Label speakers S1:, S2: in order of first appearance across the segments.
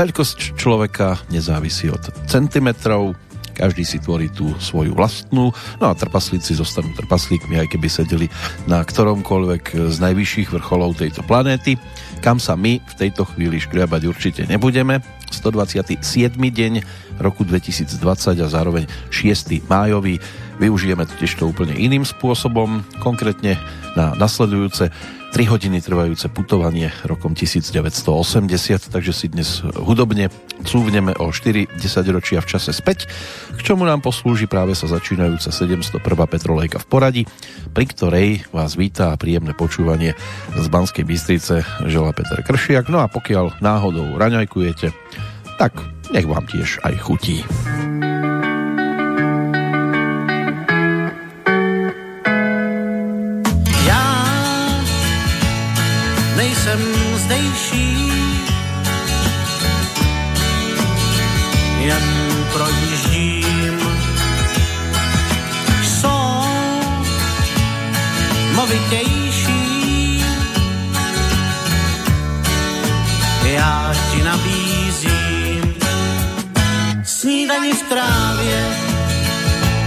S1: Veľkosť človeka nezávisí od centimetrov, každý si tvorí tú svoju vlastnú, no a trpaslíci zostanú trpaslíkmi, aj keby sedeli na ktoromkoľvek z najvyšších vrcholov tejto planéty, kam sa my v tejto chvíli škriabať určite nebudeme. 127. deň roku 2020 a zároveň 6. májový využijeme totiž to úplne iným spôsobom, konkrétne na nasledujúce 3 hodiny trvajúce putovanie rokom 1980, takže si dnes hudobne cúvneme o 4 10 ročia v čase späť, k čomu nám poslúži práve sa začínajúca 701. Petrolejka v poradí, pri ktorej vás vítá príjemné počúvanie z Banskej Bystrice žela Peter Kršiak. No a pokiaľ náhodou raňajkujete, tak nech vám tiež aj chutí.
S2: Slovitější. Já ti nabízím snídani v trávě,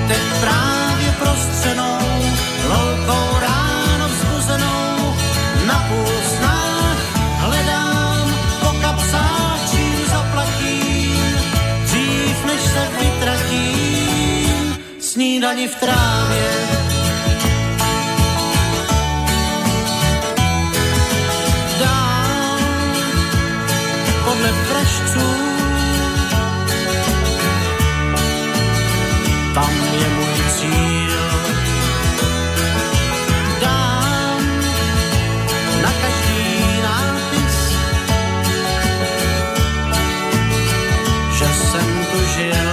S2: teď právě prostřenou, loukou snídani v trávě. pražců. Tam je můj cíl. Dám na každý nápis, že jsem tu.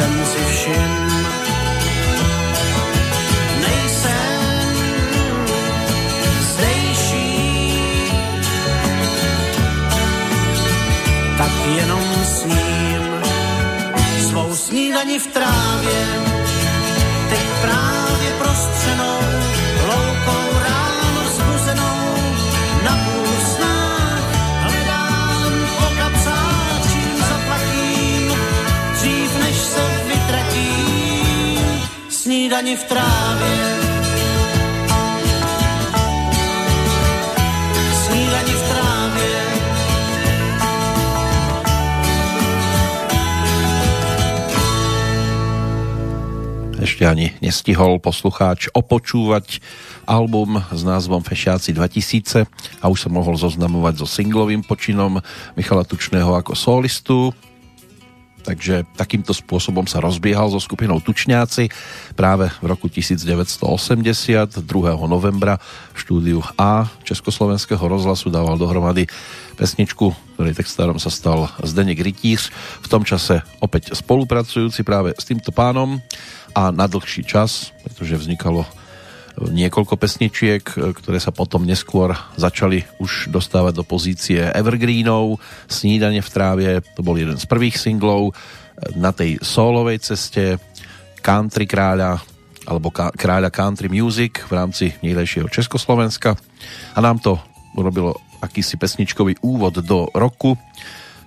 S2: jsem si všiml, jenom sním svou snídani v trávě, teď právě prostřenou, snídani v trávě.
S1: ešte ani nestihol poslucháč opočúvať album s názvom Fešáci 2000 a už sa mohol zoznamovať so singlovým počinom Michala Tučného ako solistu. Takže takýmto spôsobom sa rozbiehal so skupinou Tučňáci práve v roku 1980, 2. novembra v štúdiu A Československého rozhlasu dával dohromady pesničku, ktorej textárom sa stal Zdeněk Rytíř, v tom čase opäť spolupracujúci práve s týmto pánom a na dlhší čas, pretože vznikalo niekoľko pesničiek, ktoré sa potom neskôr začali už dostávať do pozície evergreenov. Snídanie v trávie, to bol jeden z prvých singlov na tej solovej ceste country kráľa alebo kráľa country music v rámci niekdejšieho Československa a nám to urobilo akýsi pesničkový úvod do roku,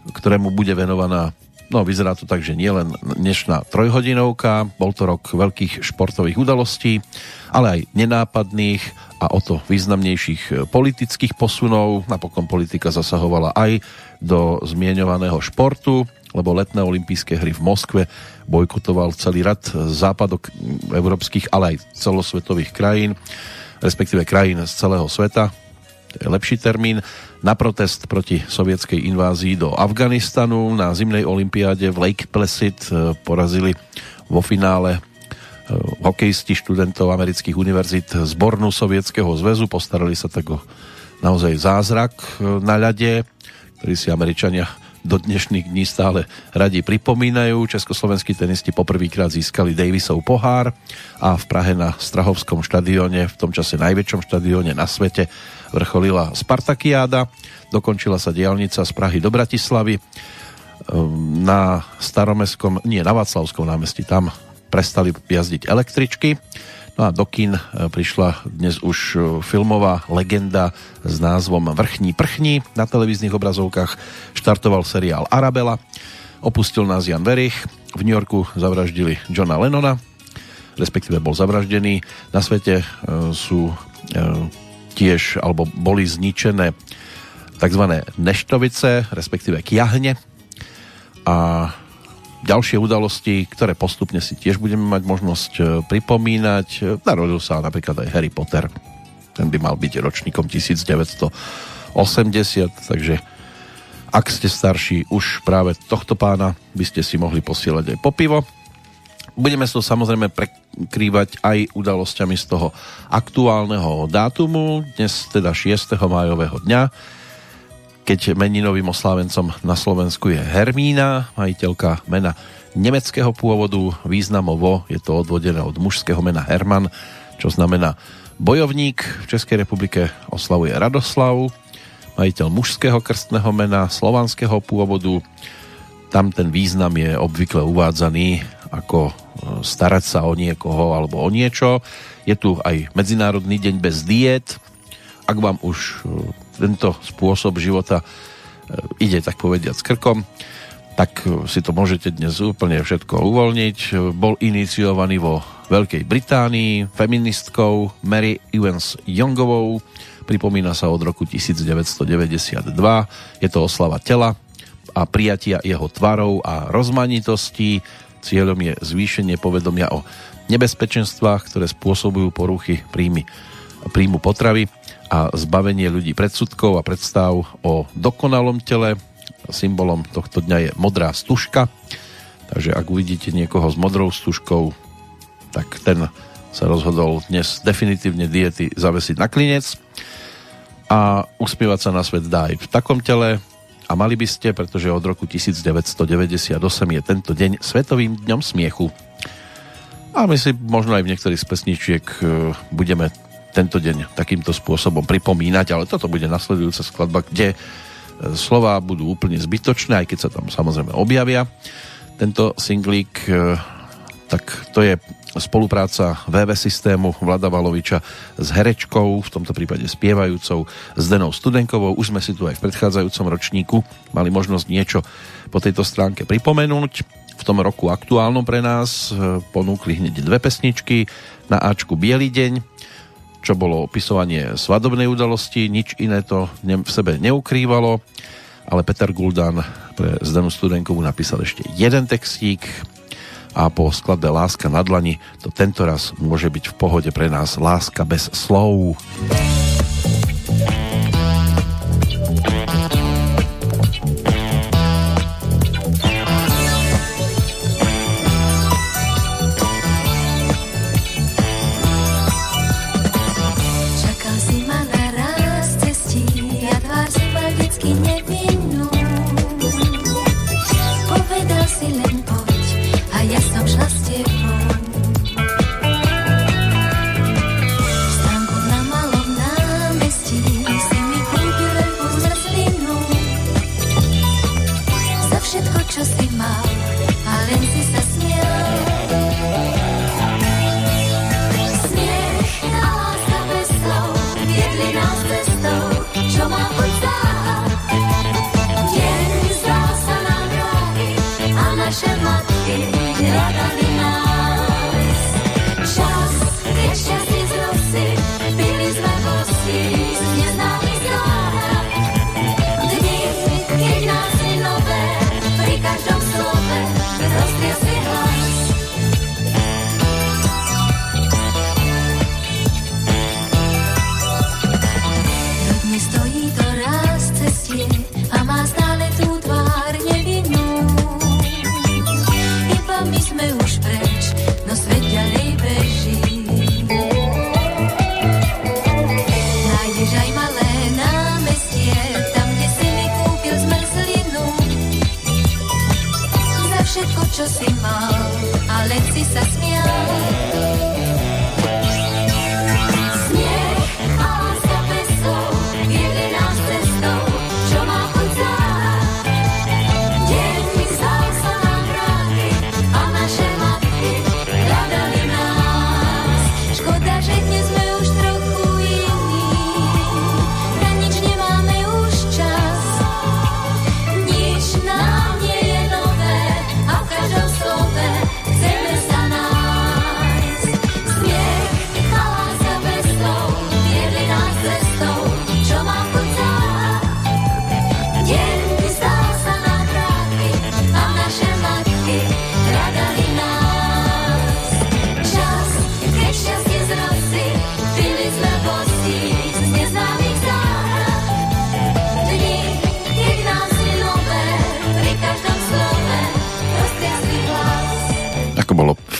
S1: ktorému bude venovaná No, vyzerá to tak, že nie len dnešná trojhodinovka, bol to rok veľkých športových udalostí, ale aj nenápadných a o to významnejších politických posunov. Napokon politika zasahovala aj do zmienovaného športu, lebo letné olympijské hry v Moskve bojkotoval celý rad západok európskych, ale aj celosvetových krajín, respektíve krajín z celého sveta. Je lepší termín, na protest proti sovietskej invázii do Afganistanu. Na zimnej olympiáde v Lake Placid e, porazili vo finále e, hokejisti študentov amerických univerzít zbornú Sovietskeho zväzu. Postarali sa tak o naozaj zázrak e, na ľade, ktorý si Američania do dnešných dní stále radi pripomínajú. Československí tenisti poprvýkrát získali Davisov pohár a v Prahe na Strahovskom štadióne, v tom čase najväčšom štadióne na svete, vrcholila Spartakiáda. Dokončila sa diálnica z Prahy do Bratislavy. Ehm, na staromestskom, nie, na Václavskom námestí, tam prestali jazdiť električky No a do kin e, prišla dnes už e, filmová legenda s názvom Vrchní prchní. Na televíznych obrazovkách štartoval seriál Arabela. Opustil nás Jan Verich. V New Yorku zavraždili Johna Lennona, respektíve bol zavraždený. Na svete e, sú tiež, alebo boli zničené tzv. neštovice, respektíve kiahne. A ďalšie udalosti, ktoré postupne si tiež budeme mať možnosť e, pripomínať. Narodil sa napríklad aj Harry Potter. Ten by mal byť ročníkom 1980, takže ak ste starší už práve tohto pána, by ste si mohli posielať aj po pivo. Budeme to samozrejme prekrývať aj udalosťami z toho aktuálneho dátumu, dnes teda 6. májového dňa, keď meninovým oslávencom na Slovensku je Hermína, majiteľka mena nemeckého pôvodu, významovo je to odvodené od mužského mena Herman, čo znamená bojovník. V Českej republike oslavuje Radoslav, majiteľ mužského krstného mena slovanského pôvodu. Tam ten význam je obvykle uvádzaný ako e, starať sa o niekoho alebo o niečo. Je tu aj Medzinárodný deň bez diet. Ak vám už e, tento spôsob života e, ide tak povediať s krkom, tak e, si to môžete dnes úplne všetko uvoľniť. E, bol iniciovaný vo Veľkej Británii feministkou Mary Evans Youngovou. Pripomína sa od roku 1992. Je to oslava tela a prijatia jeho tvarov a rozmanitostí. Cieľom je zvýšenie povedomia o nebezpečenstvách, ktoré spôsobujú poruchy príjmy, príjmu potravy a zbavenie ľudí predsudkov a predstav o dokonalom tele. Symbolom tohto dňa je modrá stužka, takže ak uvidíte niekoho s modrou stužkou, tak ten sa rozhodol dnes definitívne diety zavesiť na klinec a usmievať sa na svet dá aj v takom tele a mali by ste, pretože od roku 1998 je tento deň Svetovým dňom smiechu. A my si možno aj v niektorých z pesničiek e, budeme tento deň takýmto spôsobom pripomínať, ale toto bude nasledujúca skladba, kde e, slova budú úplne zbytočné, aj keď sa tam samozrejme objavia. Tento singlík, e, tak to je spolupráca VV systému Vlada Valoviča s herečkou, v tomto prípade spievajúcou Zdenou Studenkovou. Už sme si tu aj v predchádzajúcom ročníku mali možnosť niečo po tejto stránke pripomenúť. V tom roku aktuálnom pre nás e, ponúkli hneď dve pesničky. Na Ačku Bielý deň čo bolo opisovanie svadobnej udalosti, nič iné to v sebe neukrývalo, ale Peter Guldan pre Zdenu Studenkovú napísal ešte jeden textík a po skladbe Láska na dlani to tento raz môže byť v pohode pre nás Láska bez slov.
S3: Roztriasť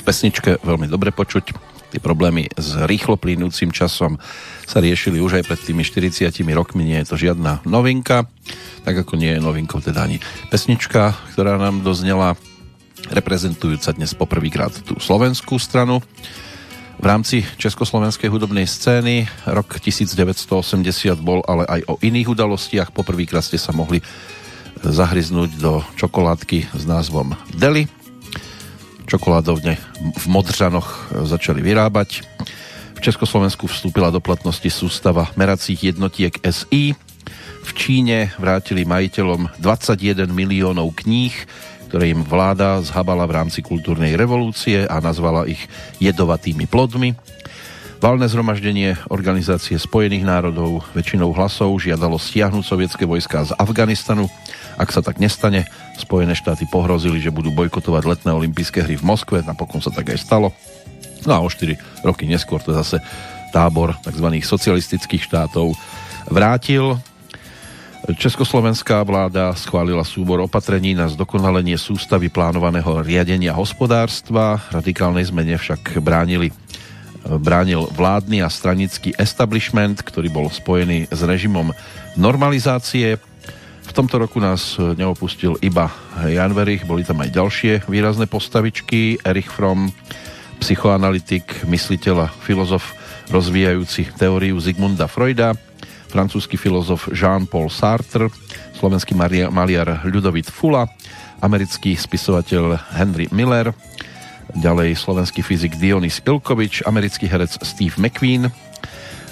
S1: pesničke veľmi dobre počuť. Tie problémy s rýchlo plynúcim časom sa riešili už aj pred tými 40 rokmi, nie je to žiadna novinka, tak ako nie je novinkou teda ani pesnička, ktorá nám doznela reprezentujúca dnes poprvýkrát tú slovenskú stranu. V rámci československej hudobnej scény rok 1980 bol ale aj o iných udalostiach. Poprvýkrát ste sa mohli zahryznúť do čokoládky s názvom Deli čokoládovne v Modřanoch začali vyrábať. V Československu vstúpila do platnosti sústava meracích jednotiek SI. V Číne vrátili majiteľom 21 miliónov kníh, ktoré im vláda zhabala v rámci kultúrnej revolúcie a nazvala ich jedovatými plodmi. Valné zhromaždenie Organizácie spojených národov väčšinou hlasov žiadalo stiahnuť sovietské vojská z Afganistanu. Ak sa tak nestane, Spojené štáty pohrozili, že budú bojkotovať letné olympijské hry v Moskve, napokon sa tak aj stalo. No a o 4 roky neskôr to zase tábor tzv. socialistických štátov vrátil. Československá vláda schválila súbor opatrení na zdokonalenie sústavy plánovaného riadenia hospodárstva. Radikálnej zmene však bránili bránil vládny a stranický establishment, ktorý bol spojený s režimom normalizácie. V tomto roku nás neopustil iba Jan Verich, boli tam aj ďalšie výrazné postavičky. Erich Fromm, psychoanalytik, mysliteľ a filozof rozvíjajúci teóriu Zigmunda Freuda, francúzsky filozof Jean-Paul Sartre, slovenský maliar Ľudovit Fula, americký spisovateľ Henry Miller, ďalej slovenský fyzik Dionys Ilkovič, americký herec Steve McQueen,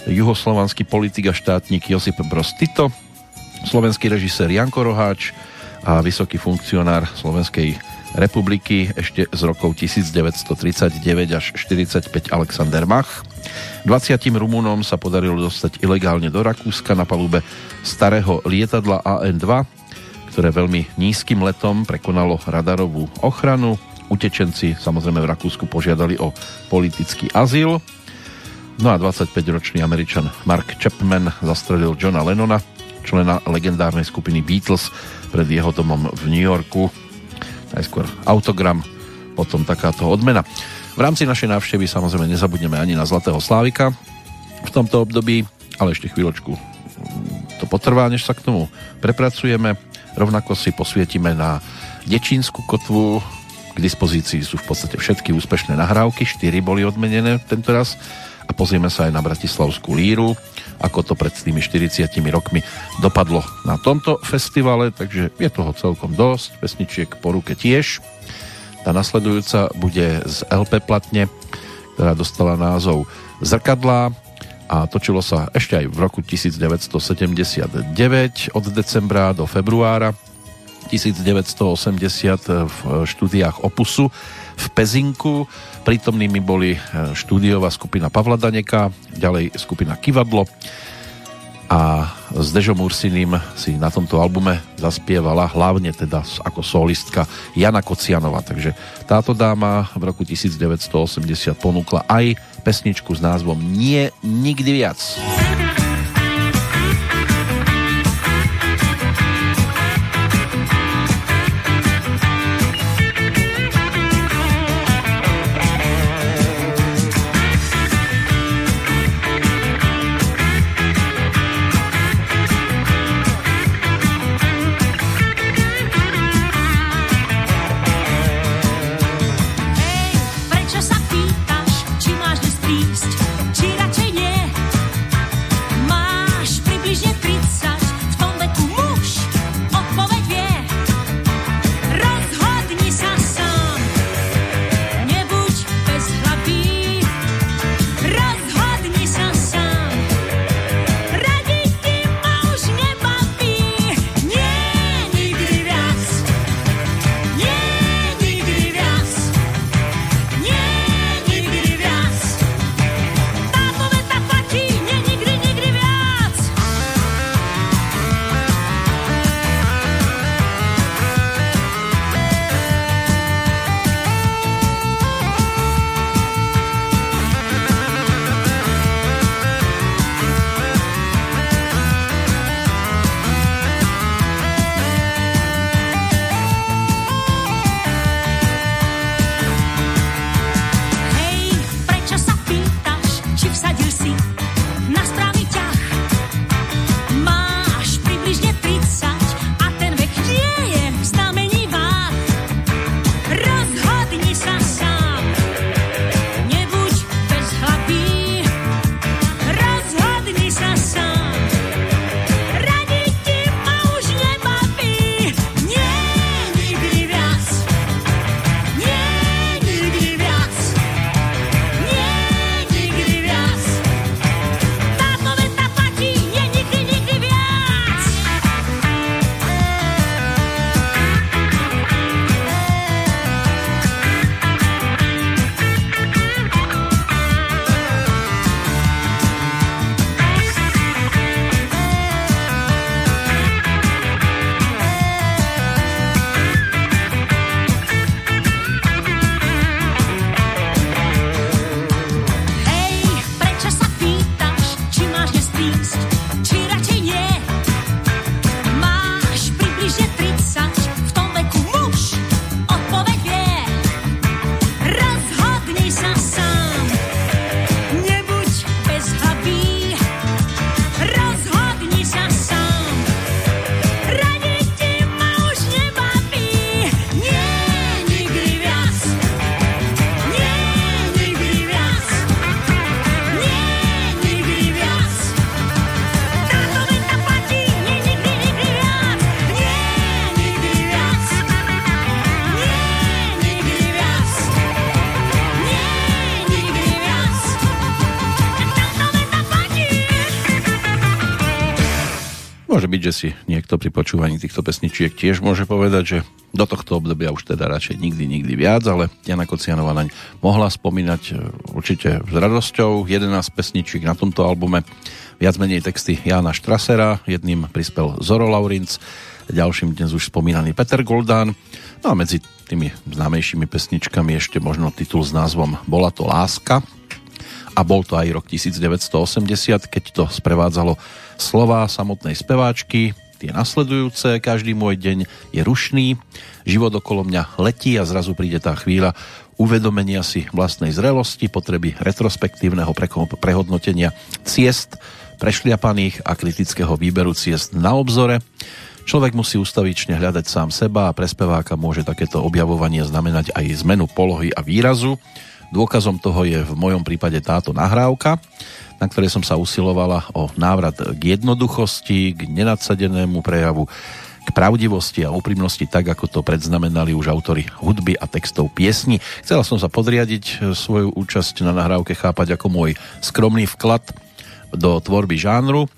S1: juhoslovanský politik a štátnik Josip Broz Tito, slovenský režisér Janko Roháč a vysoký funkcionár Slovenskej republiky ešte z rokov 1939 až 45 Alexander Mach. 20 Rumúnom sa podarilo dostať ilegálne do Rakúska na palube starého lietadla AN-2, ktoré veľmi nízkym letom prekonalo radarovú ochranu. Utečenci samozrejme v Rakúsku požiadali o politický azyl. No a 25-ročný američan Mark Chapman zastrelil Johna Lennona, člena legendárnej skupiny Beatles pred jeho domom v New Yorku. Najskôr autogram, potom takáto odmena. V rámci našej návštevy samozrejme nezabudneme ani na Zlatého Slávika v tomto období, ale ešte chvíľočku to potrvá, než sa k tomu prepracujeme. Rovnako si posvietime na Dečínsku kotvu, k dispozícii sú v podstate všetky úspešné nahrávky, 4 boli odmenené tento raz a pozrieme sa aj na Bratislavskú líru, ako to pred tými 40 rokmi dopadlo na tomto festivale, takže je toho celkom dosť, pesničiek po ruke tiež. Tá nasledujúca bude z LP platne, ktorá dostala názov Zrkadlá a točilo sa ešte aj v roku 1979 od decembra do februára 1980 v štúdiách Opusu v Pezinku. Prítomnými boli e, štúdiová skupina Pavla Daneka, ďalej skupina Kivadlo a s Dežom Ursinim si na tomto albume zaspievala hlavne teda ako solistka Jana Kocianova. Takže táto dáma v roku 1980 ponúkla aj pesničku s názvom Nie nikdy viac. Môže byť, že si niekto pri počúvaní týchto pesničiek tiež môže povedať, že do tohto obdobia už teda radšej nikdy, nikdy viac, ale Jana Kocianová naň mohla spomínať e, určite s radosťou. 11 pesničiek na tomto albume, viac menej texty Jana Štrasera, jedným prispel Zoro Laurinc, ďalším dnes už spomínaný Peter Goldán. No a medzi tými známejšími pesničkami ešte možno titul s názvom Bola to láska, a bol to aj rok 1980, keď to sprevádzalo slova samotnej speváčky, tie nasledujúce, každý môj deň je rušný, život okolo mňa letí a zrazu príde tá chvíľa uvedomenia si vlastnej zrelosti, potreby retrospektívneho prehodnotenia ciest, prešliapaných a kritického výberu ciest na obzore. Človek musí ustavične hľadať sám seba a pre speváka môže takéto objavovanie znamenať aj zmenu polohy a výrazu. Dôkazom toho je v mojom prípade táto nahrávka, na ktorej som sa usilovala o návrat k jednoduchosti, k nenadsadenému prejavu, k pravdivosti a úprimnosti, tak ako to predznamenali už autory hudby a textov piesni. Chcela som sa podriadiť svoju účasť na nahrávke chápať ako môj skromný vklad do tvorby žánru,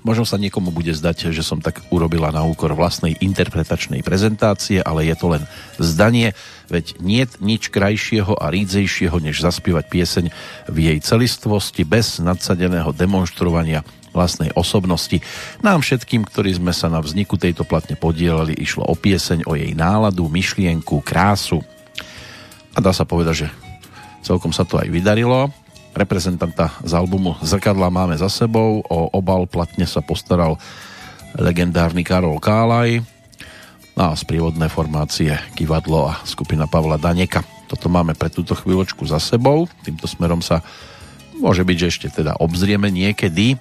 S1: Možno sa niekomu bude zdať, že som tak urobila na úkor vlastnej interpretačnej prezentácie, ale je to len zdanie, veď nie nič krajšieho a rídzejšieho, než zaspievať pieseň v jej celistvosti bez nadsadeného demonstrovania vlastnej osobnosti. Nám všetkým, ktorí sme sa na vzniku tejto platne podielali, išlo o pieseň, o jej náladu, myšlienku, krásu. A dá sa povedať, že celkom sa to aj vydarilo reprezentanta z albumu Zrkadla máme za sebou. O obal platne sa postaral legendárny Karol Kálaj no a sprievodné formácie Kivadlo a skupina Pavla Daneka. Toto máme pre túto chvíľočku za sebou. Týmto smerom sa môže byť, že ešte teda obzrieme niekedy,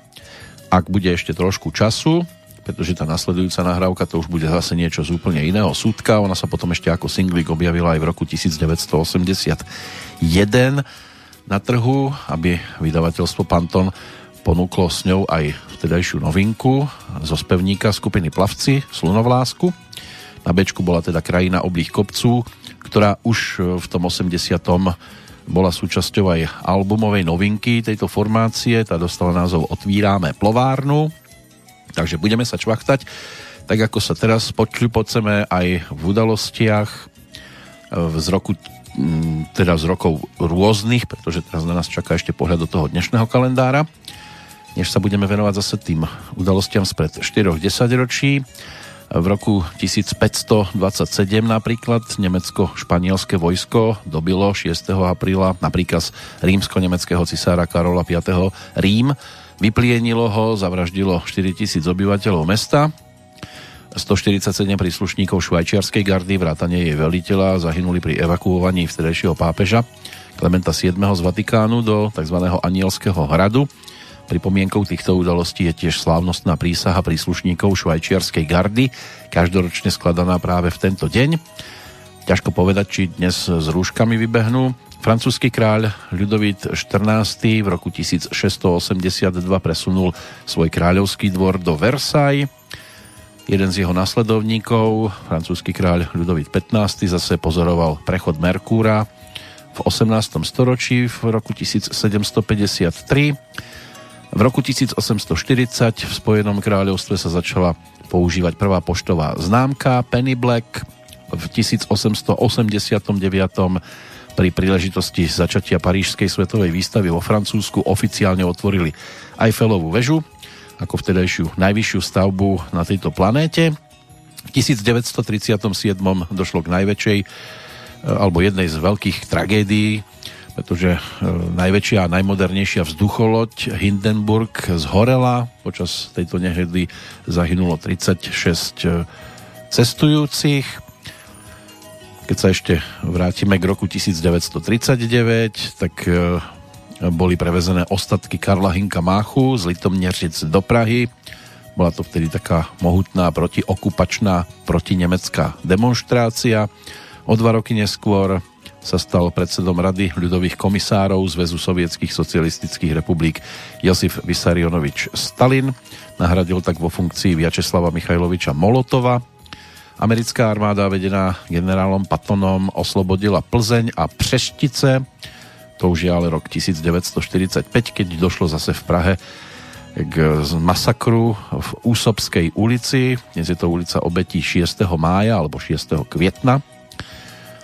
S1: ak bude ešte trošku času, pretože tá nasledujúca nahrávka to už bude zase niečo z úplne iného súdka. Ona sa potom ešte ako singlik objavila aj v roku 1981 na trhu, aby vydavateľstvo Panton ponúklo s ňou aj vtedajšiu novinku zo spevníka skupiny Plavci Slunovlásku. Na bečku bola teda krajina oblých kopců, ktorá už v tom 80. bola súčasťou aj albumovej novinky tejto formácie, tá dostala názov Otvírame plovárnu, takže budeme sa čvachtať, tak ako sa teraz počľupoceme aj v udalostiach z roku teda z rokov rôznych, pretože teraz na nás čaká ešte pohľad do toho dnešného kalendára, než sa budeme venovať zase tým udalostiam spred 4-10 ročí. V roku 1527 napríklad nemecko-španielské vojsko dobilo 6. apríla napríklad rímsko-nemeckého cisára Karola V. Rím, vyplienilo ho, zavraždilo 4000 obyvateľov mesta 147 príslušníkov švajčiarskej gardy, vrátane jej veliteľa, zahynuli pri evakuovaní vtedajšieho pápeža Klementa VII z Vatikánu do tzv. Anielského hradu. Pripomienkou týchto udalostí je tiež slávnostná prísaha príslušníkov švajčiarskej gardy, každoročne skladaná práve v tento deň. Ťažko povedať, či dnes s rúškami vybehnú. Francúzsky kráľ Ľudovít XIV v roku 1682 presunul svoj kráľovský dvor do Versailles Jeden z jeho nasledovníkov, francúzsky kráľ Ľudovít XV, zase pozoroval prechod Merkúra v 18. storočí v roku 1753. V roku 1840 v Spojenom kráľovstve sa začala používať prvá poštová známka Penny Black. V 1889 pri príležitosti začatia Parížskej svetovej výstavy vo Francúzsku oficiálne otvorili Eiffelovú väžu ako vtedajšiu najvyššiu stavbu na tejto planéte. V 1937 došlo k najväčšej e, alebo jednej z veľkých tragédií, pretože e, najväčšia a najmodernejšia vzducholoď Hindenburg zhorela. Počas tejto nehedy zahynulo 36 e, cestujúcich. Keď sa ešte vrátime k roku 1939, tak boli prevezené ostatky Karla Hinka Máchu z Litomneřic do Prahy. Bola to vtedy taká mohutná protiokupačná protinemecká demonstrácia. O dva roky neskôr sa stal predsedom Rady ľudových komisárov Zväzu sovietských socialistických republik Josif Vysarionovič Stalin. Nahradil tak vo funkcii Viačeslava Michajloviča Molotova. Americká armáda vedená generálom Patonom oslobodila Plzeň a Přeštice to už je ale rok 1945, keď došlo zase v Prahe k masakru v Úsobskej ulici. Dnes je to ulica obetí 6. mája alebo 6. kvietna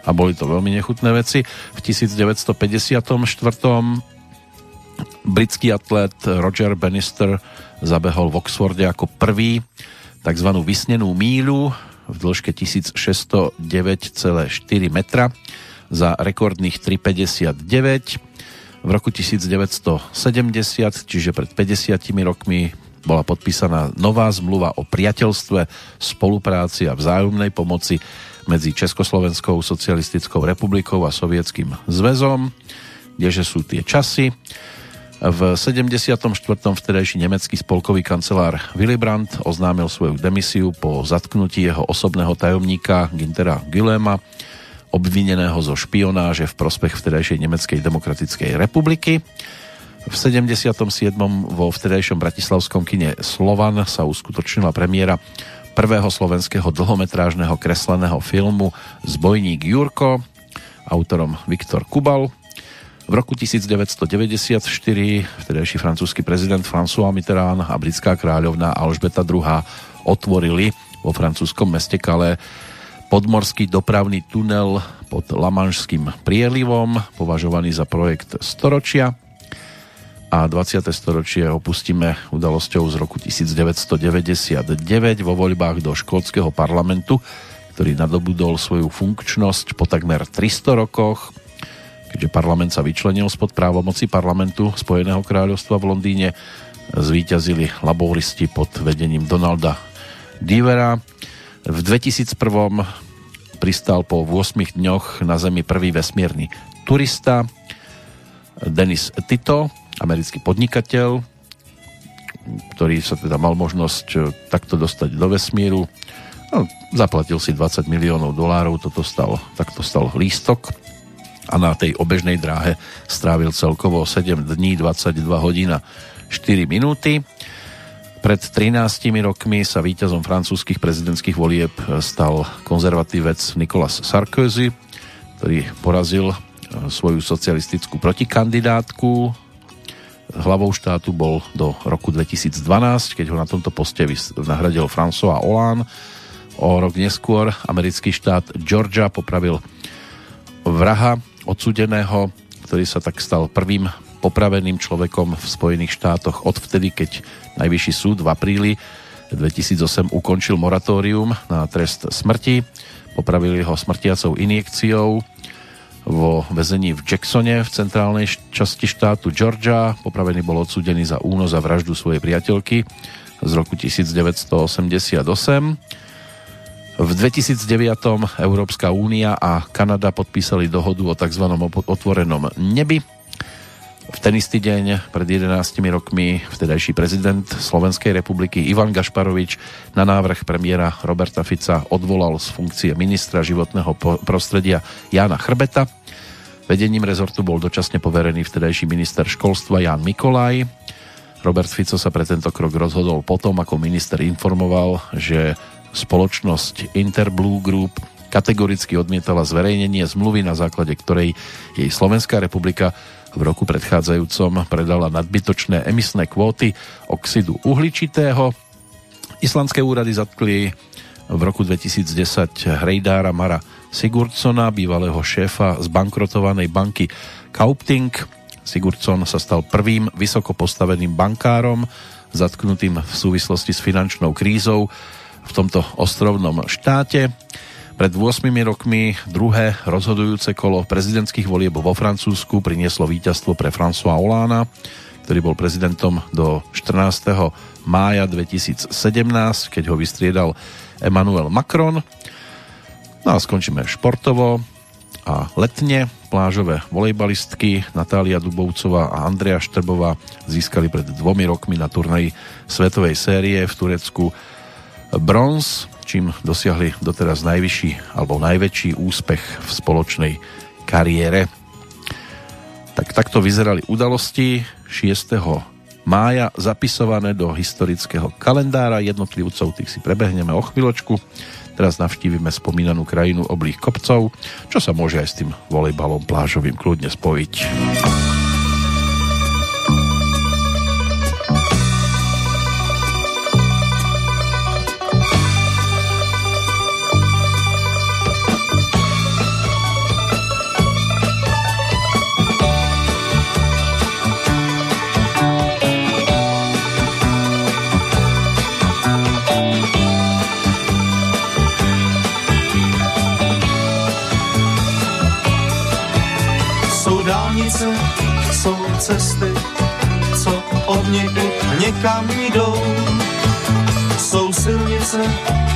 S1: a boli to veľmi nechutné veci. V 1954. britský atlet Roger Bannister zabehol v Oxforde ako prvý tzv. vysnenú míľu v dĺžke 1609,4 metra za rekordných 3,59 v roku 1970, čiže pred 50 rokmi, bola podpísaná nová zmluva o priateľstve, spolupráci a vzájomnej pomoci medzi Československou socialistickou republikou a Sovietským zväzom, kdeže sú tie časy. V 74. vtedajší nemecký spolkový kancelár Willy Brandt oznámil svoju demisiu po zatknutí jeho osobného tajomníka Gintera Gülema obvineného zo špionáže v prospech vtedajšej Nemeckej demokratickej republiky. V 77. vo vtedajšom bratislavskom kine Slovan sa uskutočnila premiéra prvého slovenského dlhometrážneho kresleného filmu Zbojník Jurko, autorom Viktor Kubal. V roku 1994 vtedajší francúzsky prezident François Mitterrand a britská kráľovná Alžbeta II otvorili vo francúzskom meste Calais podmorský dopravný tunel pod Lamanšským prielivom, považovaný za projekt storočia. A 20. storočie opustíme udalosťou z roku 1999 vo voľbách do škótskeho parlamentu, ktorý nadobudol svoju funkčnosť po takmer 300 rokoch, keďže parlament sa vyčlenil spod právomoci parlamentu Spojeného kráľovstva v Londýne, zvíťazili laboristi pod vedením Donalda Divera. V 2001 pristal po 8 dňoch na Zemi prvý vesmírny turista Denis Tito, americký podnikateľ, ktorý sa teda mal možnosť e, takto dostať do vesmíru. No, zaplatil si 20 miliónov dolárov, toto stal, takto stal lístok a na tej obežnej dráhe strávil celkovo 7 dní, 22 hodín a 4 minúty. Pred 13 rokmi sa víťazom francúzskych prezidentských volieb stal konzervatívec Nicolas Sarkozy, ktorý porazil e, svoju socialistickú protikandidátku. Hlavou štátu bol do roku 2012, keď ho na tomto poste nahradil François Hollande. O rok neskôr americký štát Georgia popravil vraha odsudeného, ktorý sa tak stal prvým popraveným človekom v Spojených štátoch odvtedy, keď Najvyšší súd v apríli 2008 ukončil moratórium na trest smrti. Popravili ho smrtiacou injekciou vo väzení v Jacksone v centrálnej časti štátu Georgia. Popravený bol odsúdený za únos a vraždu svojej priateľky z roku 1988. V 2009 Európska únia a Kanada podpísali dohodu o tzv. otvorenom nebi v ten istý deň pred 11 rokmi vtedajší prezident Slovenskej republiky Ivan Gašparovič na návrh premiéra Roberta Fica odvolal z funkcie ministra životného prostredia Jána Chrbeta. Vedením rezortu bol dočasne poverený vtedajší minister školstva Ján Mikolaj. Robert Fico sa pre tento krok rozhodol potom, ako minister informoval, že spoločnosť Interblue Group kategoricky odmietala zverejnenie zmluvy, na základe ktorej jej Slovenská republika v roku predchádzajúcom predala nadbytočné emisné kvóty oxidu uhličitého. Islandské úrady zatkli v roku 2010 hrejdára Mara Sigurdsona, bývalého šéfa zbankrotovanej banky Kaupting. Sigurdsson sa stal prvým vysoko postaveným bankárom, zatknutým v súvislosti s finančnou krízou v tomto ostrovnom štáte. Pred 8 rokmi druhé rozhodujúce kolo prezidentských volieb vo Francúzsku prinieslo víťazstvo pre François Hollande, ktorý bol prezidentom do 14. mája 2017, keď ho vystriedal Emmanuel Macron. No a skončíme športovo a letne plážové volejbalistky Natália Dubovcová a Andrea Štrbová získali pred dvomi rokmi na turnaji svetovej série v Turecku bronz čím dosiahli doteraz najvyšší alebo najväčší úspech v spoločnej kariére. Tak takto vyzerali udalosti 6. mája zapisované do historického kalendára jednotlivcov, tých si prebehneme o chvíľočku. Teraz navštívime spomínanú krajinu oblých kopcov, čo sa môže aj s tým volejbalom plážovým kľudne spojiť.
S4: Cesty, co od někud někam jdou. Jsou silnice,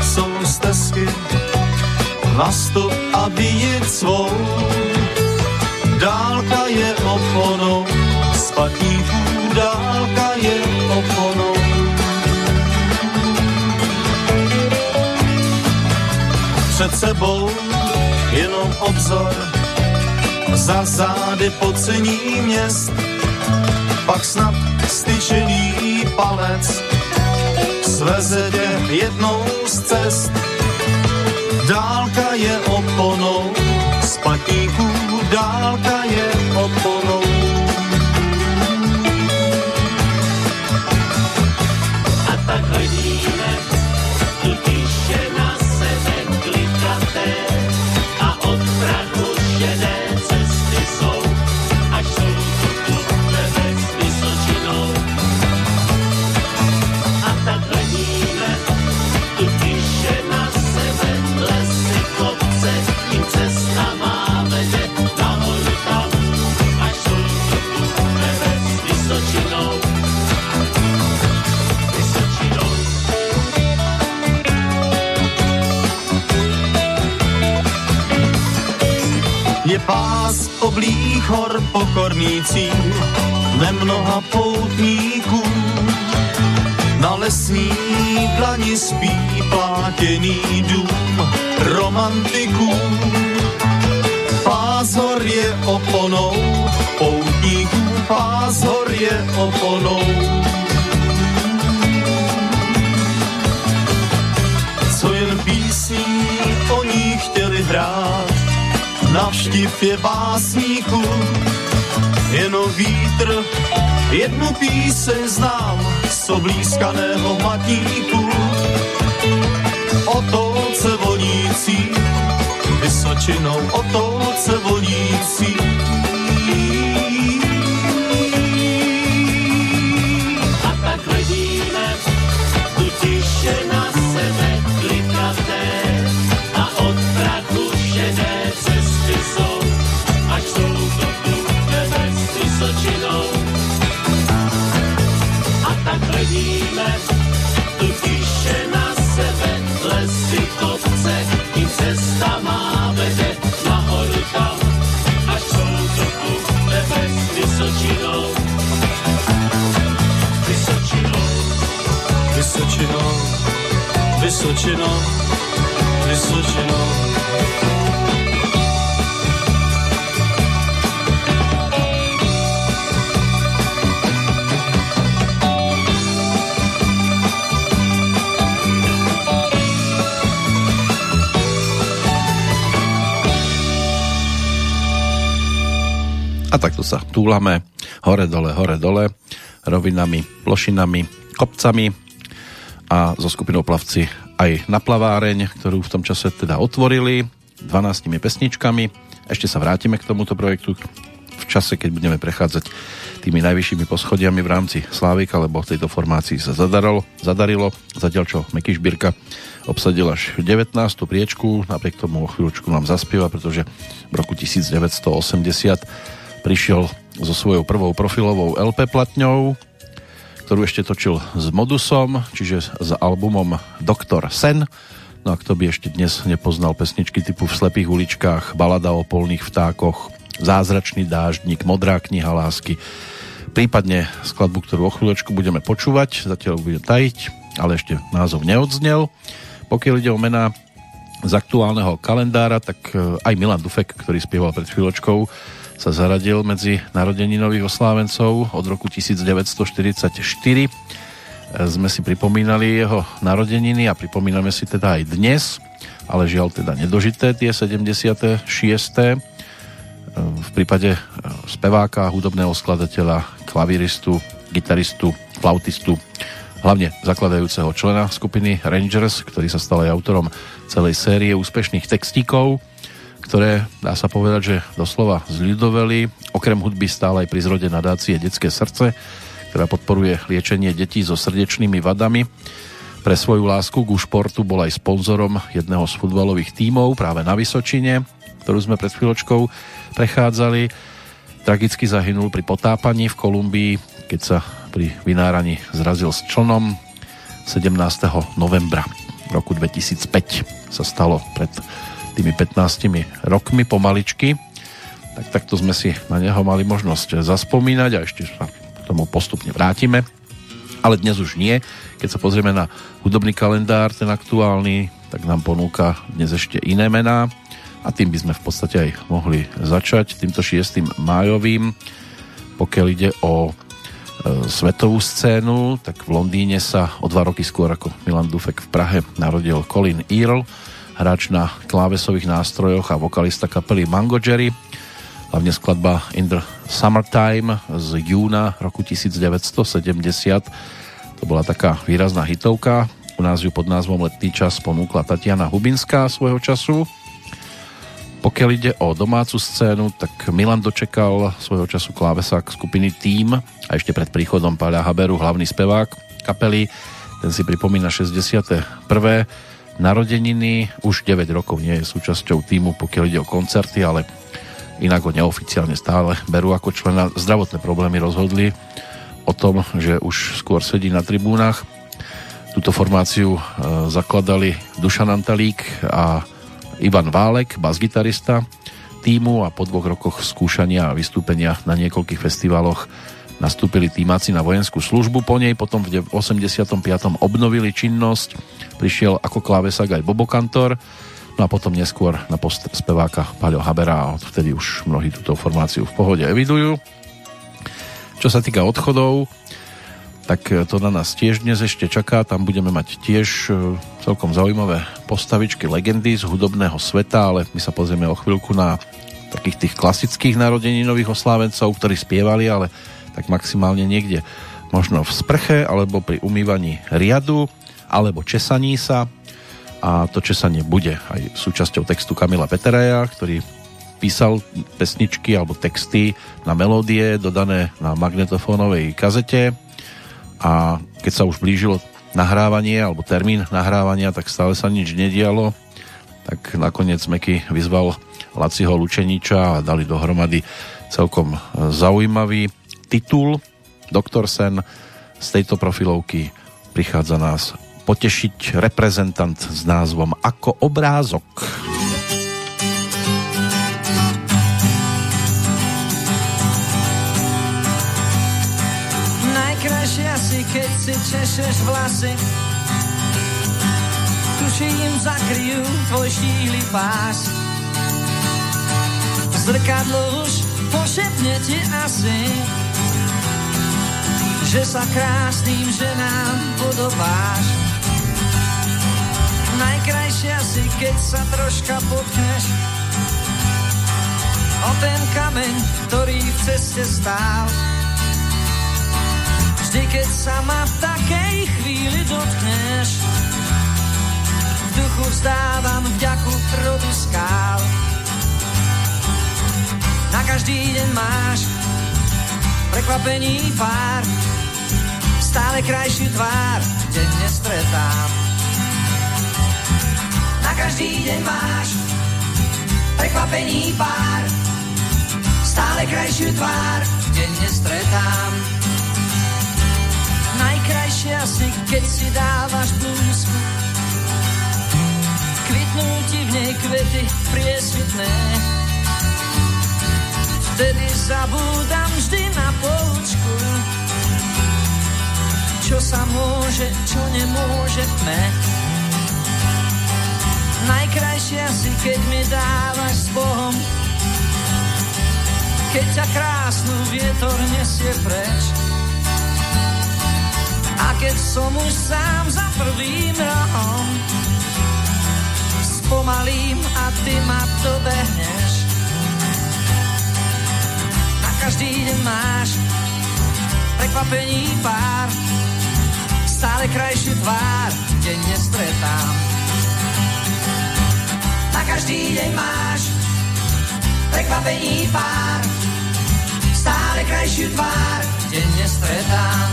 S4: jsou stezky, nastup a vyjet svou. Dálka je oponou, spatníků dálka je oponou. Před sebou jenom obzor, za zády pocení měst, pak snad styčený palec sveze tě jednou z cest. Dálka je oponou, spatníků dálka je oblých hor pokorný nemnoha poutníků. Na lesní dlani spí plátěný dům romantiků. Pás hor je oponou, poutníků pás hor je oponou. Co jen písní o ní chtěli hrát, navštiv je básníků, jenom vítr, jednu píseň znám z oblízkaného matníku. O tolce vonící, vysočinou o tolce vonící.
S5: Hledíme tu tiše na sebe lesy, kopce, i cesta má vede nahoru tam, až jsou to tu tebe s vysočinou. Vysočinou.
S4: Vysočinou, Vysočinou, Vysočinou.
S1: Takto sa túlame hore dole, hore dole, rovinami, plošinami, kopcami a zo skupinou plavci aj na plaváreň, ktorú v tom čase teda otvorili 12 pesničkami. Ešte sa vrátime k tomuto projektu v čase, keď budeme prechádzať tými najvyššími poschodiami v rámci Slávika, lebo tejto formácii sa zadarilo, zadarilo zatiaľ čo Meky Šbírka obsadil až 19. priečku, napriek tomu o chvíľučku nám zaspieva, pretože v roku 1980 prišiel so svojou prvou profilovou LP platňou, ktorú ešte točil s Modusom, čiže s albumom Doktor Sen. No a kto by ešte dnes nepoznal pesničky typu V slepých uličkách, Balada o polných vtákoch, Zázračný dáždnik, Modrá kniha lásky, prípadne skladbu, ktorú o chvíľočku budeme počúvať, zatiaľ budem tajiť, ale ešte názov neodznel. Pokiaľ ide o mená z aktuálneho kalendára, tak e, aj Milan Dufek, ktorý spieval pred chvíľočkou, sa zaradil medzi narodeninových oslávencov od roku 1944. E, Sme si pripomínali jeho narodeniny a pripomíname si teda aj dnes, ale žiaľ teda nedožité tie 76. E, V prípade speváka, hudobného skladateľa, klaviristu, gitaristu, flautistu, hlavne zakladajúceho člena skupiny Rangers, ktorý sa stal aj autorom celej série úspešných textíkov, ktoré, dá sa povedať, že doslova zľudoveli. Okrem hudby stále aj pri zrode nadácie Detské srdce, ktorá podporuje liečenie detí so srdečnými vadami. Pre svoju lásku ku športu bol aj sponzorom jedného z futbalových tímov práve na Vysočine, ktorú sme pred chvíľočkou prechádzali. tragicky zahynul pri potápaní v Kolumbii, keď sa pri vynáraní zrazil s člnom 17. novembra roku 2005 sa stalo pred tými 15 rokmi pomaličky. Tak takto sme si na neho mali možnosť zaspomínať a ešte sa k tomu postupne vrátime. Ale dnes už nie. Keď sa pozrieme na hudobný kalendár, ten aktuálny, tak nám ponúka dnes ešte iné mená a tým by sme v podstate aj mohli začať týmto 6. májovým. Pokiaľ ide o e, svetovú scénu, tak v Londýne sa o dva roky skôr ako Milan Dufek v Prahe narodil Colin Earl, hráč na klávesových nástrojoch a vokalista kapely Mango Jerry. Hlavne skladba In the Summertime z júna roku 1970. To bola taká výrazná hitovka. U nás ju pod názvom Letný čas ponúkla Tatiana Hubinská svojho času. Pokiaľ ide o domácu scénu, tak Milan dočekal svojho času klávesák skupiny Team a ešte pred príchodom Páľa Haberu, hlavný spevák kapely. Ten si pripomína 61. narodeniny, už 9 rokov nie je súčasťou týmu, pokiaľ ide o koncerty, ale inak ho neoficiálne stále berú ako člena. Zdravotné problémy rozhodli o tom, že už skôr sedí na tribúnach. Túto formáciu e, zakladali Dušan Antalík a Ivan Válek, bas-gitarista týmu a po dvoch rokoch skúšania a vystúpenia na niekoľkých festivaloch nastúpili týmáci na vojenskú službu po nej, potom v 85. obnovili činnosť, prišiel ako klávesak aj Bobo Kantor, no a potom neskôr na post speváka Paľo Habera a odvtedy už mnohí túto formáciu v pohode evidujú. Čo sa týka odchodov, tak to na nás tiež dnes ešte čaká, tam budeme mať tiež e, celkom zaujímavé postavičky legendy z hudobného sveta, ale my sa pozrieme o chvíľku na takých tých klasických nových oslávencov, ktorí spievali, ale tak maximálne niekde možno v sprche, alebo pri umývaní riadu, alebo česaní sa. A to česanie bude aj súčasťou textu Kamila Peteraja, ktorý písal pesničky alebo texty na melódie dodané na magnetofónovej kazete a keď sa už blížilo nahrávanie alebo termín nahrávania, tak stále sa nič nedialo. Tak nakoniec Meky vyzval Laciho Lučeniča a dali dohromady celkom zaujímavý titul. Doktor Sen z tejto profilovky prichádza nás potešiť reprezentant s názvom Ako obrázok.
S6: keď si češeš vlasy. Tuším, zakryjú tvoj štíhly pás. Zrkadlo už pošepne ti asi, že sa krásnym ženám podobáš. Najkrajšia si, keď sa troška potkneš o ten kameň, ktorý v ceste stál Vždy, keď sa ma v takej chvíli dotkneš, v duchu vzdávam vďaku rodu skál. Na každý deň máš prekvapení pár, stále krajšiu tvár denne stretám. Na každý deň máš prekvapení pár, stále krajšiu tvár denne stretám najkrajšia si, keď si dávaš blúzku. Kvitnú ti v nej kvety priesvitné. Vtedy zabúdam vždy na poučku. Čo sa môže, čo nemôže tme. Najkrajšia si, keď mi dávaš s Bohom. Keď ťa krásnu vietor nesie preč a keď som už sám za prvým rohom, spomalím a ty ma dobehneš. Na každý deň máš prekvapení pár, stále krajšiu tvár, denne stretám. Na každý deň máš prekvapení pár, stále krajšiu tvár, denne stretám.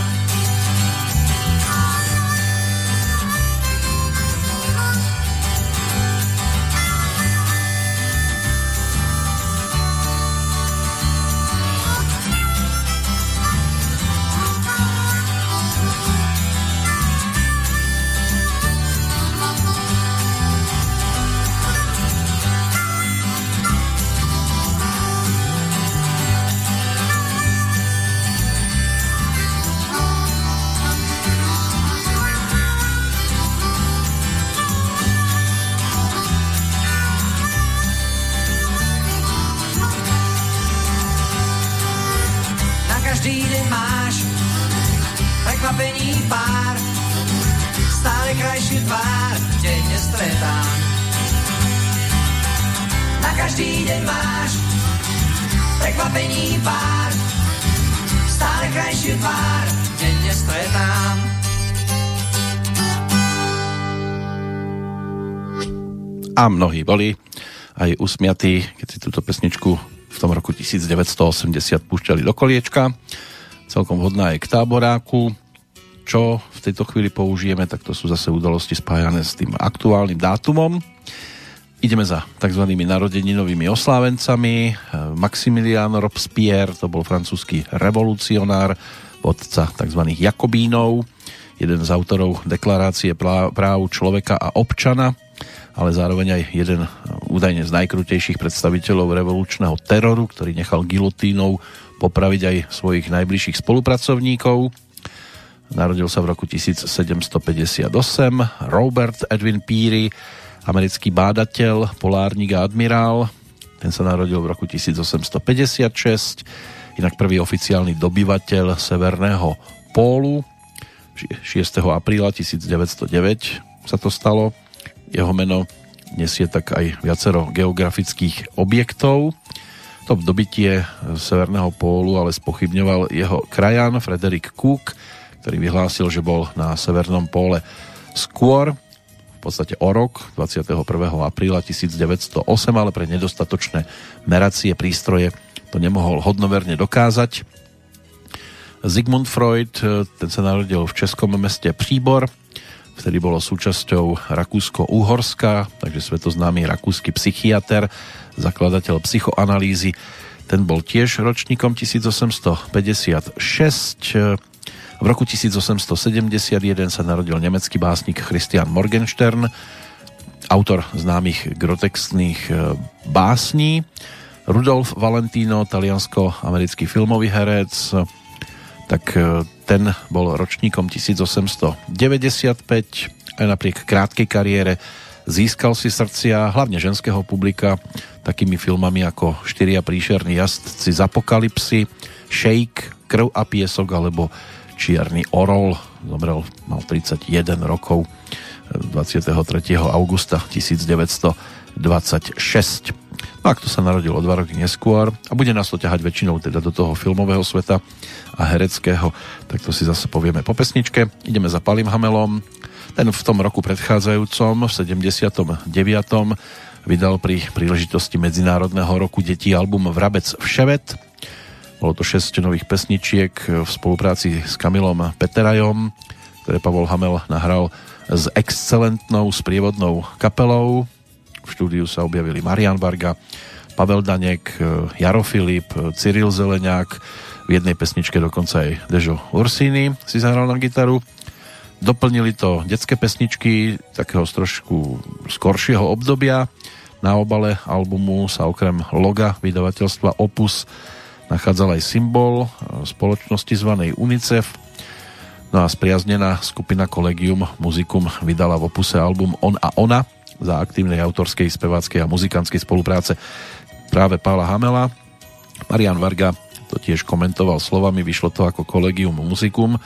S6: Prekvapení pár, stále krajší tvár, denne stretám.
S1: A mnohí boli aj usmiatí, keď si túto pesničku v tom roku 1980 púšťali do koliečka. Celkom vhodná aj k táboráku. Čo v tejto chvíli použijeme, tak to sú zase udalosti spájané s tým aktuálnym dátumom. Ideme za tzv. narodeninovými oslávencami. Maximilian Robespierre, to bol francúzsky revolucionár, vodca tzv. Jakobínov, jeden z autorov deklarácie práv človeka a občana, ale zároveň aj jeden údajne z najkrutejších predstaviteľov revolučného teroru, ktorý nechal gilotínou popraviť aj svojich najbližších spolupracovníkov. Narodil sa v roku 1758 Robert Edwin Peary, americký bádateľ, polárnik a admirál. Ten sa narodil v roku 1856, inak prvý oficiálny dobyvateľ Severného pólu. 6. apríla 1909 sa to stalo jeho meno nesie tak aj viacero geografických objektov. To dobytie Severného pólu ale spochybňoval jeho krajan Frederick Cook, ktorý vyhlásil, že bol na Severnom póle skôr, podstate o rok, 21. apríla 1908, ale pre nedostatočné meracie prístroje to nemohol hodnoverne dokázať. Sigmund Freud, ten sa narodil v českom meste Příbor, vtedy bolo súčasťou Rakúsko-Uhorska, takže svetoznámy rakúsky psychiatr, zakladateľ psychoanalýzy, ten bol tiež ročníkom 1856. V roku 1871 sa narodil nemecký básnik Christian Morgenstern, autor známych grotexných e, básní. Rudolf Valentino, taliansko-americký filmový herec, tak e, ten bol ročníkom 1895 aj napriek krátkej kariére získal si srdcia hlavne ženského publika takými filmami ako Štyria príšerní jazdci z apokalipsy, Shake, Krv a piesok alebo Čierny orol. Zomrel, mal 31 rokov 23. augusta 1926. No a kto sa narodil o dva roky neskôr a bude nás to ťahať väčšinou teda do toho filmového sveta, a hereckého, tak to si zase povieme po pesničke. Ideme za Palim Hamelom. Ten v tom roku predchádzajúcom, v 79. vydal pri príležitosti Medzinárodného roku detí album Vrabec vševet. Bolo to 6 nových pesničiek v spolupráci s Kamilom Peterajom, ktoré Pavol Hamel nahral s excelentnou sprievodnou kapelou. V štúdiu sa objavili Marian Varga, Pavel Danek, Jaro Filip, Cyril Zeleňák, v jednej pesničke dokonca aj Dežo Ursini si zahral na gitaru. Doplnili to detské pesničky takého z trošku skoršieho obdobia. Na obale albumu sa okrem loga vydavateľstva Opus nachádzal aj symbol spoločnosti zvanej UNICEF. No a spriaznená skupina Collegium Musicum vydala v opuse album On a Ona za aktívnej autorskej, speváckej a muzikantskej spolupráce práve Pála Hamela. Marian Varga to tiež komentoval slovami, vyšlo to ako kolegium muzikum.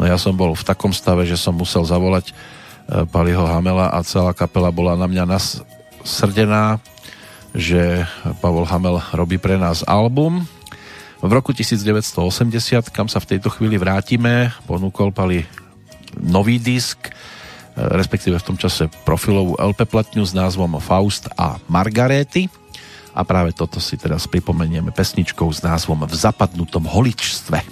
S1: No ja som bol v takom stave, že som musel zavolať e, Paliho Hamela a celá kapela bola na mňa nasrdená, že Pavol Hamel robí pre nás album. V roku 1980, kam sa v tejto chvíli vrátime, ponúkol Pali nový disk, e, respektíve v tom čase profilovú LP platňu s názvom Faust a Margarety a práve toto si teraz pripomenieme pesničkou s názvom V zapadnutom holičstve.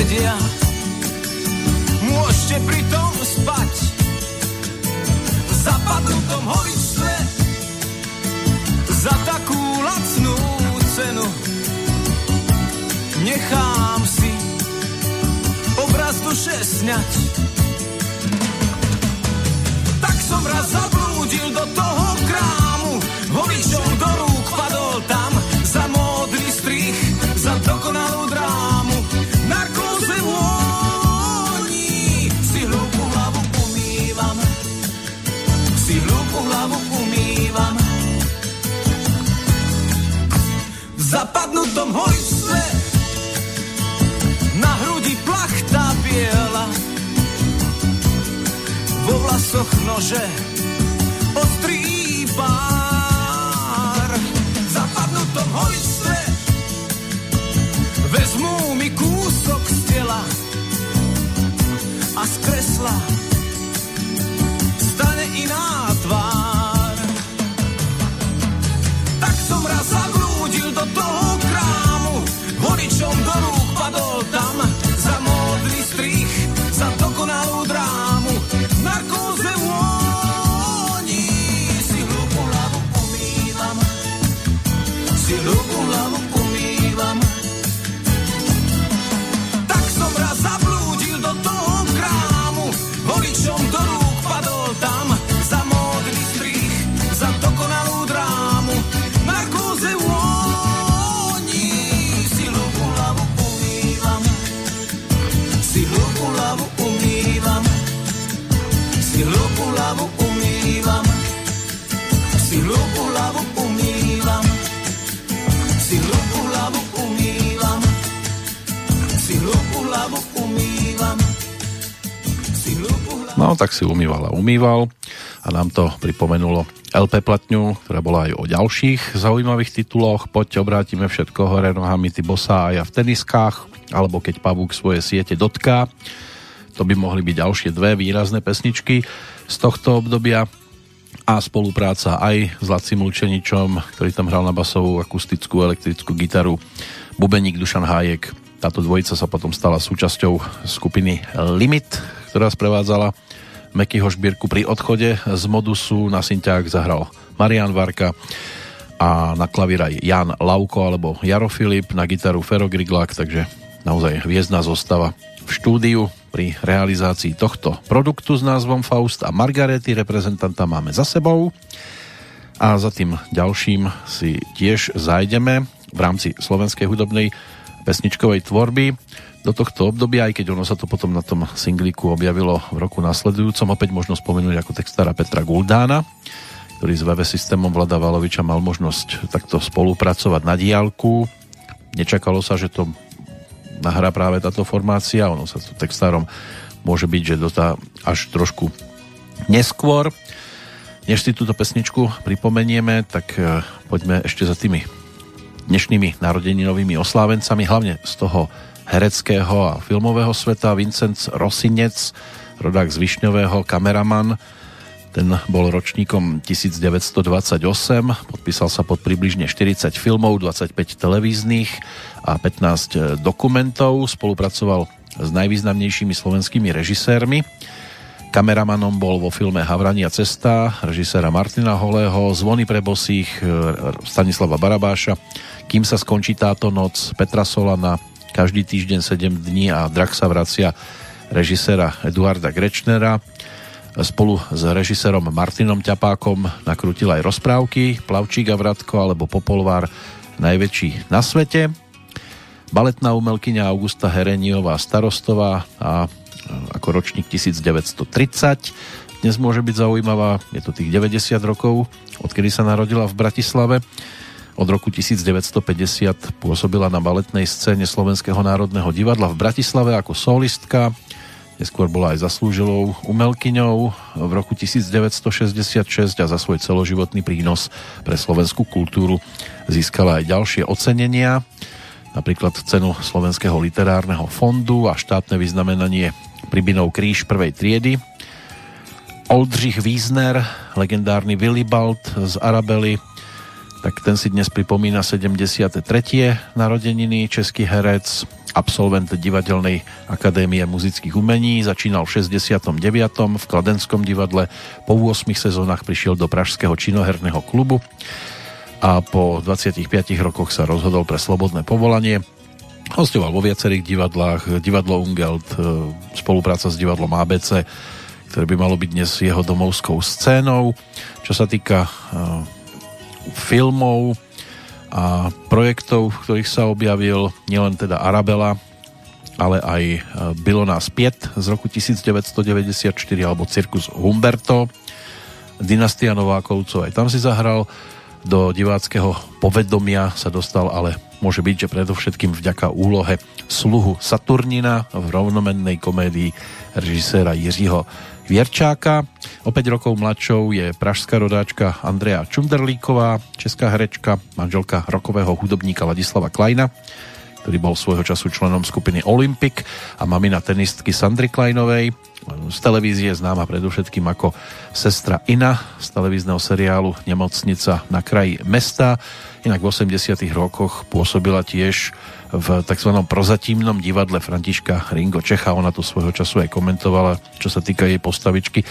S7: sedia. Môžete pritom spať v zapadnutom horičle za takú lacnú cenu. Nechám si obraz duše sňať. Tak som raz zablúdil do toho krámu horičom zapadnutom holičstve na hrudi plachta biela, vo vlasoch nože, ostrý pár. Tak si
S1: umýval a umýval a nám to pripomenulo LP platňu, ktorá bola aj o ďalších zaujímavých tituloch. Poď obrátime všetko hore nohami, ty bosá aj v teniskách, alebo keď pavúk svoje siete dotká. To by mohli byť ďalšie dve výrazné pesničky z tohto obdobia a spolupráca aj s Lacim Lučeničom, ktorý tam hral na basovú akustickú elektrickú gitaru, bubeník Dušan Hájek. Táto dvojica sa potom stala súčasťou skupiny Limit, ktorá sprevádzala Mekyho Šbírku pri odchode. Z Modusu. Na synťák zahral Marian Varka a na klavír aj Jan Lauko alebo Jaro Filip, na gitaru Fero Griglak, takže naozaj hviezdna zostava v štúdiu. Pri realizácii tohto produktu s názvom Faust a Margarety reprezentanta máme za sebou. A za tým ďalším si tiež zajdeme v rámci slovenskej hudobnej pesničkovej tvorby do tohto obdobia, aj keď ono sa to potom na tom singliku objavilo v roku nasledujúcom. Opäť možno spomenúť ako textára Petra Guldána, ktorý s VV systémom Vlada Valoviča mal možnosť takto spolupracovať na diálku. Nečakalo sa, že to nahrá práve táto formácia, ono sa to textárom môže byť, že dotá až trošku neskôr. Než si túto pesničku pripomenieme, tak eh, poďme ešte za tými dnešnými narodeninovými oslávencami, hlavne z toho hereckého a filmového sveta. Vincent Rosinec, rodák z Višňového, kameraman, ten bol ročníkom 1928, podpísal sa pod približne 40 filmov, 25 televíznych a 15 dokumentov, spolupracoval s najvýznamnejšími slovenskými režisérmi. Kameramanom bol vo filme Havrania cesta režiséra Martina Holého, Zvony pre bosých Stanislava Barabáša, Kým sa skončí táto noc Petra Solana, každý týždeň 7 dní a Drak sa vracia režiséra Eduarda Grečnera. Spolu s režisérom Martinom Ťapákom nakrútil aj rozprávky Plavčík a Vratko alebo Popolvár najväčší na svete. Baletná umelkyňa Augusta Hereniová Starostová a ako ročník 1930 dnes môže byť zaujímavá, je to tých 90 rokov, odkedy sa narodila v Bratislave. Od roku 1950 pôsobila na baletnej scéne Slovenského národného divadla v Bratislave ako solistka. Neskôr bola aj zaslúžilou umelkyňou v roku 1966 a za svoj celoživotný prínos pre slovenskú kultúru získala aj ďalšie ocenenia, napríklad cenu Slovenského literárneho fondu a štátne vyznamenanie Pribinov kríž prvej triedy. Oldřich Wiesner, legendárny Willibald z Arabely, tak ten si dnes pripomína 73. narodeniny, český herec absolvent Divadelnej akadémie muzických umení, začínal v 69. v Kladenskom divadle, po 8 sezónach prišiel do Pražského činoherného klubu a po 25 rokoch sa rozhodol pre slobodné povolanie. Hostoval vo viacerých divadlách, divadlo Ungelt, e, spolupráca s divadlom ABC, ktoré by malo byť dnes jeho domovskou scénou. Čo sa týka uh, filmov a projektov, v ktorých sa objavil nielen teda Arabela, ale aj uh, Bylo nás 5 z roku 1994 alebo Cirkus Humberto. Dynastia Novákovcov aj tam si zahral. Do diváckého povedomia sa dostal, ale môže byť, že predovšetkým vďaka úlohe sluhu Saturnina v rovnomennej komédii režiséra Jiřího Vierčáka. O 5 rokov mladšou je pražská rodáčka Andrea Čunderlíková, česká herečka, manželka rokového hudobníka Ladislava Kleina, ktorý bol svojho času členom skupiny Olympic a mamina tenistky Sandry Kleinovej. Z televízie známa predovšetkým ako sestra Ina z televízneho seriálu Nemocnica na kraji mesta. Inak v 80 rokoch pôsobila tiež v tzv. prozatímnom divadle Františka Ringo Čecha. Ona to svojho času aj komentovala, čo sa týka jej postavičky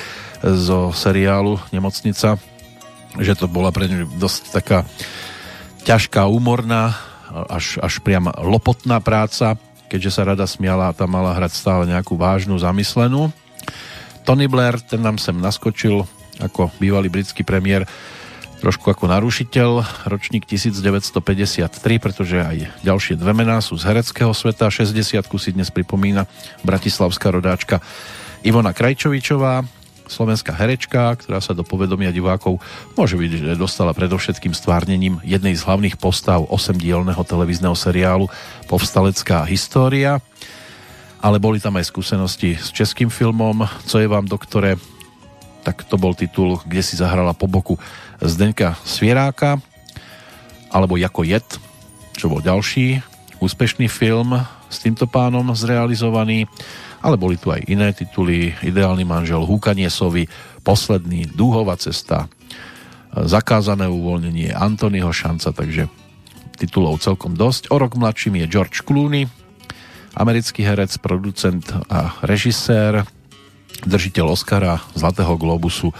S1: zo seriálu Nemocnica, že to bola pre ňu dosť taká ťažká, úmorná, až, až priam lopotná práca, keďže sa rada smiala a tam mala hrať stále nejakú vážnu, zamyslenú. Tony Blair, ten nám sem naskočil ako bývalý britský premiér trošku ako narušiteľ, ročník 1953, pretože aj ďalšie dve mená sú z hereckého sveta. 60 si dnes pripomína bratislavská rodáčka Ivona Krajčovičová, slovenská herečka, ktorá sa do povedomia divákov môže byť, že dostala predovšetkým stvárnením jednej z hlavných postav osemdielného televízneho seriálu Povstalecká história. Ale boli tam aj skúsenosti s českým filmom Co je vám, doktore? Tak to bol titul, kde si zahrala po boku Zdenka Svieráka alebo Jako jed, čo bol ďalší úspešný film s týmto pánom zrealizovaný, ale boli tu aj iné tituly, Ideálny manžel, Húkanie sovy, Posledný, Dúhová cesta, Zakázané uvoľnenie Antonyho šanca, takže titulov celkom dosť. O rok mladším je George Clooney, americký herec, producent a režisér, držiteľ Oscara, Zlatého globusu.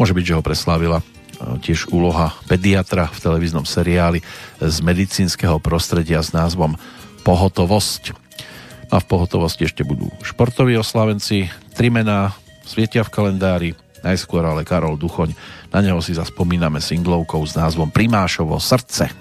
S1: Môže byť, že ho preslávila tiež úloha pediatra v televíznom seriáli z medicínskeho prostredia s názvom Pohotovosť. A v pohotovosti ešte budú športoví oslavenci, tri mená svietia v kalendári, najskôr ale Karol Duchoň. Na neho si zaspomíname singlovkou s názvom Primášovo srdce.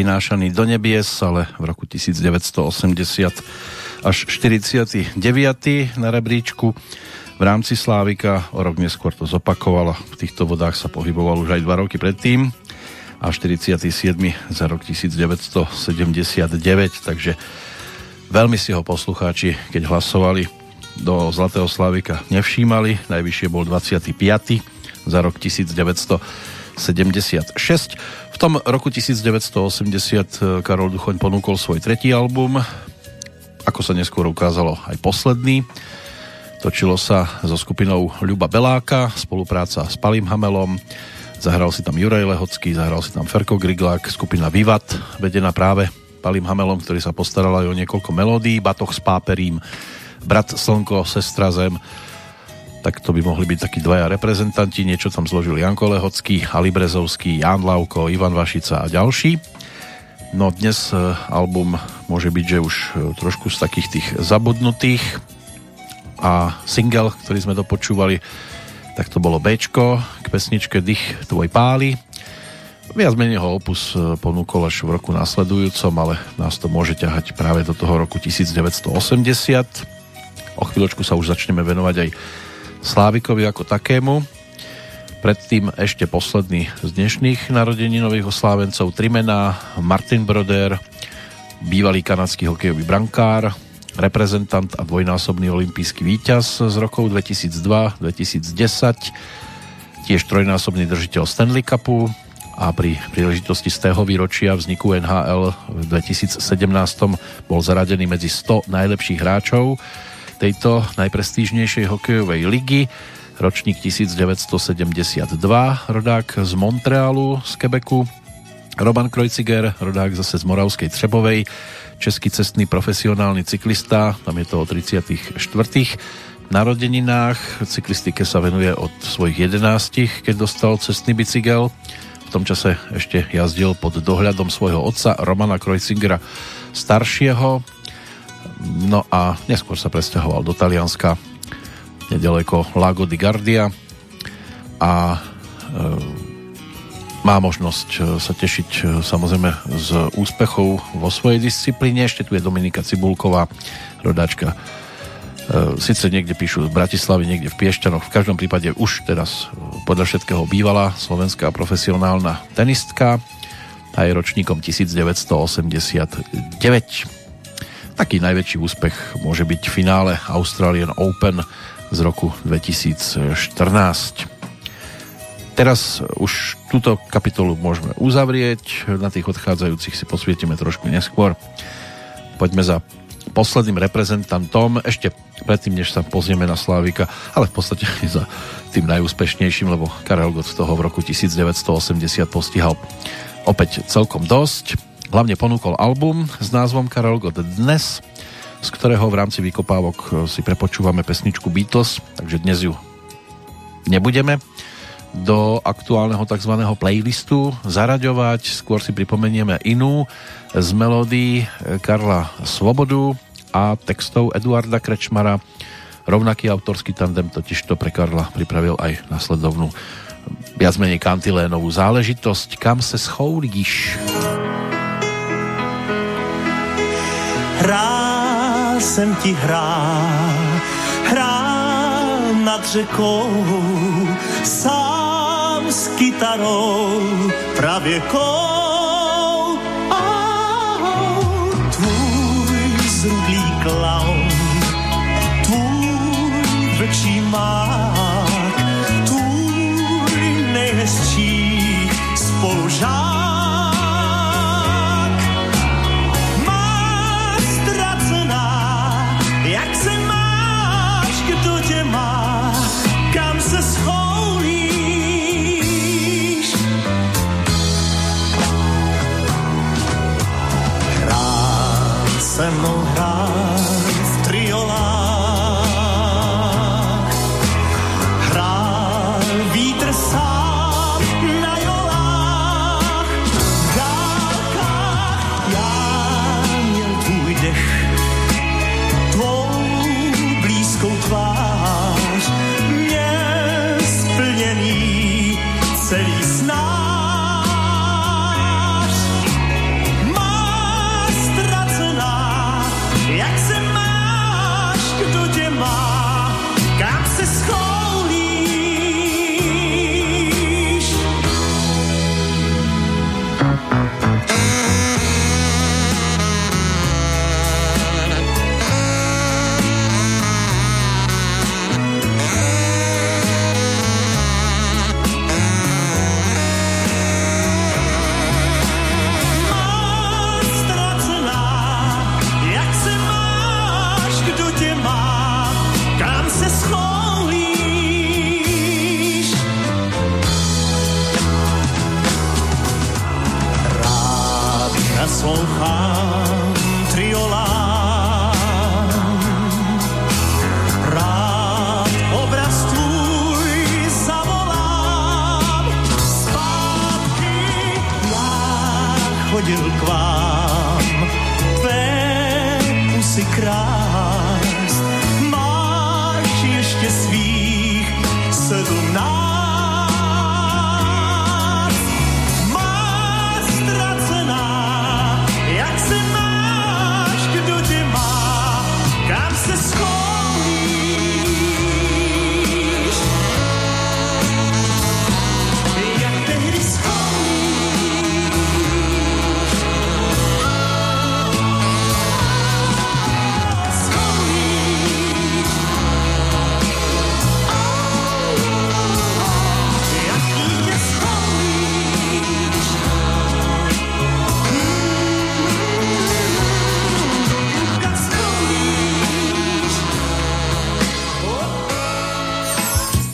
S1: Vynášaný do nebies, ale v roku 1980 až 49. na rebríčku v rámci Slávika. O rok neskôr to zopakovala. V týchto vodách sa pohyboval už aj dva roky predtým a 47. za rok 1979, takže veľmi si ho poslucháči, keď hlasovali do Zlatého Slávika nevšímali. Najvyššie bol 25. za rok 1976. Tom roku 1980 Karol Duchoň ponúkol svoj tretí album, ako sa neskôr ukázalo aj posledný. Točilo sa so skupinou Ľuba Beláka, spolupráca s Palým Hamelom, zahral si tam Juraj Lehocký, zahral si tam Ferko Griglák, skupina Vivat, vedená práve Palým Hamelom, ktorý sa postaral aj o niekoľko melódií, Batoh s páperím, Brat Slnko, Sestra Zem, tak to by mohli byť takí dvaja reprezentanti, niečo tam zložil Janko Lehocký, Ali Brezovský, Jan Lauko, Ivan Vašica a ďalší. No dnes e, album môže byť, že už e, trošku z takých tých zabudnutých a single, ktorý sme dopočúvali, tak to bolo Bčko k pesničke Dých tvoj páli. Viac menej ho opus e, ponúkol až v roku nasledujúcom, ale nás to môže ťahať práve do toho roku 1980. O chvíľočku sa už začneme venovať aj Slávikovi ako takému. Predtým ešte posledný z dnešných narodeninových oslávencov Trimena, Martin Broder, bývalý kanadský hokejový brankár, reprezentant a dvojnásobný olimpijský víťaz z rokov 2002-2010, tiež trojnásobný držiteľ Stanley Cupu a pri príležitosti z tého výročia vzniku NHL v 2017 bol zaradený medzi 100 najlepších hráčov tejto najprestížnejšej hokejovej ligy. Ročník 1972, rodák z Montrealu, z Quebecu. Roman Krojciger, rodák zase z Moravskej Třebovej, český cestný profesionálny cyklista, tam je to o 34 narodeninách. Cyklistike sa venuje od svojich 11, keď dostal cestný bicykel. V tom čase ešte jazdil pod dohľadom svojho otca Romana Krojcingera staršieho. No a neskôr sa presťahoval do Talianska, nedaleko Lago di Gardia a e, má možnosť e, sa tešiť e, samozrejme z úspechov vo svojej disciplíne. Ešte tu je Dominika Cibulková, rodáčka Sice niekde píšu z Bratislavy, niekde v Piešťanoch, v každom prípade už teraz podľa všetkého bývala slovenská profesionálna tenistka a je ročníkom 1989. Taký najväčší úspech môže byť v finále Australian Open z roku 2014. Teraz už túto kapitolu môžeme uzavrieť, na tých odchádzajúcich si posvietime trošku neskôr. Poďme za posledným reprezentantom, ešte predtým, než sa pozrieme na Slávika, ale v podstate za tým najúspešnejším, lebo Karel Gott toho v roku 1980 postihal opäť celkom dosť Hlavne ponúkol album s názvom Karel Gott Dnes, z ktorého v rámci vykopávok e, si prepočúvame pesničku Beatles, takže dnes ju nebudeme do aktuálneho tzv. playlistu zaraďovať. Skôr si pripomenieme inú z melódií e, Karla Svobodu a textov Eduarda Krečmara. Rovnaký autorský tandem totiž to pre Karla pripravil aj nasledovnú viac menej kantilénovú záležitosť Kam se schoulíš?
S8: Hrál jsem ti hrál, hrál nad řekou, sám s kytarou pravěkou. Oh, tvůj zrudlý klaun, tvůj vlčí mák, nejčistší spolužák. Hrát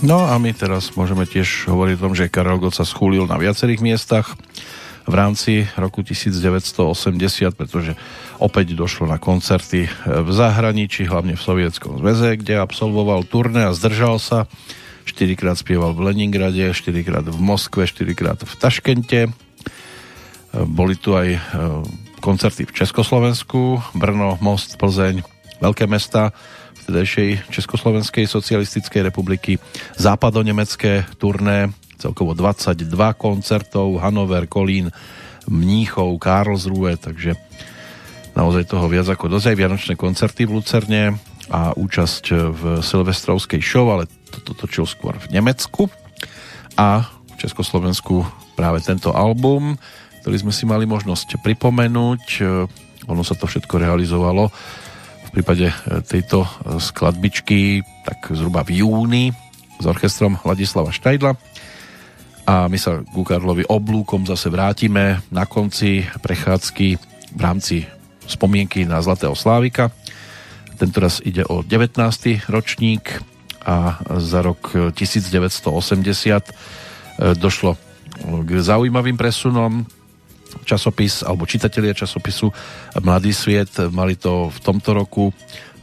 S1: No a my teraz môžeme tiež hovoriť o tom, že Karel Gott sa schúlil na viacerých miestach v rámci roku 1980, pretože opäť došlo na koncerty v zahraničí, hlavne v Sovietskom zväze, kde absolvoval turné a zdržal sa. 4 krát spieval v Leningrade, 4 krát v Moskve, 4 krát v Taškente. Boli tu aj e, koncerty v Československu, Brno, Most, Plzeň, veľké mesta vtedajšej Československej socialistickej republiky, západonemecké turné, celkovo 22 koncertov, Hanover, Kolín, Mníchov, Karlsruhe, takže naozaj toho viac ako dosť. Aj vianočné koncerty v Lucerne a účasť v silvestrovskej show, ale toto točil skôr v Nemecku. A v Československu práve tento album, ktorý sme si mali možnosť pripomenúť. Ono sa to všetko realizovalo prípade tejto skladbičky tak zhruba v júni s orchestrom Ladislava Štajdla a my sa ku Karlovi oblúkom zase vrátime na konci prechádzky v rámci spomienky na Zlatého Slávika. Tento raz ide o 19. ročník a za rok 1980 došlo k zaujímavým presunom. Časopis alebo čitatelia časopisu Mladý sviet mali to v tomto roku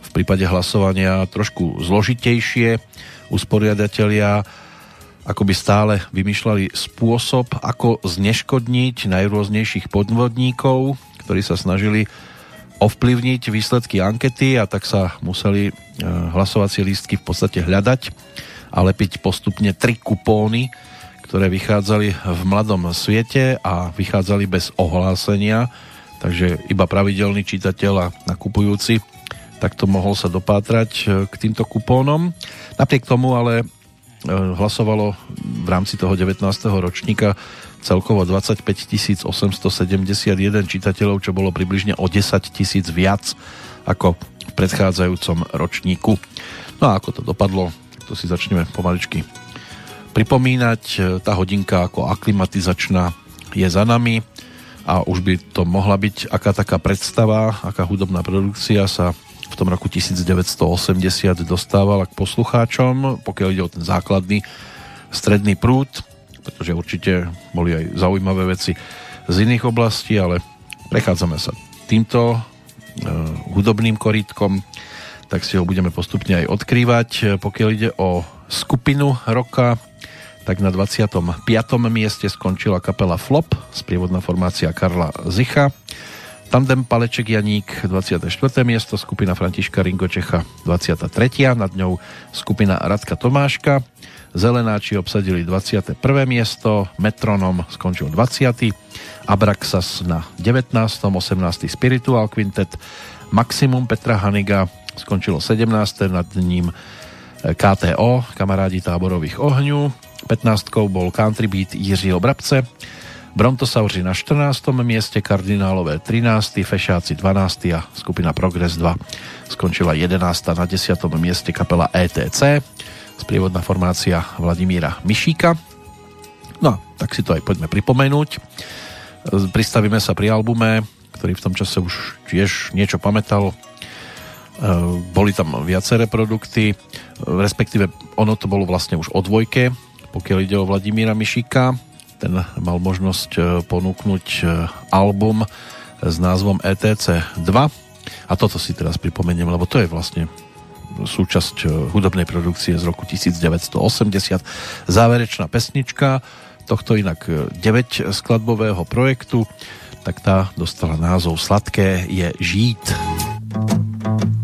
S1: v prípade hlasovania trošku zložitejšie. Usporiadatelia akoby stále vymýšľali spôsob, ako zneškodniť najrôznejších podvodníkov, ktorí sa snažili ovplyvniť výsledky ankety a tak sa museli hlasovacie lístky v podstate hľadať a lepiť postupne tri kupóny, ktoré vychádzali v mladom svete a vychádzali bez ohlásenia, takže iba pravidelný čitateľ a nakupujúci takto mohol sa dopátrať k týmto kupónom. Napriek tomu ale hlasovalo v rámci toho 19. ročníka celkovo 25 871 čitateľov, čo bolo približne o 10 tisíc viac ako v predchádzajúcom ročníku. No a ako to dopadlo, to si začneme pomaličky pripomínať. Tá hodinka ako aklimatizačná je za nami a už by to mohla byť aká taká predstava, aká hudobná produkcia sa v tom roku 1980 dostávala k poslucháčom, pokiaľ ide o ten základný stredný prúd, pretože určite boli aj zaujímavé veci z iných oblastí, ale prechádzame sa týmto uh, hudobným korítkom, tak si ho budeme postupne aj odkrývať. Pokiaľ ide o skupinu roka, tak na 25. mieste skončila kapela Flop, sprievodná formácia Karla Zicha. Tandem Paleček Janík 24. miesto, skupina Františka Ringo Čecha 23. Nad ňou skupina Radka Tomáška. Zelenáči obsadili 21. miesto, Metronom skončil 20. Abraxas na 19. 18. Spiritual Quintet. Maximum Petra Haniga skončilo 17. Nad ním eh, KTO, kamarádi táborových ohňu. 15. bol Country Beat Jiřího Brabce. Brontosauri na 14. mieste, kardinálové 13., fešáci 12. a skupina Progress 2 skončila 11. na 10. mieste kapela ETC, sprievodná formácia Vladimíra Mišíka. No, tak si to aj poďme pripomenúť. Pristavíme sa pri albume, ktorý v tom čase už tiež niečo pamätal. E, boli tam viaceré produkty, respektíve ono to bolo vlastne už o dvojke, pokiaľ ide o Vladimíra Mišíka, ten mal možnosť e, ponúknuť e, album s názvom ETC 2 a toto si teraz pripomeniem, lebo to je vlastne súčasť e, hudobnej produkcie z roku 1980. Záverečná pesnička tohto inak 9 skladbového projektu, tak tá dostala názov Sladké je žít.
S8: řece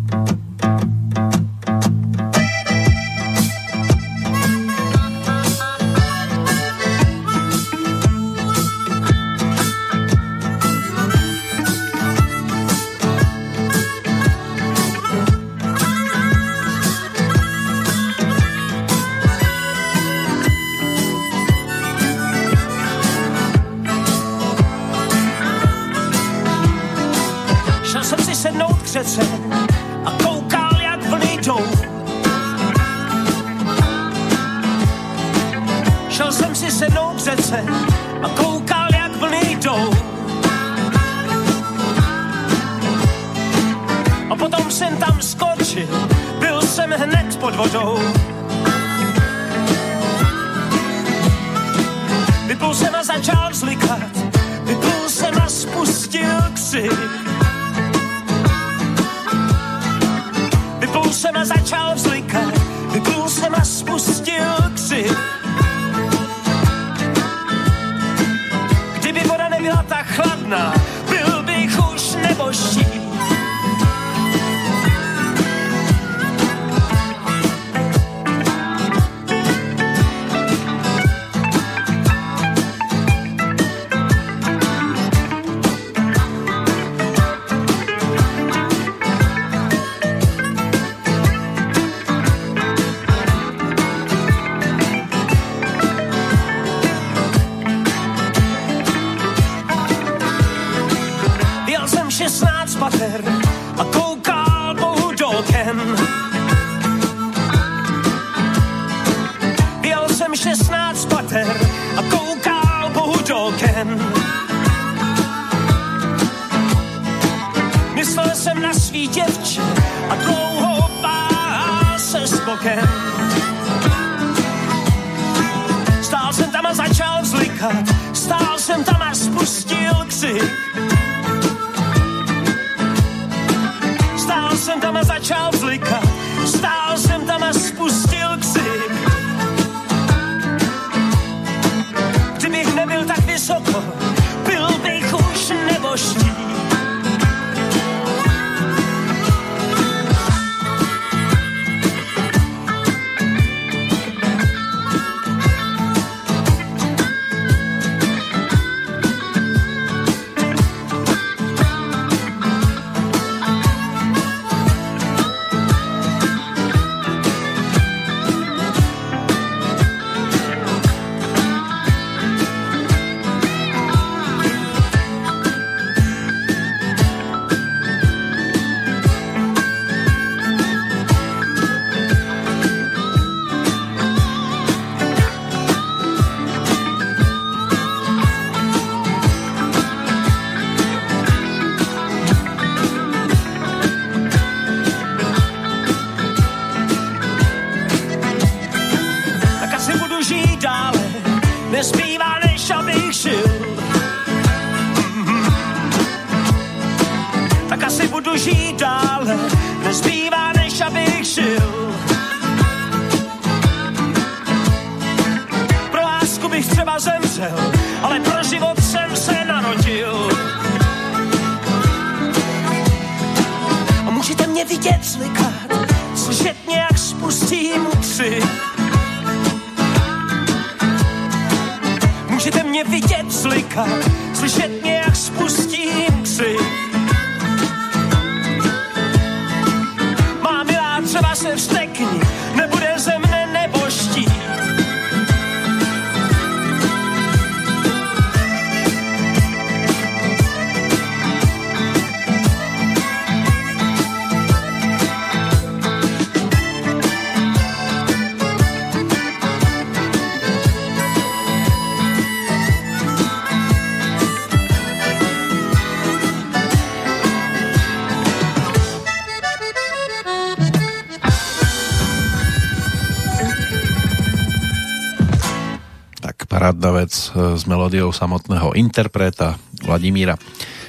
S1: melódiou samotného interpreta Vladimíra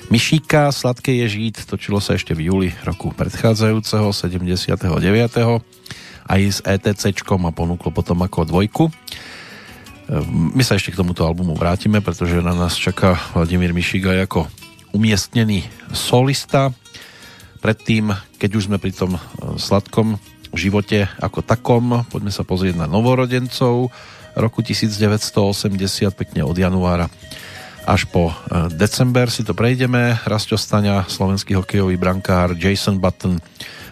S1: Mišíka. Sladké je žít točilo sa ešte v júli roku predchádzajúceho 79. aj s ETC a ponúklo potom ako dvojku. E, My sa ešte k tomuto albumu vrátime, pretože na nás čaká Vladimír Mišík aj ako umiestnený solista. Predtým, keď už sme pri tom e, sladkom živote ako takom, poďme sa pozrieť na novorodencov roku 1980, pekne od januára až po e, december si to prejdeme. Rasto Staňa, slovenský hokejový brankár, Jason Button,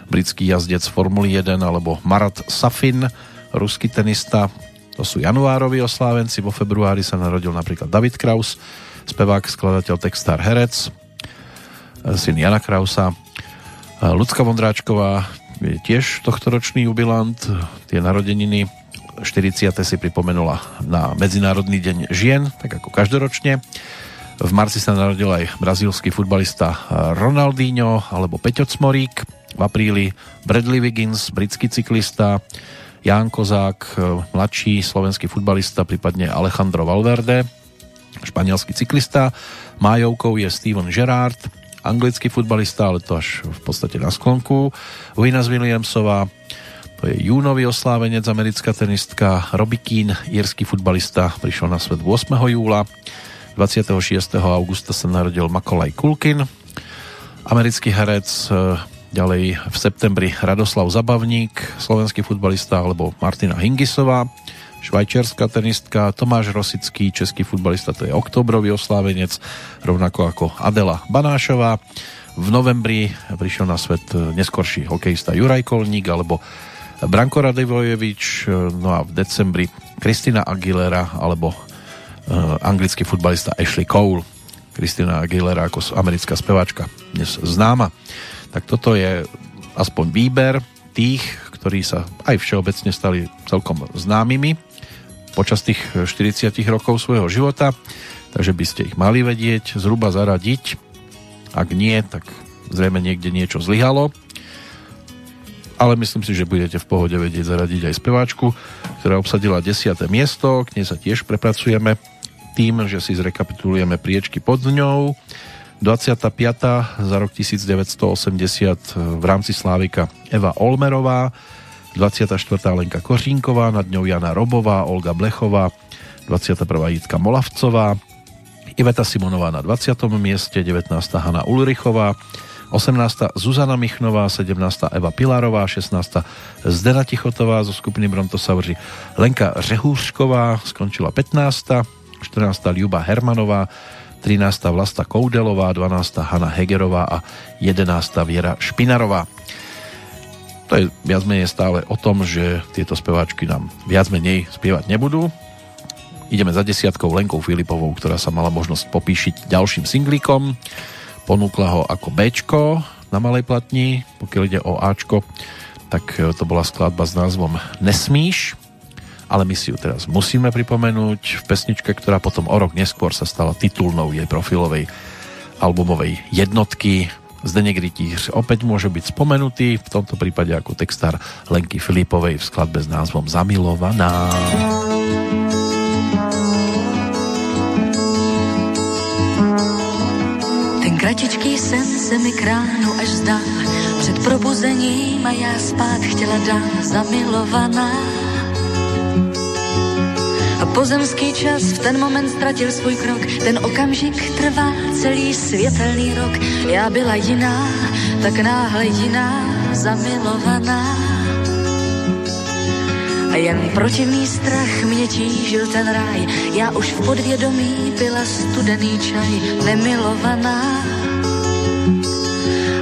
S1: britský jazdec Formuly 1 alebo Marat Safin, ruský tenista. To sú januároví oslávenci. Vo februári sa narodil napríklad David Kraus, spevák, skladateľ, textár, herec, e, syn Jana Krausa. Lucka Vondráčková je tiež tohtoročný jubilant. Tie narodeniny 40. si pripomenula na Medzinárodný deň žien, tak ako každoročne. V marci sa narodil aj brazílsky futbalista Ronaldinho alebo Peťo Cmorík. V apríli Bradley Wiggins, britský cyklista, Ján Kozák, mladší slovenský futbalista, prípadne Alejandro Valverde, španielský cyklista. Májovkou je Steven Gerrard, anglický futbalista, ale to až v podstate na sklonku. Venus Williamsová, to je júnový oslávenec, americká tenistka Robbie Keane, írsky futbalista, prišiel na svet 8. júla. 26. augusta sa narodil Makolaj Kulkin, americký herec, ďalej v septembri Radoslav Zabavník, slovenský futbalista, alebo Martina Hingisová, švajčiarská tenistka, Tomáš Rosický, český futbalista, to je oktobrový oslávenec, rovnako ako Adela Banášová. V novembri prišiel na svet neskorší hokejista Juraj Kolník alebo Branko Radivojevič, no a v decembri Kristina Aguilera alebo anglický futbalista Ashley Cole. Kristina Aguilera ako americká speváčka dnes známa. Tak toto je aspoň výber tých, ktorí sa aj všeobecne stali celkom známymi počas tých 40 rokov svojho života, takže by ste ich mali vedieť, zhruba zaradiť. Ak nie, tak zrejme niekde niečo zlyhalo. Ale myslím si, že budete v pohode vedieť zaradiť aj speváčku, ktorá obsadila 10. miesto. K nej sa tiež prepracujeme tým, že si zrekapitulujeme priečky pod ňou. 25. za rok 1980 v rámci Slávika Eva Olmerová, 24. Lenka Kořínková, nad ňou Jana Robová, Olga Blechová, 21. Jitka Molavcová, Iveta Simonová na 20. mieste, 19. Hanna Ulrichová, 18. Zuzana Michnová, 17. Eva Pilarová, 16. Zdena Tichotová zo skupiny Brontosauri, Lenka Řehúřková skončila 15. 14. Ľuba Hermanová, 13. Vlasta Koudelová, 12. Hanna Hegerová a 11. Viera Špinarová. To je viac menej stále o tom, že tieto speváčky nám viac menej spievať nebudú. Ideme za desiatkou Lenkou Filipovou, ktorá sa mala možnosť popíšiť ďalším singlíkom. Ponúkla ho ako Bčko na malej platni, pokiaľ ide o Ačko, tak to bola skladba s názvom Nesmíš, ale my si ju teraz musíme pripomenúť. V pesničke, ktorá potom o rok neskôr sa stala titulnou jej profilovej albumovej jednotky. Zdeněk Rytíř opäť môže byť spomenutý, v tomto prípade ako textár Lenky Filipovej v skladbe s názvom Zamilovaná.
S9: Ten kratičký sen se mi kránu až zdá, před probuzením a já spát chtěla dám zamilovaná. A
S3: pozemský čas v ten moment ztratil svůj krok. Ten okamžik trvá celý světelný rok. Já byla jiná, tak náhle jiná, zamilovaná. A jen protivný strach mě tížil ten ráj. Já už v podvědomí byla studený čaj, nemilovaná.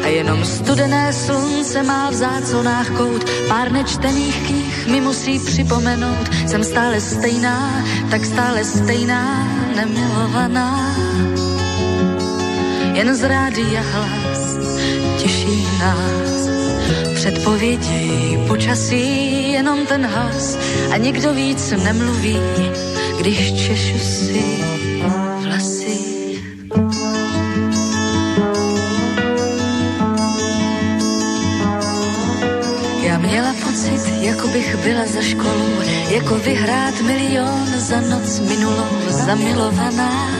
S3: A jenom studené slunce má v záconách kout, pár nečtených knih mi musí připomenout. Jsem stále stejná, tak stále stejná, nemilovaná. Jen z rádia hlas těší nás. Předpovědi počasí, jenom ten hlas a nikdo víc nemluví, když češu si vlasy. Já měla pocit, jako bych byla za školu, jako vyhrát milion za noc minulou, zamilovaná.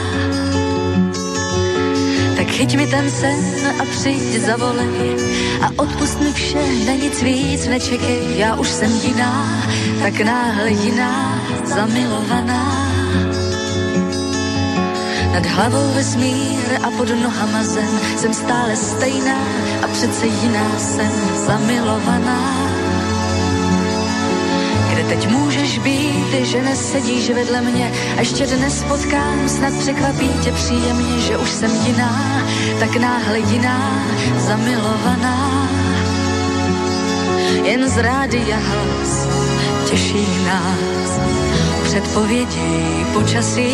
S3: Tak chyť mi ten sen a přijď zavolej a odpust mi vše, na nic víc nečekej. Já už jsem jiná, tak náhle jiná, zamilovaná. Nad hlavou vesmír a pod nohama zem Jsem stále stejná a přece jiná jsem zamilovaná teď můžeš být, že nesedíš vedle mě. A ještě dnes potkám, snad překvapí tě příjemně Že už jsem jiná, tak náhle jiná, zamilovaná. Jen z rádia hlas těší nás. Předpovědi počasí,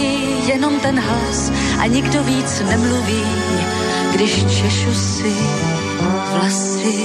S3: jenom ten hlas. A nikdo víc nemluví, když češu si vlasy.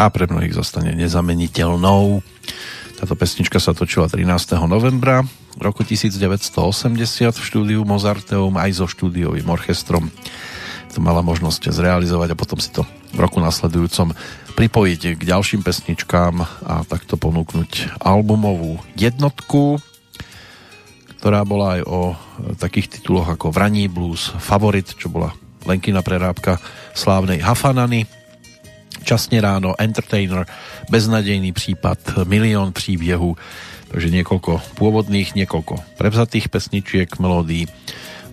S1: A pre mnohých zostane nezameniteľnou. Táto pesnička sa točila 13. novembra roku 1980 v štúdiu Mozarteum aj so štúdiovým orchestrom. To mala možnosť zrealizovať a potom si to v roku nasledujúcom pripojiť k ďalším pesničkám a takto ponúknuť albumovú jednotku, ktorá bola aj o takých tituloch ako Vraní blues, Favorit, čo bola Lenkina prerábka slávnej Hafanany, Časne ráno, Entertainer, Beznadejný prípad, Milión príbiehu, takže niekoľko pôvodných, niekoľko prevzatých pesničiek, melódií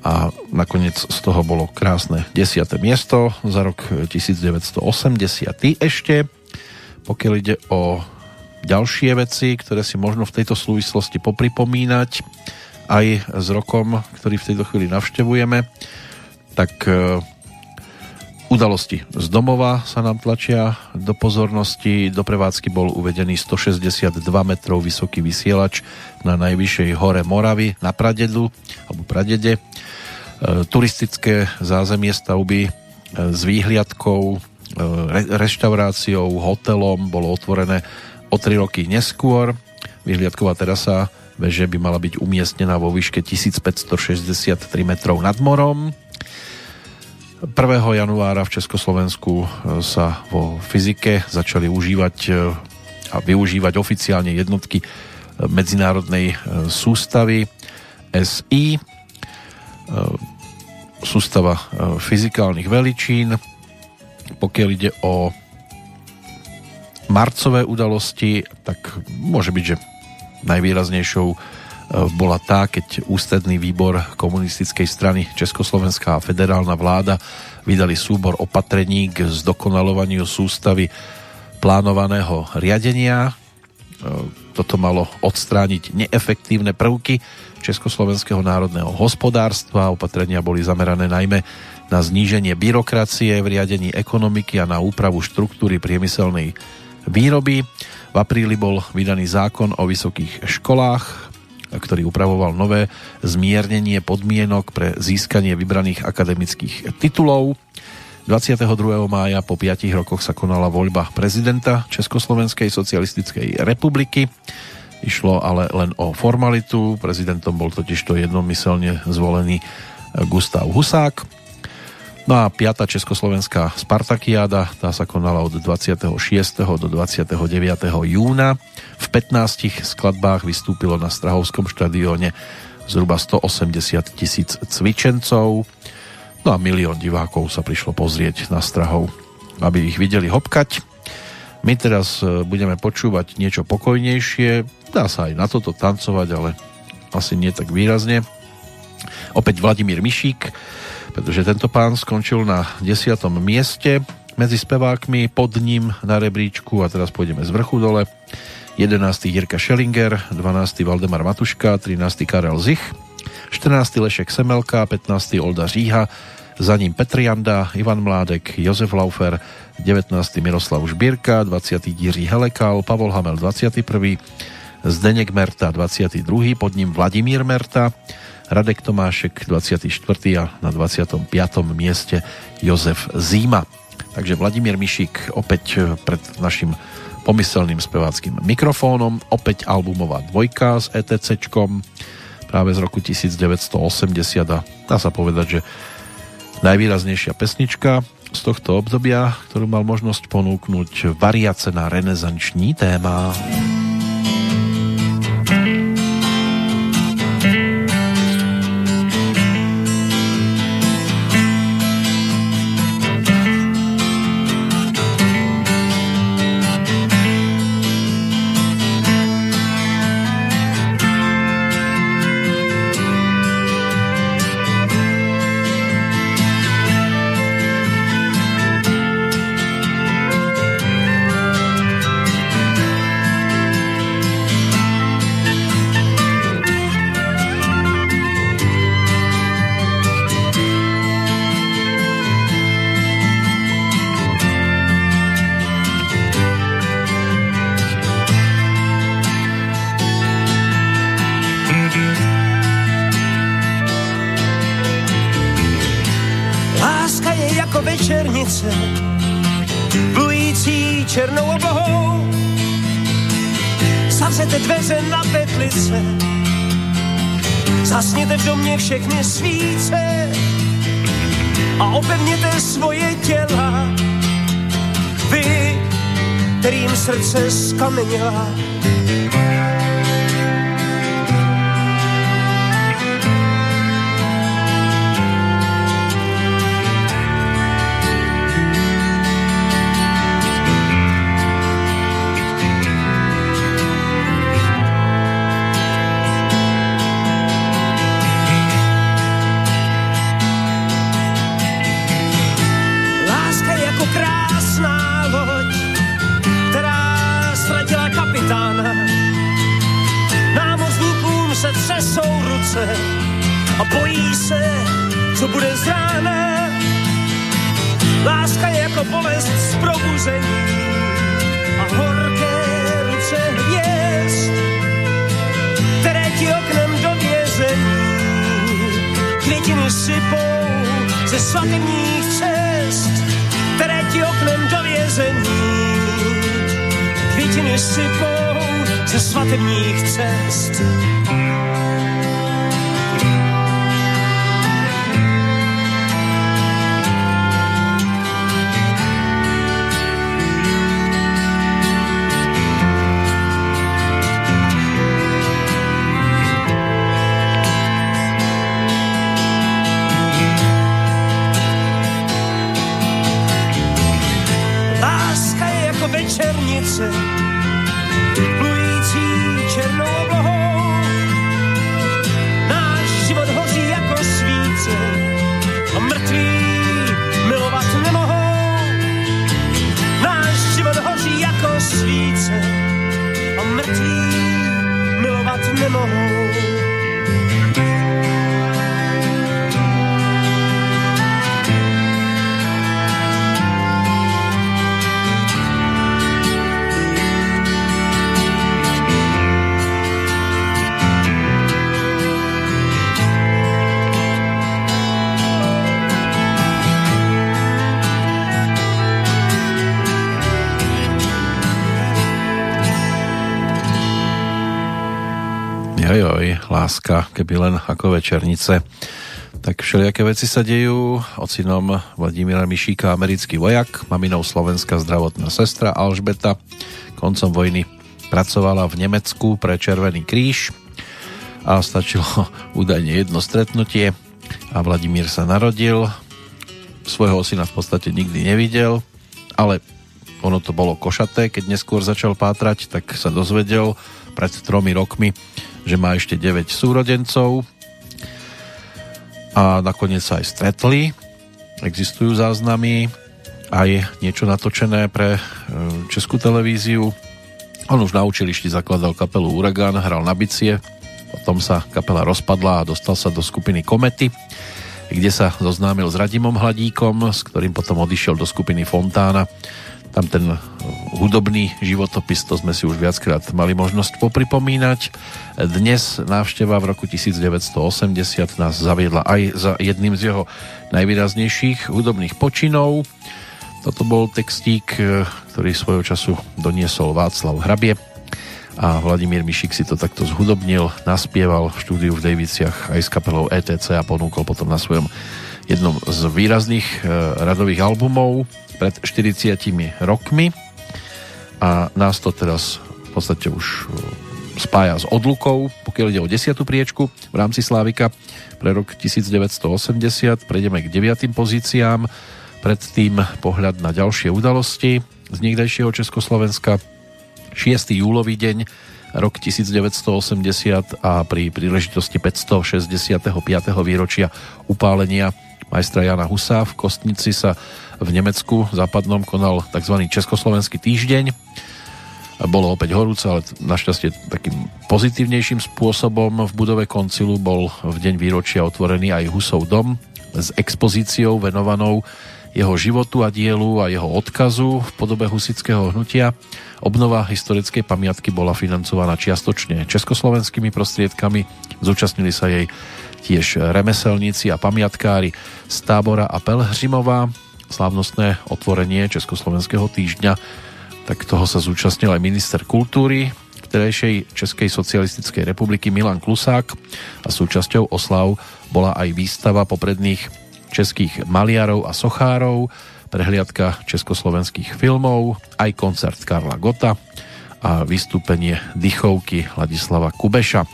S1: a nakoniec z toho bolo krásne 10. miesto za rok 1980 ešte. Pokiaľ ide o ďalšie veci, ktoré si možno v tejto súvislosti popripomínať aj s rokom, ktorý v tejto chvíli navštevujeme, tak Udalosti z domova sa nám tlačia do pozornosti. Do prevádzky bol uvedený 162 metrov vysoký vysielač na najvyššej hore Moravy na Pradedu alebo Pradede. E, turistické zázemie stavby e, s výhliadkou, e, reštauráciou, hotelom bolo otvorené o 3 roky neskôr. Vyhliadková terasa veže by mala byť umiestnená vo výške 1563 metrov nad morom 1. januára v Československu e, sa vo fyzike začali užívať e, a využívať oficiálne jednotky e, medzinárodnej sústavy SI, sústava fyzikálnych veličín. Pokiaľ ide o marcové udalosti, tak môže byť, že najvýraznejšou bola tá, keď ústredný výbor komunistickej strany Československá federálna vláda vydali súbor opatrení k zdokonalovaniu sústavy plánovaného riadenia. E, toto malo odstrániť neefektívne prvky Československého národného hospodárstva. Opatrenia boli zamerané najmä na zníženie byrokracie v riadení ekonomiky a na úpravu štruktúry priemyselnej výroby. V apríli bol vydaný zákon o vysokých školách, ktorý upravoval nové zmiernenie podmienok pre získanie vybraných akademických titulov. 22. mája po 5 rokoch sa konala voľba prezidenta Československej socialistickej republiky. Išlo ale len o formalitu. Prezidentom bol totiž to jednomyselne zvolený Gustav Husák. No a 5. Československá Spartakiáda, tá sa konala od 26. do 29. júna. V 15 skladbách vystúpilo na Strahovskom štadióne zhruba 180 tisíc cvičencov. No a milión divákov sa prišlo pozrieť na Strahov, aby ich videli hopkať. My teraz e, budeme počúvať niečo pokojnejšie. Dá sa aj na toto tancovať, ale asi nie tak výrazne. Opäť Vladimír Mišík, pretože tento pán skončil na 10. mieste medzi spevákmi, pod ním na rebríčku a teraz pôjdeme z vrchu dole. 11. Jirka Schellinger, 12. Valdemar Matuška, 13. Karel Zich, 14. Lešek Semelka, 15. Olda Říha, za ním Petr Janda, Ivan Mládek, Jozef Laufer, 19. Miroslav Žbírka, 20. Jiří Helekal, Pavol Hamel 21. Zdeněk Merta 22. pod ním Vladimír Merta, Radek Tomášek 24. a na 25. mieste Jozef Zíma. Takže Vladimír Mišík opäť pred našim pomyselným speváckým mikrofónom, opäť albumová dvojka s ETCčkom práve z roku 1980 a dá sa povedať, že najvýraznejšia pesnička z tohto obdobia, ktorú mal možnosť ponúknuť variace na renesanční téma. srce z keby len ako večernice. Tak všelijaké veci sa dejú. Ocinom Vladimíra Mišíka, americký vojak, maminou slovenská zdravotná sestra Alžbeta. Koncom vojny pracovala v Nemecku pre Červený kríž a stačilo údajne jedno stretnutie a Vladimír sa narodil. Svojho syna v podstate nikdy nevidel, ale ono to bolo košaté, keď neskôr začal pátrať, tak sa dozvedel pred tromi rokmi, že má ešte 9 súrodencov a nakoniec sa aj stretli. Existujú záznamy, aj niečo natočené pre e, českú televíziu. On už na učilišti zakladal kapelu Uragan, hral na bicie, potom sa kapela rozpadla a dostal sa do skupiny Komety, kde sa zoznámil s Radimom Hladíkom, s ktorým potom odišiel do skupiny Fontána tam ten hudobný životopis, to sme si už viackrát mali možnosť popripomínať. Dnes návšteva v roku 1980 nás zaviedla aj za jedným z jeho najvýraznejších hudobných počinov. Toto bol textík, ktorý svojho času doniesol Václav Hrabie a Vladimír Mišik si to takto zhudobnil, naspieval v štúdiu v Daviciach aj s kapelou ETC a ponúkol potom na svojom jednom z výrazných e, radových albumov pred 40 rokmi a nás to teraz v podstate už e, spája s odlukou, pokiaľ ide o desiatú priečku v rámci Slávika pre rok 1980. Prejdeme k deviatým pozíciám, predtým pohľad na ďalšie udalosti z niekdejšieho Československa. 6. júlový deň, rok 1980 a pri príležitosti 565. výročia upálenia majstra Jana Husa v Kostnici sa v Nemecku západnom konal tzv. Československý týždeň. Bolo opäť horúce, ale našťastie takým pozitívnejším spôsobom v budove koncilu bol v deň výročia otvorený aj Husov dom s expozíciou venovanou jeho životu a dielu a jeho odkazu v podobe husického hnutia. Obnova historickej pamiatky bola financovaná čiastočne československými prostriedkami. Zúčastnili sa jej tiež remeselníci a pamiatkári z tábora a Pelhřimová slávnostné otvorenie Československého týždňa, tak toho sa zúčastnil aj minister kultúry vtedajšej Českej socialistickej republiky Milan Klusák. A súčasťou oslav bola aj výstava popredných českých maliarov a sochárov, prehliadka československých filmov, aj koncert Karla Gota a vystúpenie dychovky Ladislava Kubeša.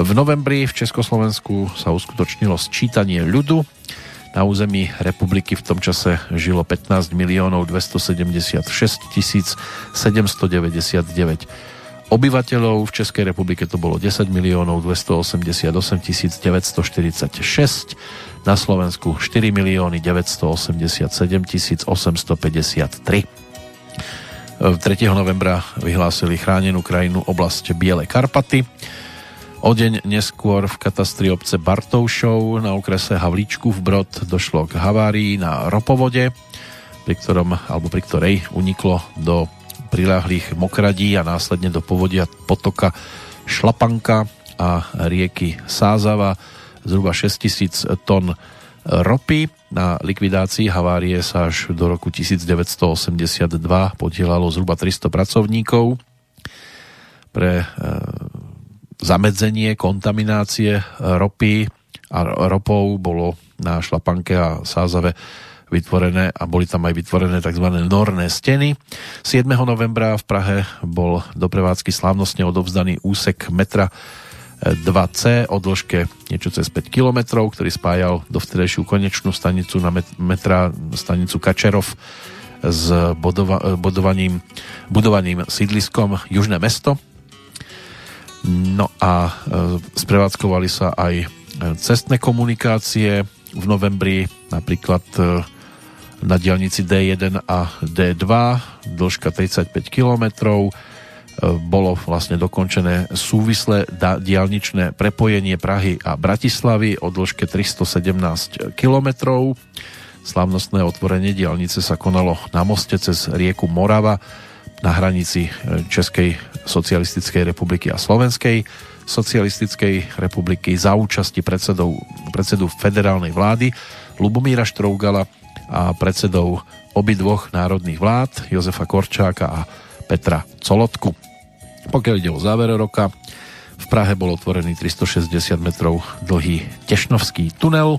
S1: V novembri v Československu sa uskutočnilo sčítanie ľudu, na území republiky v tom čase žilo 15 miliónov 276 tisíc 799 obyvateľov. V Českej republike to bolo 10 miliónov 288 tisíc 946, na Slovensku 4 milióny 987 tisíc 853. 3. novembra vyhlásili chránenú krajinu oblasť Biele Karpaty. O deň neskôr v katastri obce Bartoušov na okrese Havlíčku v Brod došlo k havárii na ropovode, pri, ktorom, alebo pri ktorej uniklo do priláhlých mokradí a následne do povodia potoka Šlapanka a rieky Sázava zhruba 6000 tón ropy. Na likvidácii havárie sa až do roku 1982 podielalo zhruba 300 pracovníkov. Pre e, zamedzenie kontaminácie ropy a ropou bolo na Šlapanke a Sázave vytvorené a boli tam aj vytvorené tzv. norné steny. 7. novembra v Prahe bol do prevádzky slávnostne odovzdaný úsek metra 2C o dĺžke niečo cez 5 km, ktorý spájal do vtedajšiu konečnú stanicu na metra stanicu Kačerov s bodova, budovaným sídliskom Južné mesto No a e, sprevádzkovali sa aj e, cestné komunikácie v novembri, napríklad e, na diálnici D1 a D2, dĺžka 35 km, bolo vlastne dokončené súvislé diálničné prepojenie Prahy a Bratislavy o dĺžke 317 km. Slavnostné otvorenie diálnice sa konalo na moste cez rieku Morava na hranici Českej Socialistickej republiky a Slovenskej Socialistickej republiky za účasti predsedov, predsedu federálnej vlády Lubomíra Štrougala a predsedov obidvoch národných vlád Jozefa Korčáka a Petra Colotku. Pokiaľ ide o záver roka, v V Prahe bol otvorený 360 metrov dlhý Tešnovský tunel.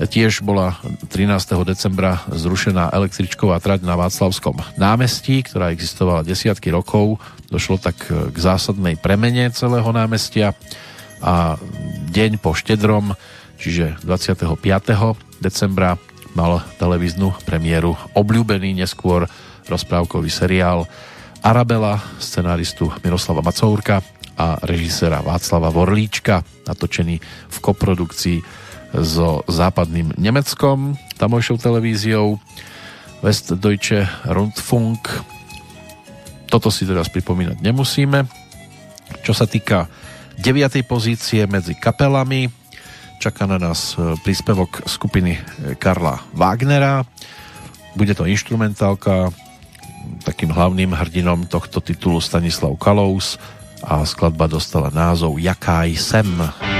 S1: Tiež bola 13. decembra zrušená električková trať na Václavskom námestí, ktorá existovala desiatky rokov. Došlo tak k zásadnej premene celého námestia a deň po štedrom, čiže 25. decembra mal televíznu premiéru obľúbený neskôr rozprávkový seriál Arabela, scenáristu Miroslava Macourka a režisera Václava Vorlíčka, natočený v koprodukcii so západným Nemeckom, tamojšou televíziou Westdeutsche Rundfunk. Toto si teraz pripomínať nemusíme. Čo sa týka 9. pozície medzi kapelami, čaká na nás e, príspevok skupiny e, Karla Wagnera. Bude to instrumentálka, takým hlavným hrdinom tohto titulu Stanislav Kalous a skladba dostala názov Jaká sem. Jaká sem.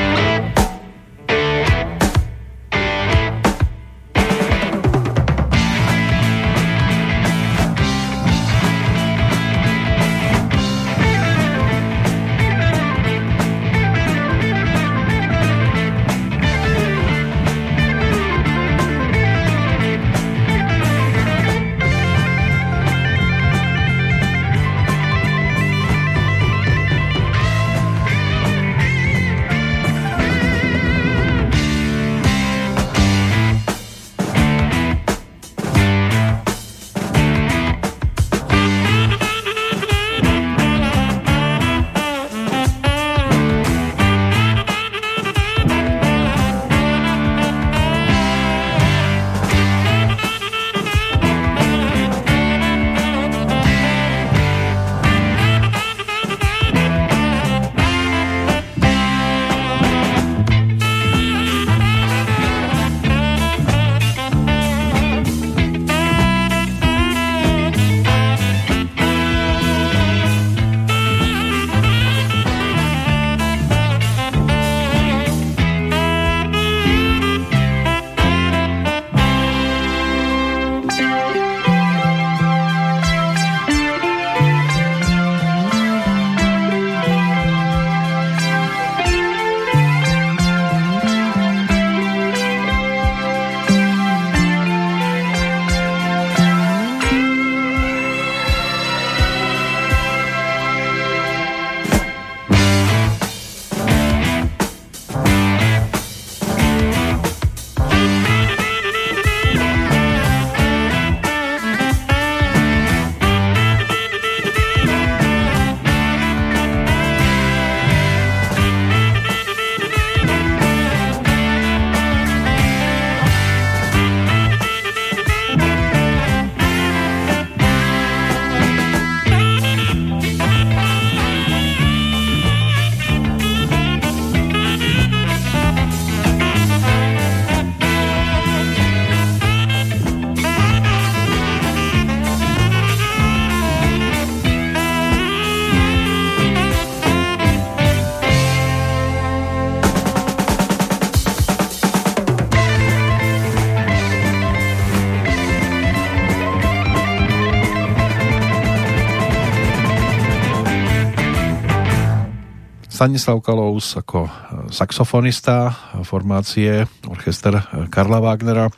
S1: Stanislav Kalous ako e, saxofonista formácie orchester e, Karla Wagnera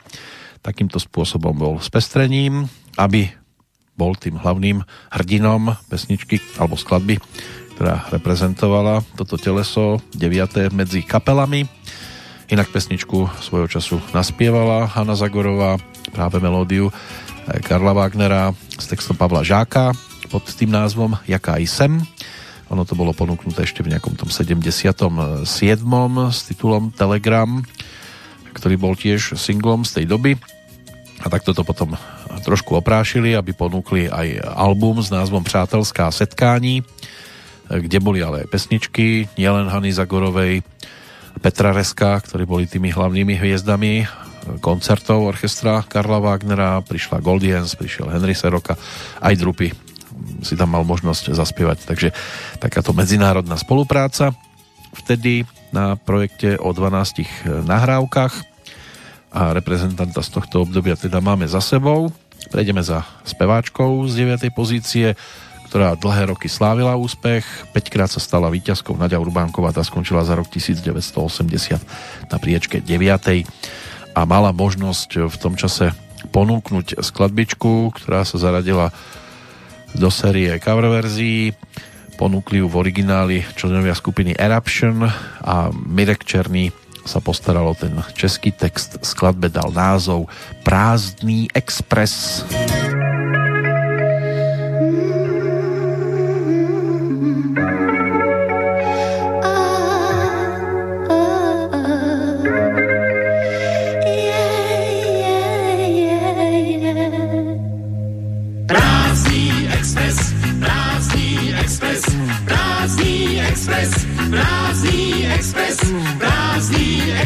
S1: takýmto spôsobom bol spestrením, aby bol tým hlavným hrdinom pesničky alebo skladby, ktorá reprezentovala toto teleso 9. medzi kapelami. Inak pesničku svojho času naspievala Hanna Zagorová, práve melódiu e, Karla Wagnera s textom Pavla Žáka pod tým názvom Jaká i sem. Ono to bolo ponúknuté ešte v nejakom tom 77. s titulom Telegram, ktorý bol tiež singlom z tej doby. A takto to potom trošku oprášili, aby ponúkli aj album s názvom Přátelská setkání, kde boli ale aj pesničky, nielen Hany Zagorovej, Petra Reska, ktorí boli tými hlavnými hviezdami koncertov orchestra Karla Wagnera, prišla Goldiens, prišiel Henry Seroka, aj Drupy si tam mal možnosť zaspievať. Takže takáto medzinárodná spolupráca. Vtedy na projekte o 12 nahrávkach a reprezentanta z tohto obdobia teda máme za sebou. Prejdeme za speváčkou z 9. pozície, ktorá dlhé roky slávila úspech. 5 krát sa stala víťazkou Nadia Urbánková, tá skončila za rok 1980 na priečke 9. a mala možnosť v tom čase ponúknuť skladbičku, ktorá sa zaradila do série cover verzií. Ponúkli ju v origináli členovia skupiny Eruption a Mirek Černý sa postaral o ten český text. Skladbe dal názov Prázdný expres. Prázdný expres,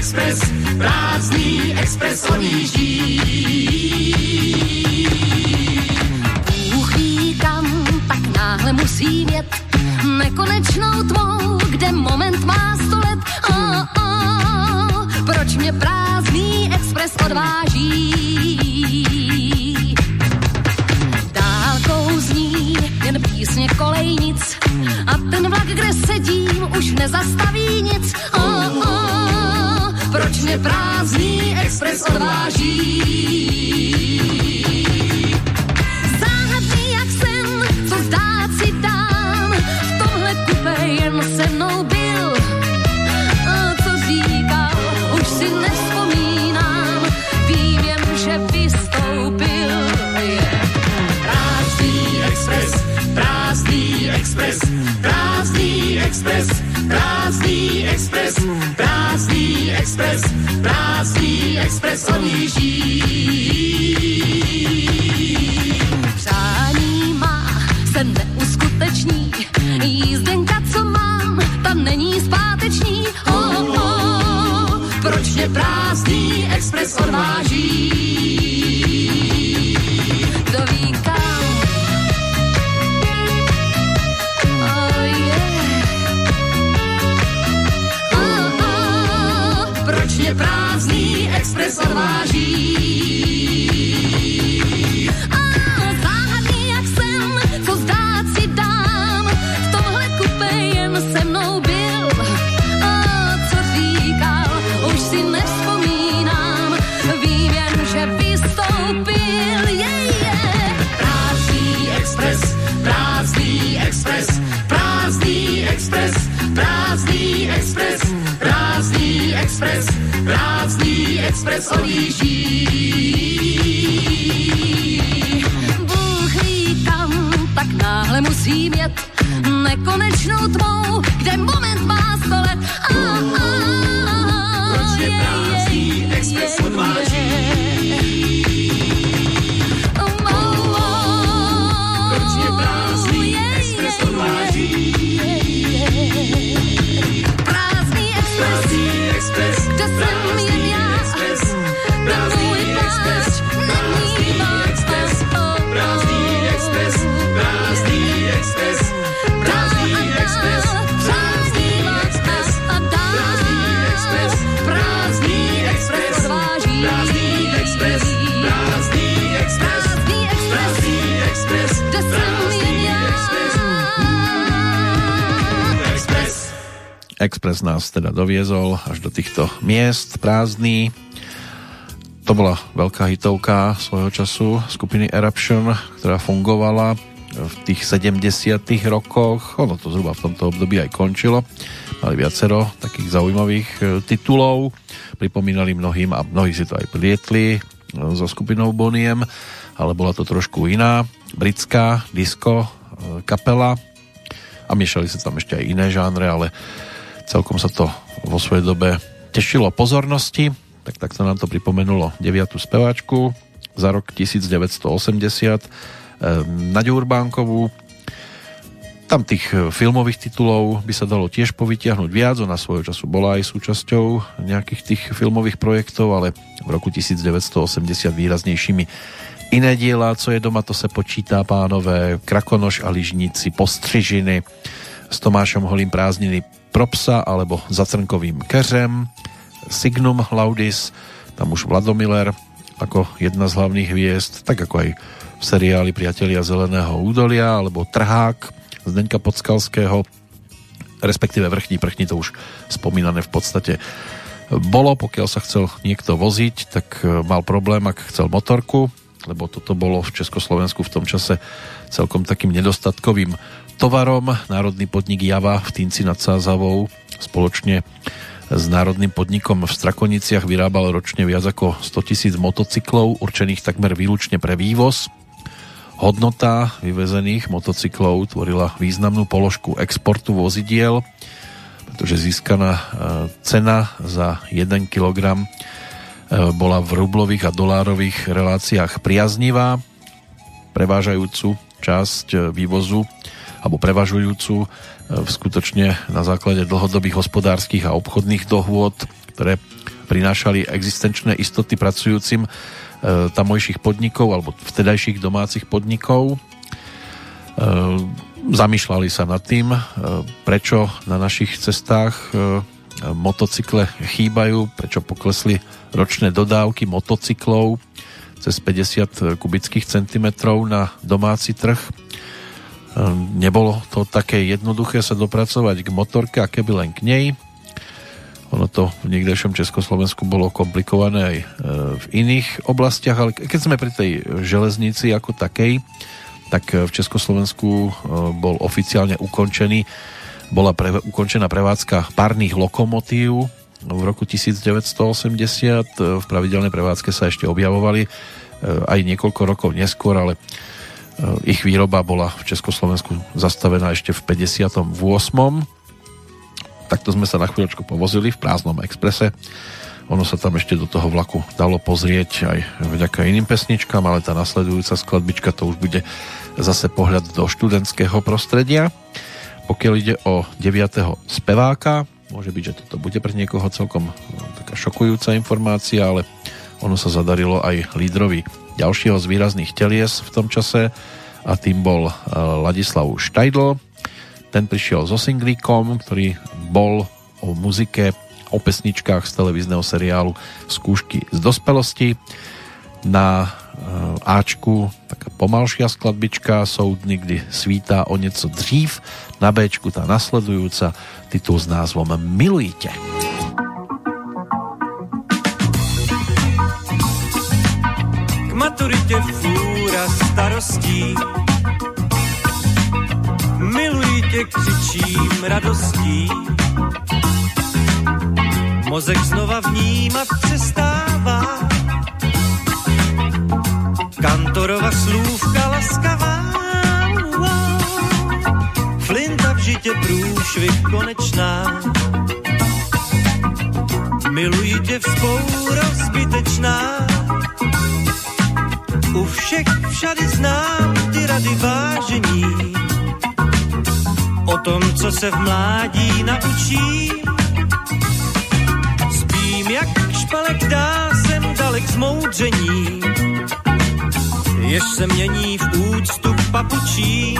S10: expres, prázdný expres odjíždí.
S9: Bůh ví kam, tak náhle musím jet nekonečnou tvou, kde moment má sto let. Oh, oh, proč mě prázdný expres odváží? Dálkou zní jen písně kolejnic a ten vlak, kde sedím, už nezastaví nic. Oh, oh, proč mě prázdný expres odváží? Záhadný jak sen, co zdát si dám, v tomhle kupe jen se mnou byl. Co říkal, už si nevzpomínám, vím jen, že vystoupil.
S10: Prázdný expres, prázdný expres, prázdný expres, prázdný expres, prázdný expres, prázdný expres odjíždí.
S9: Přání má se neuskuteční, jízdenka, co mám, ta není zpáteční. Oh, oh,
S10: Proč mě prázdný expres odváží? Mě prázdný expres odváží? Expres odjíždí.
S9: Bůh ví kam, tak náhle musím jet nekonečnou tmou, kde moment má
S1: Express nás teda doviezol až do týchto miest prázdný. To bola veľká hitovka svojho času skupiny Eruption, ktorá fungovala v tých 70 rokoch. Ono to zhruba v tomto období aj končilo. Mali viacero takých zaujímavých e, titulov. Pripomínali mnohým a mnohí si to aj plietli e, so skupinou Boniem, ale bola to trošku iná. Britská disco e, kapela a miešali sa tam ešte aj iné žánre, ale celkom sa to vo svojej dobe tešilo pozornosti, tak takto nám to pripomenulo 9. speváčku za rok 1980 Naďu Urbánkovú. Tam tých e, filmových titulov by sa dalo tiež povytiahnuť viac, ona svojho času bola aj súčasťou nejakých tých filmových projektov, ale v roku 1980 výraznejšími iné diela, co je doma, to se počítá, pánové, Krakonoš a Ližníci, Postřižiny, s Tomášom Holým prázdniny pro psa alebo za Crnkovým keřem, Signum Laudis, tam už Vladomiller ako jedna z hlavných hviezd, tak ako aj v seriáli Priatelia Zeleného údolia alebo Trhák Zdeňka Podskalského respektíve Vrchní prchní to už spomínané v podstate bolo, pokiaľ sa chcel niekto voziť, tak e, mal problém, ak chcel motorku, lebo toto bolo v Československu v tom čase celkom takým nedostatkovým tovarom. Národný podnik Java v Týnci nad Sázavou spoločne s národným podnikom v Strakoniciach vyrábal ročne viac ako 100 tisíc motocyklov, určených takmer výlučne pre vývoz. Hodnota vyvezených motocyklov tvorila významnú položku exportu vozidiel, pretože získaná e, cena za 1 kg e, bola v rublových a dolárových reláciách priaznivá. Prevážajúcu časť e, vývozu alebo prevažujúcu v skutočne na základe dlhodobých hospodárskych a obchodných dohôd, ktoré prinášali existenčné istoty pracujúcim tamojších podnikov alebo vtedajších domácich podnikov zamýšľali sa nad tým, e, prečo na našich cestách e, motocykle chýbajú, prečo poklesli ročné dodávky motocyklov cez 50 kubických centimetrov na domáci trh. E, nebolo to také jednoduché sa dopracovať k motorke a keby len k nej. Ono to v niekdejšom Československu bolo komplikované aj v iných oblastiach, ale keď sme pri tej železnici ako takej, tak eh, v Československu eh, bol oficiálne ukončený bola pre, ukončená prevádzka párnych lokomotív v roku 1980. Eh, v pravidelnej prevádzke sa ešte objavovali aj niekoľko rokov neskôr, ale ich výroba bola v Československu zastavená ešte v 58. Takto sme sa na chvíľočku povozili v prázdnom exprese. Ono sa tam ešte do toho vlaku dalo pozrieť aj vďaka iným pesničkám, ale tá nasledujúca skladbička to už bude zase pohľad do študentského prostredia. Pokiaľ ide o 9. speváka, môže byť, že toto bude pre niekoho celkom no, taká šokujúca informácia, ale ono sa zadarilo aj lídrovi ďalšieho z výrazných telies v tom čase a tým bol e, Ladislav Štajdl. Ten prišiel so singlíkom, ktorý bol o muzike, o pesničkách z televízneho seriálu Skúšky z dospelosti. Na Eh, Ačku taká pomalšia skladbička Soud nikdy svítá o něco dřív na Bčku tá nasledujúca titul s názvom Milujte.
S8: K maturitě fúra starostí. Milujte křičím radostí. Mozek znova vnímat přestává. Kantorova slůvka laskavá, flinta v žitě průšvih konečná. Miluji tě vzpoura zbytečná, u všech všady znám ty rady vážení. O tom, co se v mládí naučí, spím jak špalek dá jsem dalek zmoudření jež se mění v úctu papučí.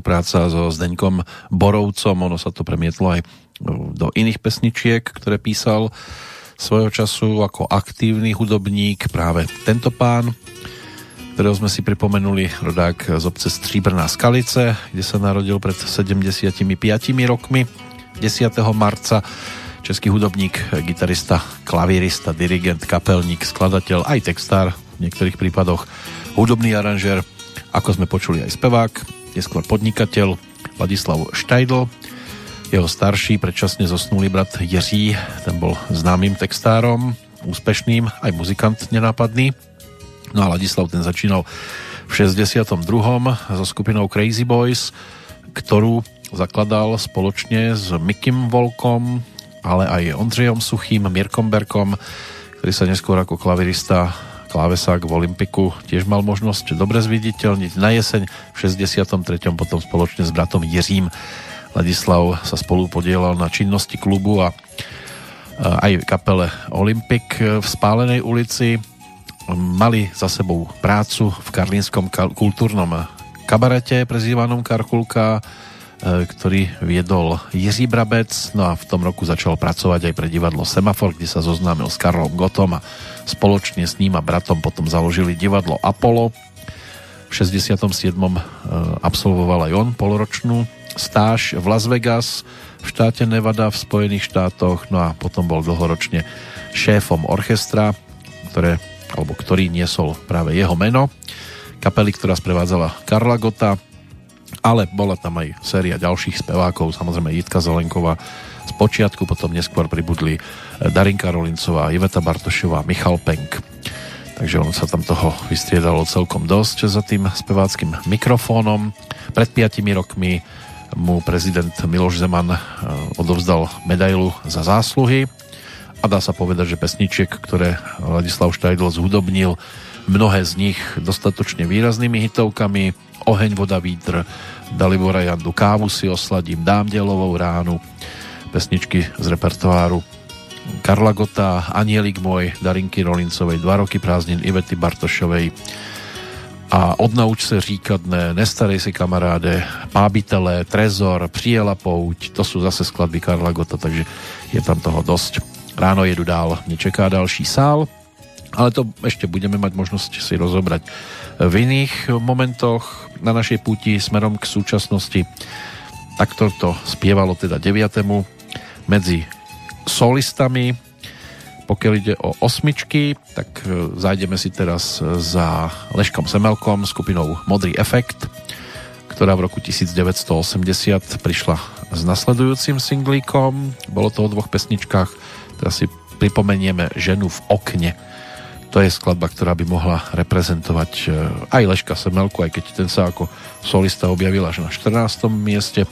S1: Spolupráca so Zdeňkom Borovcom, ono sa to premietlo aj do iných pesničiek, ktoré písal svojho času ako aktívny hudobník práve tento pán, ktorého sme si pripomenuli, rodák z obce Stříbrná Skalice, kde sa narodil pred 75 rokmi, 10. marca. Český hudobník, gitarista, klavírista, dirigent, kapelník, skladateľ, aj textár, v niektorých prípadoch hudobný aranžer, ako sme počuli aj spevák, neskôr podnikateľ Ladislav Štajdl, jeho starší, predčasne zosnulý brat Jiří, ten bol známym textárom, úspešným, aj muzikant nenápadný. No a Ladislav ten začínal v 62. so skupinou Crazy Boys, ktorú zakladal spoločne s Mikim Volkom, ale aj Ondřejom Suchým, Mirkom Berkom, ktorý sa neskôr ako klavirista klávesák v Olympiku tiež mal možnosť dobre zviditeľniť. Na jeseň v 63. potom spoločne s bratom Jiřím Ladislav sa spolu podielal na činnosti klubu a aj kapele Olympik v Spálenej ulici. Mali za sebou prácu v karlínskom kultúrnom kabarete prezývanom Karkulka, ktorý viedol Jiří Brabec, no a v tom roku začal pracovať aj pre divadlo Semafor, kde sa zoznámil s Karlom Gotom a Spoločne s ním a bratom potom založili divadlo Apollo. V 67. E, absolvoval aj on poloročnú stáž v Las Vegas v štáte Nevada v Spojených štátoch, no a potom bol dlhoročne šéfom orchestra, ktoré, alebo ktorý niesol práve jeho meno. Kapely, ktorá sprevádzala Karla Gota, ale bola tam aj séria ďalších spevákov, samozrejme Jitka Zelenková, z počiatku, potom neskôr pribudli eh, Darinka Rolincová, Iveta Bartošová, Michal Penk. Takže ono sa tam toho vystriedalo celkom dosť za tým speváckým mikrofónom. Pred 5 rokmi mu prezident Miloš Zeman eh, odovzdal medailu za zásluhy a dá sa povedať, že pesničiek, ktoré Ladislav Štajdl zhudobnil, mnohé z nich dostatočne výraznými hitovkami. Oheň, voda, vítr, Dalibora Jandu, Kávu si osladím, Dám delovou ránu, pesničky z repertoáru. Karla Gota, Anielik môj, Darinky Rolincovej, Dva roky prázdnin Ivety Bartošovej. A Odnauč se říkat ne, Nestarej si kamaráde, Pábitele, Trezor, Přijela pouť, to sú zase skladby Karla Gota, takže je tam toho dosť. Ráno jedu dál, nečeká další sál, ale to ešte budeme mať možnosť si rozobrať v iných momentoch na našej púti smerom k súčasnosti. Takto to spievalo teda 9 medzi solistami. Pokiaľ ide o osmičky, tak e, zájdeme si teraz za Leškom Semelkom skupinou Modrý efekt, ktorá v roku 1980 prišla s nasledujúcim singlíkom. Bolo to o dvoch pesničkách, teraz si pripomenieme Ženu v okne. To je skladba, ktorá by mohla reprezentovať e, aj Leška Semelku, aj keď ten sa ako solista objavil až na 14. mieste,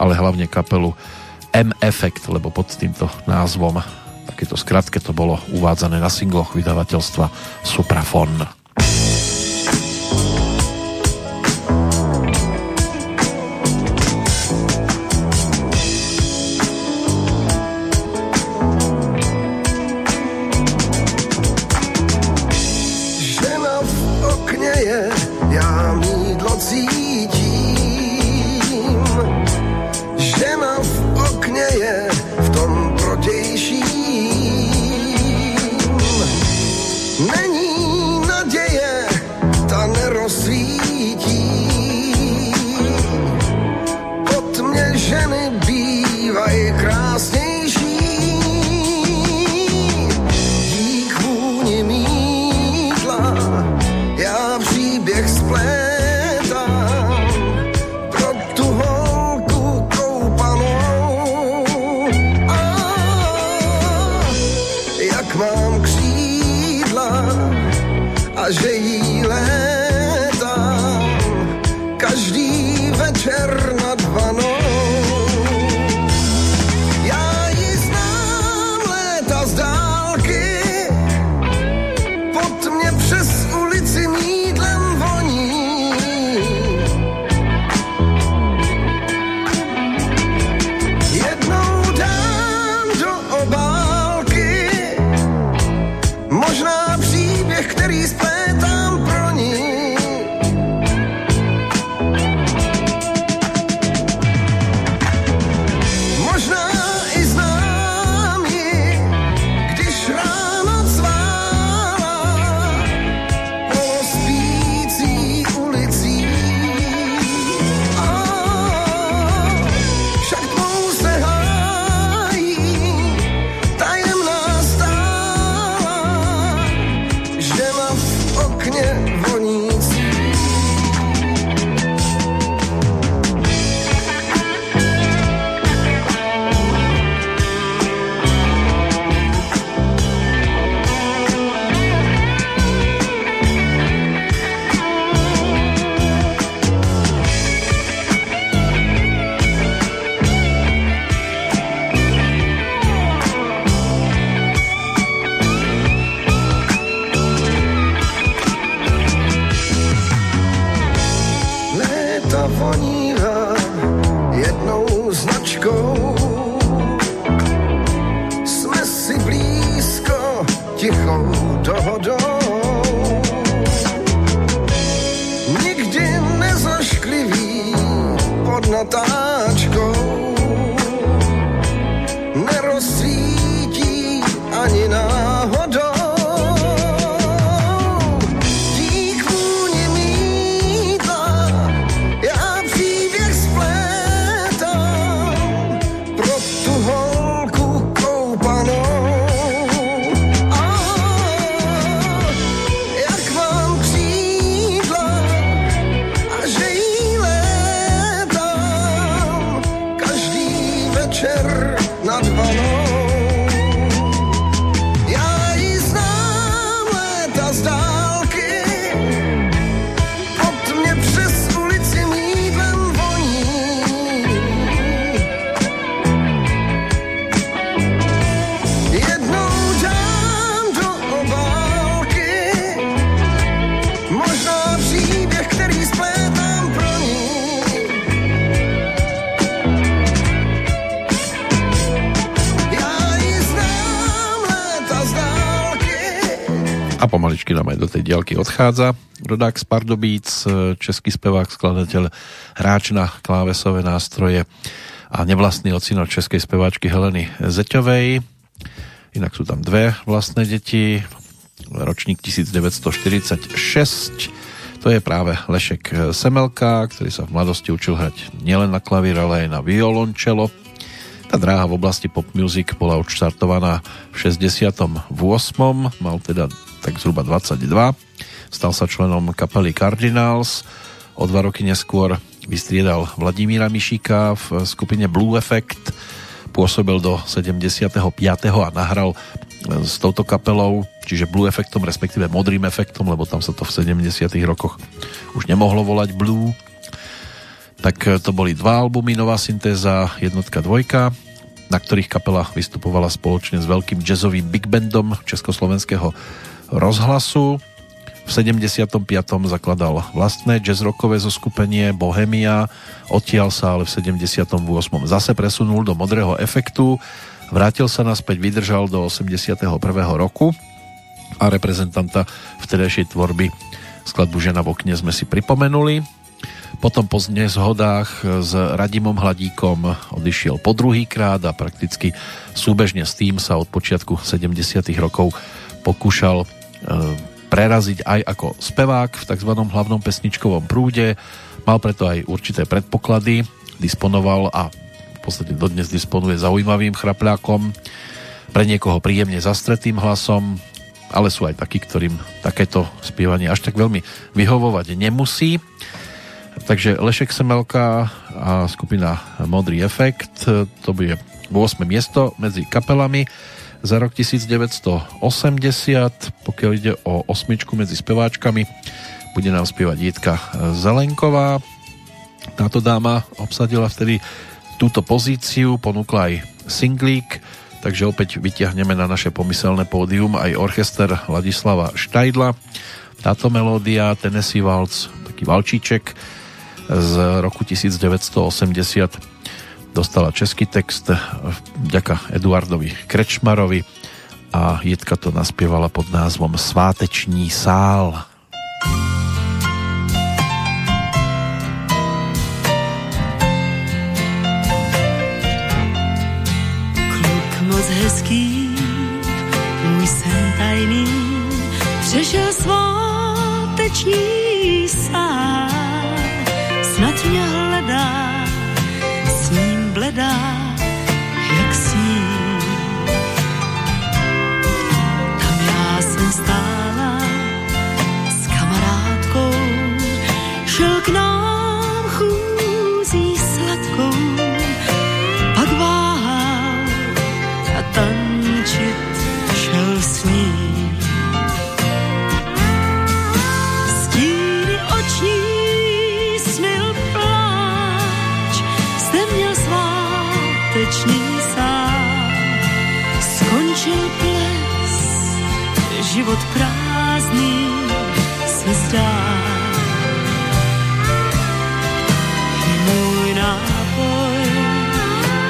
S1: ale hlavne kapelu M-Effect, lebo pod týmto názvom takéto skratke to bolo uvádzané na singloch vydavateľstva Suprafon.
S11: Že jí létám
S12: do
S1: tej diaľky odchádza. Rodák z Pardubíc, český spevák, skladateľ, hráč na klávesové nástroje a nevlastný ocino českej speváčky Heleny Zeťovej. Inak sú tam dve vlastné deti. Ročník 1946. To je práve Lešek Semelka, ktorý sa v mladosti učil hrať nielen na klavír, ale aj na violončelo. Tá dráha v oblasti pop music bola odštartovaná v 68. Mal teda tak zhruba 22. Stal sa členom kapely Cardinals. O dva roky neskôr vystriedal Vladimíra Mišíka v skupine Blue Effect. Pôsobil do 75. a nahral s touto kapelou, čiže Blue Effectom, respektíve Modrým efektom, lebo tam sa to v 70. rokoch už nemohlo volať Blue tak e, to boli dva albumy, Nová syntéza, jednotka, dvojka, na ktorých kapela vystupovala spoločne s veľkým jazzovým big bandom Československého rozhlasu. V 75. zakladal vlastné jazz-rockové zoskupenie Bohemia, odtiaľ sa ale v 78. zase presunul do Modrého efektu, vrátil sa naspäť, vydržal do 81. roku a reprezentanta vtedajšej tvorby skladbu Žena v okne sme si pripomenuli. Potom po nezhodách s Radimom Hladíkom odišiel po druhý krát a prakticky súbežne s tým sa od počiatku 70. rokov pokúšal preraziť aj ako spevák v tzv. hlavnom pesničkovom prúde. Mal preto aj určité predpoklady, disponoval a v podstate dodnes disponuje zaujímavým chrapľákom, pre niekoho príjemne zastretým hlasom, ale sú aj takí, ktorým takéto spievanie až tak veľmi vyhovovať nemusí. Takže Lešek Semelka a skupina Modrý efekt, to bude 8. miesto medzi kapelami za rok 1980. Pokiaľ ide o osmičku medzi speváčkami, bude nám spievať Jitka Zelenková. Táto dáma obsadila vtedy túto pozíciu, ponúkla aj singlík, takže opäť vyťahneme na naše pomyselné pódium aj orchester Ladislava Štajdla. Táto melódia Tennessee Waltz, taký valčíček, z roku 1980 dostala český text vďaka Eduardovi Krečmarovi a Jitka to naspievala pod názvom Sváteční sál.
S13: Kluk moc hezký, můj sen tajný, přešel sváteční sál. Snad mě hledá, od prázdných se zdá. Můj nápoj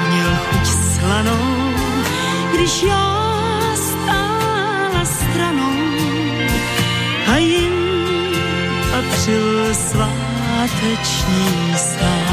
S13: měl chuť slanou,
S14: když já stála stranou a jim patřil sváteční
S1: stát.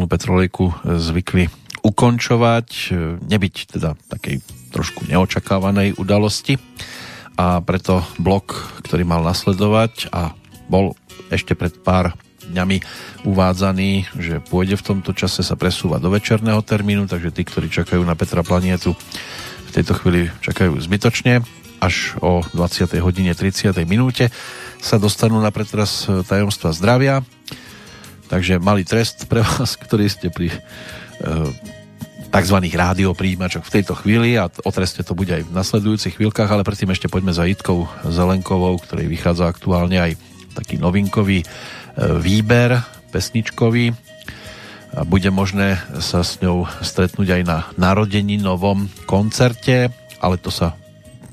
S1: Aktuálnu petrolejku zvykli ukončovať, nebyť teda takej trošku neočakávanej udalosti a preto blok, ktorý mal nasledovať a bol ešte pred pár dňami uvádzaný, že pôjde v tomto čase sa presúva do večerného termínu, takže tí, ktorí čakajú na Petra Planietu v tejto chvíli čakajú zbytočne. Až o 20. hodine 30. minúte sa dostanú na pretras tajomstva zdravia. Takže malý trest pre vás, ktorí ste pri e, tzv. rádiopríjimačoch v tejto chvíli a o treste to bude aj v nasledujúcich chvíľkach, ale predtým ešte poďme za Jitkou Zelenkovou, ktorej vychádza aktuálne aj taký novinkový e, výber pesničkový. A bude možné sa s ňou stretnúť aj na narodení novom koncerte, ale to sa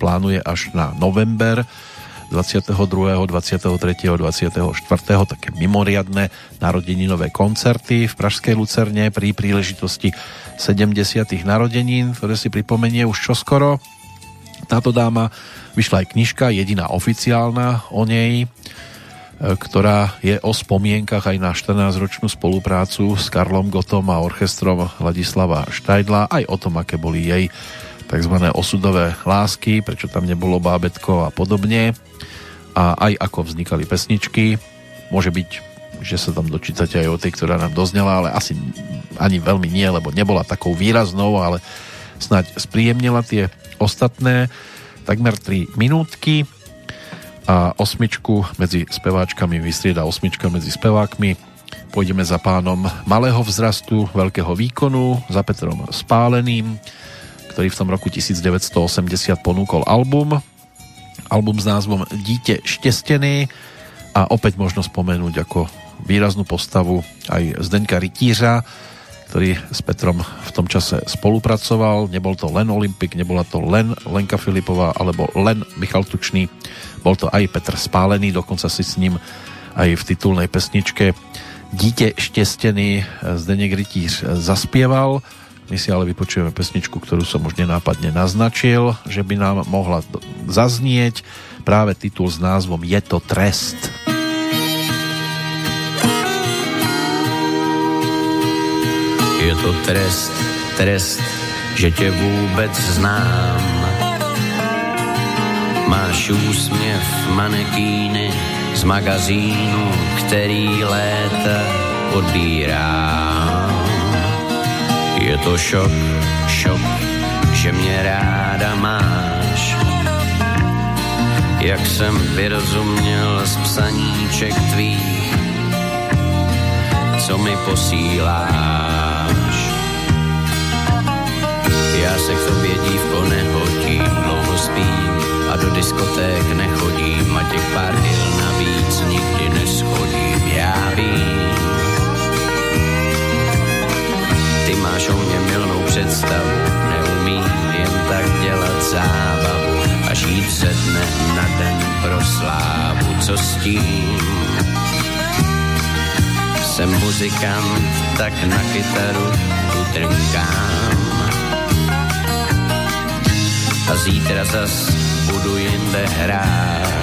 S1: plánuje až na november 22., 23., 24. také mimoriadne narodeninové koncerty v Pražskej Lucerne pri príležitosti 70. narodenín, ktoré si pripomenie už čoskoro. Táto dáma vyšla aj knižka, jediná oficiálna o nej, e, ktorá je o spomienkach aj na 14-ročnú spoluprácu s Karlom Gotom a orchestrom Ladislava Štajdla, aj o tom, aké boli jej tzv. osudové lásky, prečo tam nebolo bábetko a podobne a aj ako vznikali pesničky. Môže byť, že sa tam dočítate aj o tej, ktorá nám doznela, ale asi ani veľmi nie, lebo nebola takou výraznou, ale snáď spríjemnila tie ostatné takmer 3 minútky a osmičku medzi speváčkami vystrieda osmička medzi spevákmi. Pôjdeme za pánom malého vzrastu, veľkého výkonu, za Petrom Spáleným, ktorý v tom roku 1980 ponúkol album, album s názvom Dítě štestený a opäť možno spomenúť ako výraznú postavu aj Zdeňka Rytířa, ktorý s Petrom v tom čase spolupracoval. Nebol to len Olympik, nebola to len Lenka Filipová alebo len Michal Tučný. Bol to aj Petr Spálený, dokonca si s ním aj v titulnej pesničke Dítě štestený Zdeněk Rytíř zaspieval. My si ale vypočujeme pesničku, ktorú som už nenápadne naznačil, že by nám mohla zaznieť práve titul s názvom Je to trest.
S15: Je to trest, trest, že tě vůbec znám. Máš úsměv manekíny z magazínu, který léta odbírám. Je to šok, šok, že mě ráda máš. Jak jsem vyrozuměl z psaníček tvých, co mi posíláš. Já se k tobě dívko nehodím, dlouho spím a do diskoték nechodím a těch pár dil navíc nikdy neschodím, já vím. Mě milnou představu, neumím jen tak dělat zábavu a žít ze dne na den slávu, co s tím? Jsem muzikant, tak na kytaru tu. A zítra zas budu jinde hrát.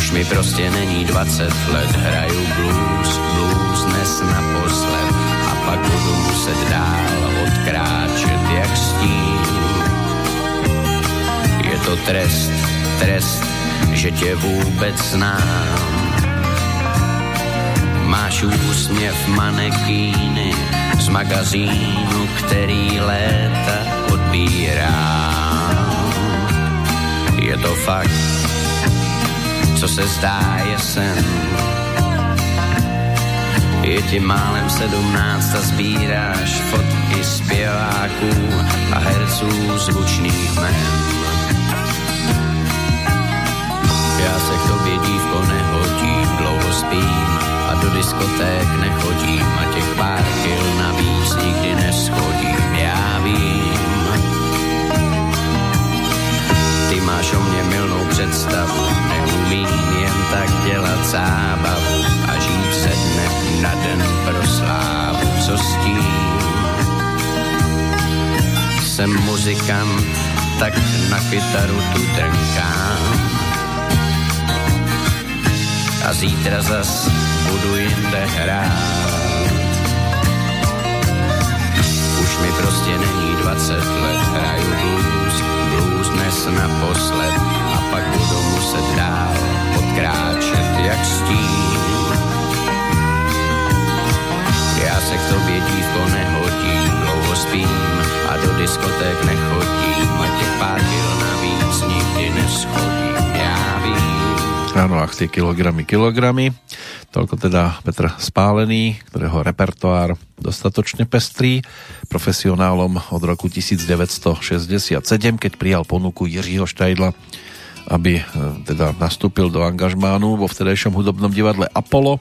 S15: Už mi prostě není 20 let, hraju blues, blues dnes naposled a pak budu muset dál odkráčet jak stín. Je to trest, trest, že tě vůbec znám. Máš úsměv manekýny z magazínu, který léta odbírám. Je to fakt, co se zdá je sen. Je ti málem sedmnáct a sbíráš fotky zpěváků a herců zvučných men. Já se k tobě dívko nehodím, dlouho spím a do diskoték nechodím a těch pár kil navíc nikdy neschodím, já vím. Máš o mě milnou představu, neumím jen tak dělat zábavu a žít se dne na den pro slávu, co s tím? Jsem muzikant, tak na kytaru tu trnkám. A zítra zas budu jinde hrát. Mi prostě není 20 let, hraju blues, blues dnes naposled a pak budu muset dál odkráčet jak stín. Já se k tobě dívko nehodím, dlouho spím a do diskoték nechodím a těch pár kil navíc nikdy neschodím, já vím.
S1: Áno, ach, tie kilogramy, kilogramy. Toľko teda Petr Spálený, ktorého repertoár dostatočne pestrý, profesionálom od roku 1967, keď prijal ponuku Jiřího Štajdla, aby e, teda nastúpil do angažmánu vo vtedajšom hudobnom divadle Apollo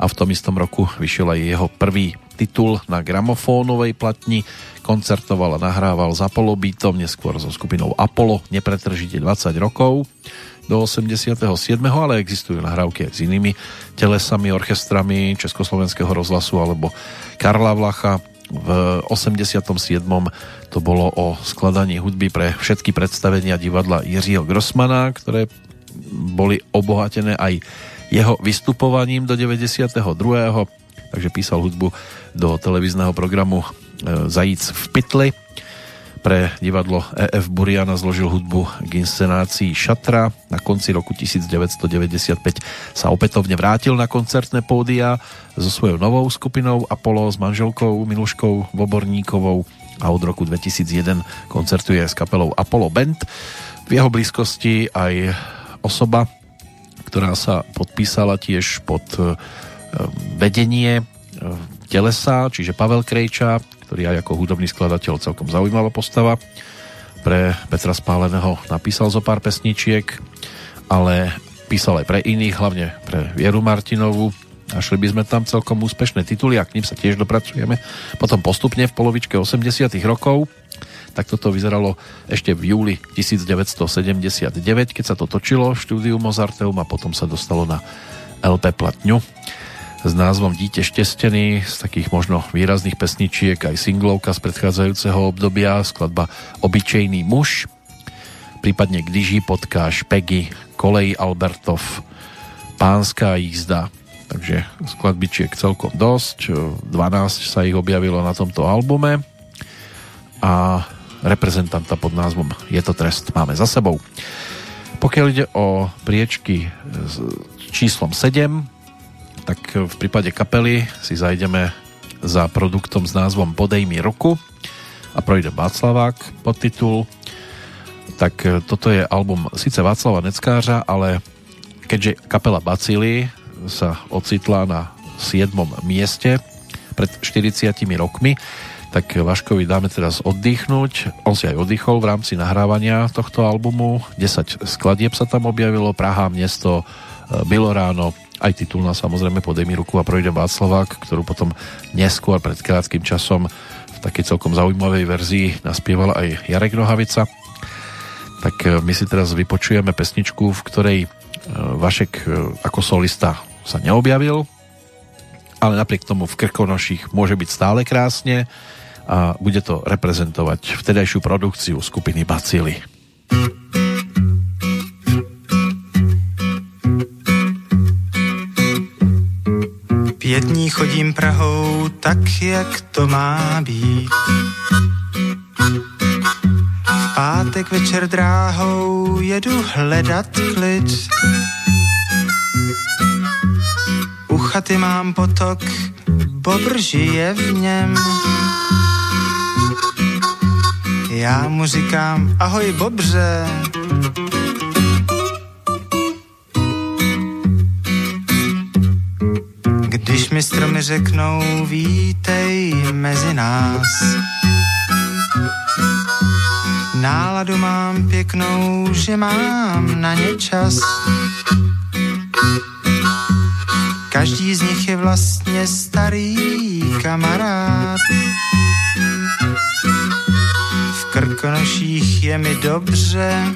S1: a v tom istom roku vyšiel aj jeho prvý titul na gramofónovej platni, koncertoval a nahrával s Apollo Beatom, neskôr so skupinou Apollo, nepretržite 20 rokov do 87. ale existujú nahrávky aj s inými telesami, orchestrami Československého rozhlasu alebo Karla Vlacha. V 87. to bolo o skladaní hudby pre všetky predstavenia divadla Jiřího Grossmana, ktoré boli obohatené aj jeho vystupovaním do 92. Takže písal hudbu do televízneho programu e, Zajíc v pytli pre divadlo EF Buriana zložil hudbu k inscenácii Šatra. Na konci roku 1995 sa opätovne vrátil na koncertné pódia so svojou novou skupinou Apollo s manželkou Miluškou Voborníkovou a od roku 2001 koncertuje s kapelou Apollo Band. V jeho blízkosti aj osoba, ktorá sa podpísala tiež pod e, vedenie e, telesa, čiže Pavel Krejča, ktorý aj ako hudobný skladateľ celkom zaujímavá postava. Pre Petra Spáleného napísal zo pár pesničiek, ale písal aj pre iných, hlavne pre Vieru Martinovu. Našli by sme tam celkom úspešné tituly a k ním sa tiež dopracujeme. Potom postupne v polovičke 80 rokov. Tak toto vyzeralo ešte v júli 1979, keď sa to točilo v štúdiu Mozarteum a potom sa dostalo na LP platňu s názvom Dítě štestený, z takých možno výrazných pesničiek, aj singlovka z predchádzajúceho obdobia, skladba Obyčejný muž, prípadne Když potkáš Peggy, Kolej Albertov, Pánska jízda, takže skladbičiek celkom dosť, 12 sa ich objavilo na tomto albume. A reprezentanta pod názvom Je to trest máme za sebou. Pokiaľ ide o priečky s číslom 7, tak v prípade kapely si zajdeme za produktom s názvom Podej mi roku a projde Václavák pod titul. Tak e, toto je album síce Václava Neckářa, ale keďže kapela Bacily sa ocitla na 7. mieste pred 40 rokmi, tak Vaškovi dáme teraz oddychnúť. On si aj oddychol v rámci nahrávania tohto albumu. 10 skladieb sa tam objavilo, Praha, mesto, e, Bylo ráno, aj titulná samozrejme Podej mi ruku a projde Václavák, ktorú potom neskôr pred krátkým časom v takej celkom zaujímavej verzii naspieval aj Jarek Nohavica. tak e, my si teraz vypočujeme pesničku, v ktorej e, Vašek ako solista sa neobjavil, ale napriek tomu v Krkonoších môže byť stále krásne a bude to reprezentovať vtedajšiu produkciu skupiny Bacily.
S16: Pět dní chodím Prahou tak, jak to má být. V pátek večer dráhou jedu hledat klid. U chaty mám potok, bobr žije v něm. Já mu říkám, ahoj bobře, mi stromy řeknou, vítej mezi nás. Náladu mám pěknou, že mám na ně čas. Každý z nich je vlastně starý kamarád. V Krkonoších je mi dobře,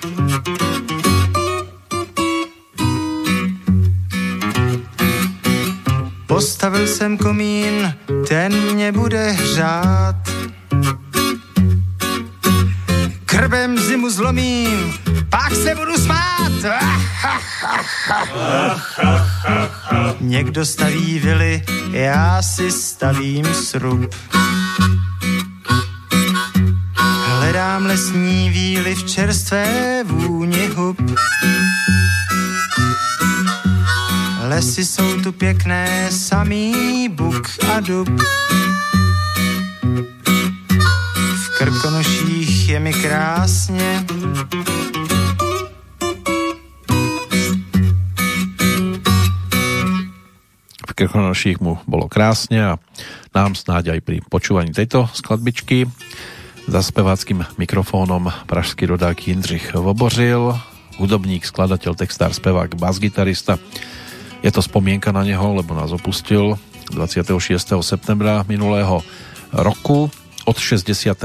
S16: Postavil jsem komín, ten mě bude hřát. Krbem zimu zlomím, pak se budu smát. Někdo staví vily, já si stavím srub. Hledám lesní víly v čerstvé vůni hub. Lesy jsou tu pěkné, samý buk a dub. V Krkonoších je mi krásně,
S1: v Krkonoších mu bolo krásne a nám snáď aj pri počúvaní tejto skladbičky za speváckým mikrofónom pražský rodák Jindřich Vobořil, hudobník, skladateľ, textár, spevák, basgitarista, je to spomienka na neho, lebo nás opustil 26. septembra minulého roku od 69.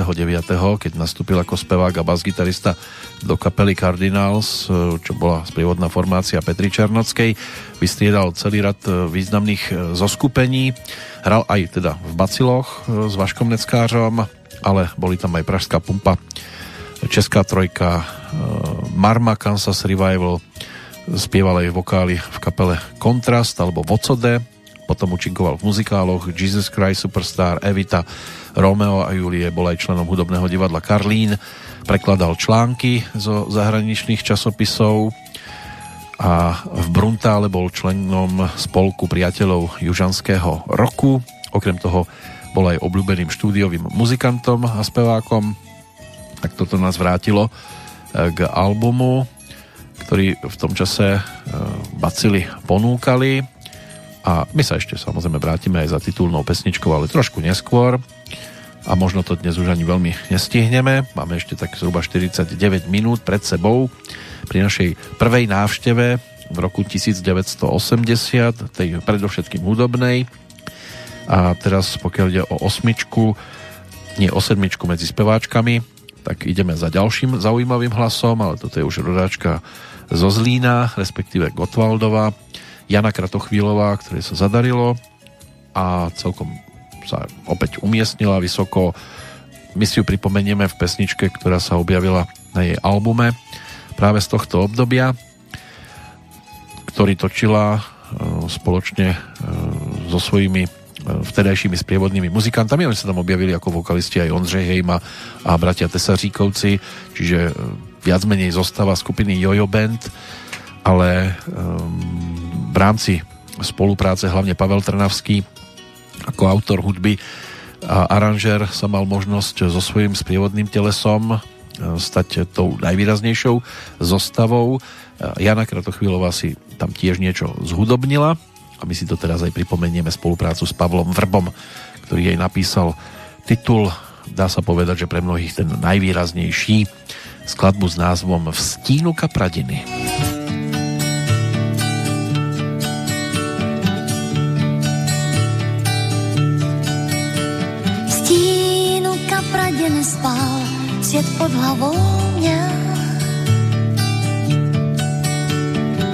S1: keď nastúpil ako spevák a basgitarista do kapely Cardinals, čo bola sprievodná formácia Petri Černockej. Vystriedal celý rad významných zoskupení. Hral aj teda v Baciloch s Vaškom Neckářom, ale boli tam aj Pražská pumpa, Česká trojka, Marma Kansas Revival, spieval aj vokály v kapele Kontrast alebo Vocode, potom učinkoval v muzikáloch Jesus Christ Superstar, Evita, Romeo a Julie, bol aj členom hudobného divadla Karlín, prekladal články zo zahraničných časopisov a v Bruntále bol členom spolku priateľov južanského roku. Okrem toho bol aj obľúbeným štúdiovým muzikantom a spevákom. Tak toto nás vrátilo eh, k albumu ktorí v tom čase e, bacily ponúkali a my sa ešte samozrejme vrátime aj za titulnou pesničkou, ale trošku neskôr a možno to dnes už ani veľmi nestihneme. Máme ešte tak zhruba 49 minút pred sebou pri našej prvej návšteve v roku 1980, tej predovšetkým hudobnej. A teraz pokiaľ ide o osmičku, nie o sedmičku medzi speváčkami, tak ideme za ďalším zaujímavým hlasom, ale toto je už rodáčka zo Zlína, respektíve Gotwaldova, Jana Kratochvílová, ktoré sa zadarilo a celkom sa opäť umiestnila vysoko. My si ju pripomenieme v pesničke, ktorá sa objavila na jej albume práve z tohto obdobia, ktorý točila e, spoločne e, so svojimi e, vtedajšími sprievodnými muzikantami. Oni sa tam objavili ako vokalisti aj Ondřej Hejma a bratia Tesaříkovci, čiže viac menej zostava skupiny Jojo Band, ale um, v rámci spolupráce hlavne Pavel Trnavský ako autor hudby a aranžér sa mal možnosť so svojím sprievodným telesom uh, stať tou najvýraznejšou zostavou. Uh, Jana Kratochvílová si tam tiež niečo zhudobnila a my si to teraz aj pripomenieme spoluprácu s Pavlom Vrbom, ktorý jej napísal titul, dá sa povedať, že pre mnohých ten najvýraznejší skladbu s názvom V stínu kapradiny.
S3: V stínu kapradiny spal svět pod hlavou měl.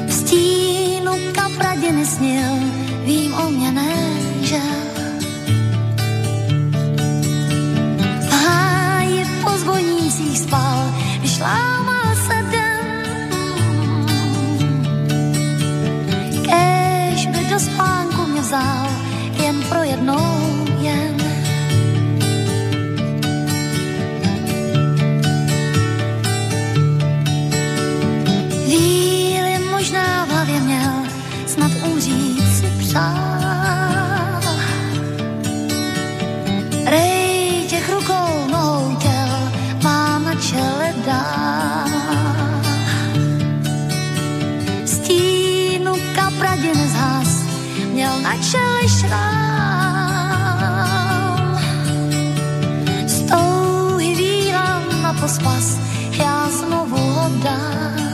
S3: V stínu kapradiny snil, vím o mě nežel. spal když lámal se den. Kéž by do spánku mě vzal, jen pro jednou pospas, já znovu ho dám.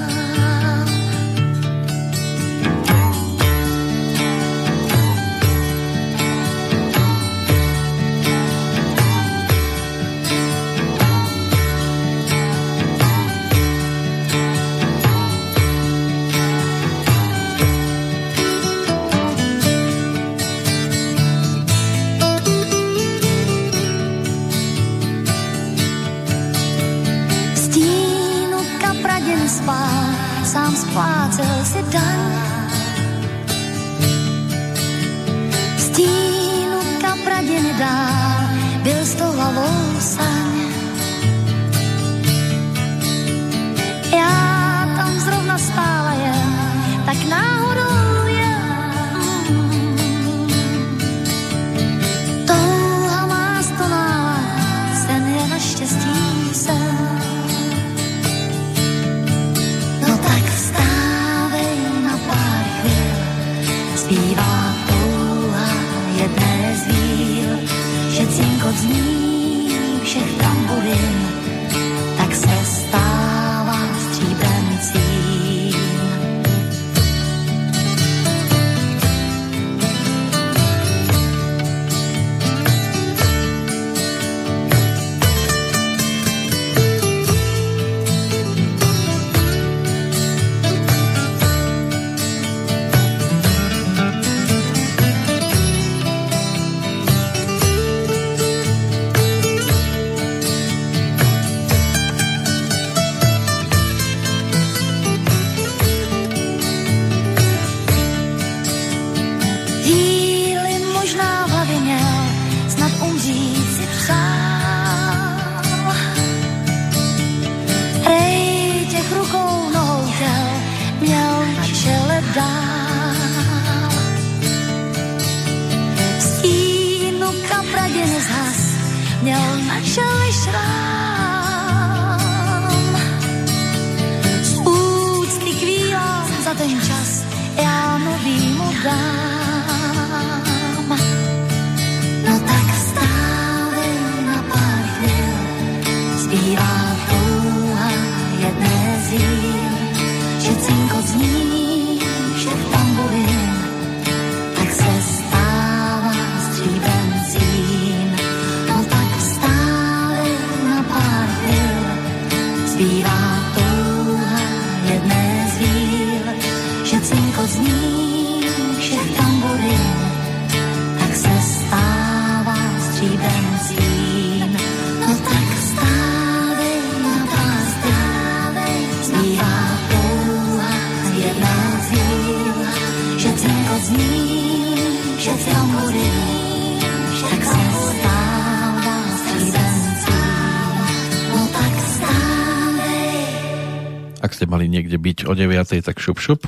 S1: Mali niekde byť o 9, tak šup šup.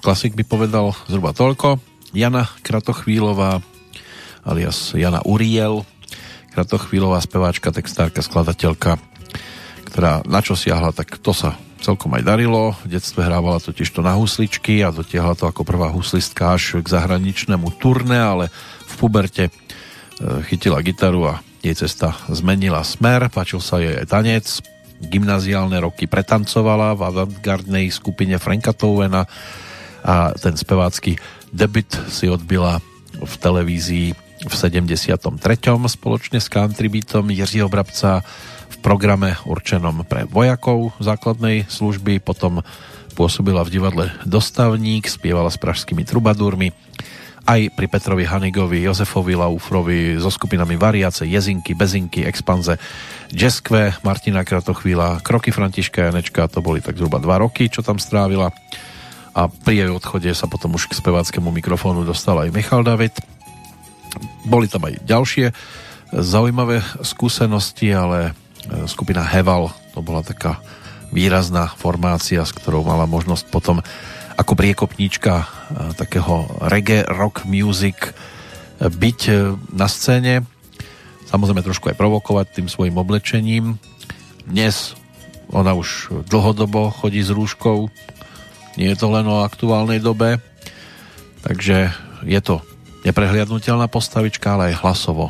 S1: Klasik by povedal zhruba toľko. Jana Kratochvílová alias Jana Uriel. Kratochvílová speváčka, textárka, skladateľka, ktorá na čo siahla, tak to sa celkom aj darilo. V detstve hrávala totiž to na husličky a dotiahla to ako prvá huslistka až k zahraničnému turné, ale v puberte e, chytila gitaru a jej cesta zmenila smer, páčil sa jej aj tanec, gymnaziálne roky pretancovala v avantgardnej skupine Franka Touvena a ten spevácky debut si odbila v televízii v 73. spoločne s country beatom Jiřího Brabca v programe určenom pre vojakov základnej služby, potom pôsobila v divadle Dostavník, spievala s pražskými trubadúrmi, aj pri Petrovi Hanigovi, Jozefovi Laufrovi, so skupinami Variace, Jezinky, Bezinky, Expanze, Jazzkve, Martina Kratochvíla, Kroky Františka Janečka, to boli tak zhruba dva roky, čo tam strávila a pri jej odchode sa potom už k speváckému mikrofónu dostal aj Michal David. Boli tam aj ďalšie zaujímavé skúsenosti, ale e, skupina Heval to bola taká výrazná formácia, s ktorou mala možnosť potom ako priekopníčka e, takého reggae rock music e, byť na scéne. Samozrejme trošku aj provokovať tým svojim oblečením. Dnes ona už dlhodobo chodí s rúškou, nie je to len o aktuálnej dobe, takže je to neprehliadnutelná postavička, ale aj hlasovo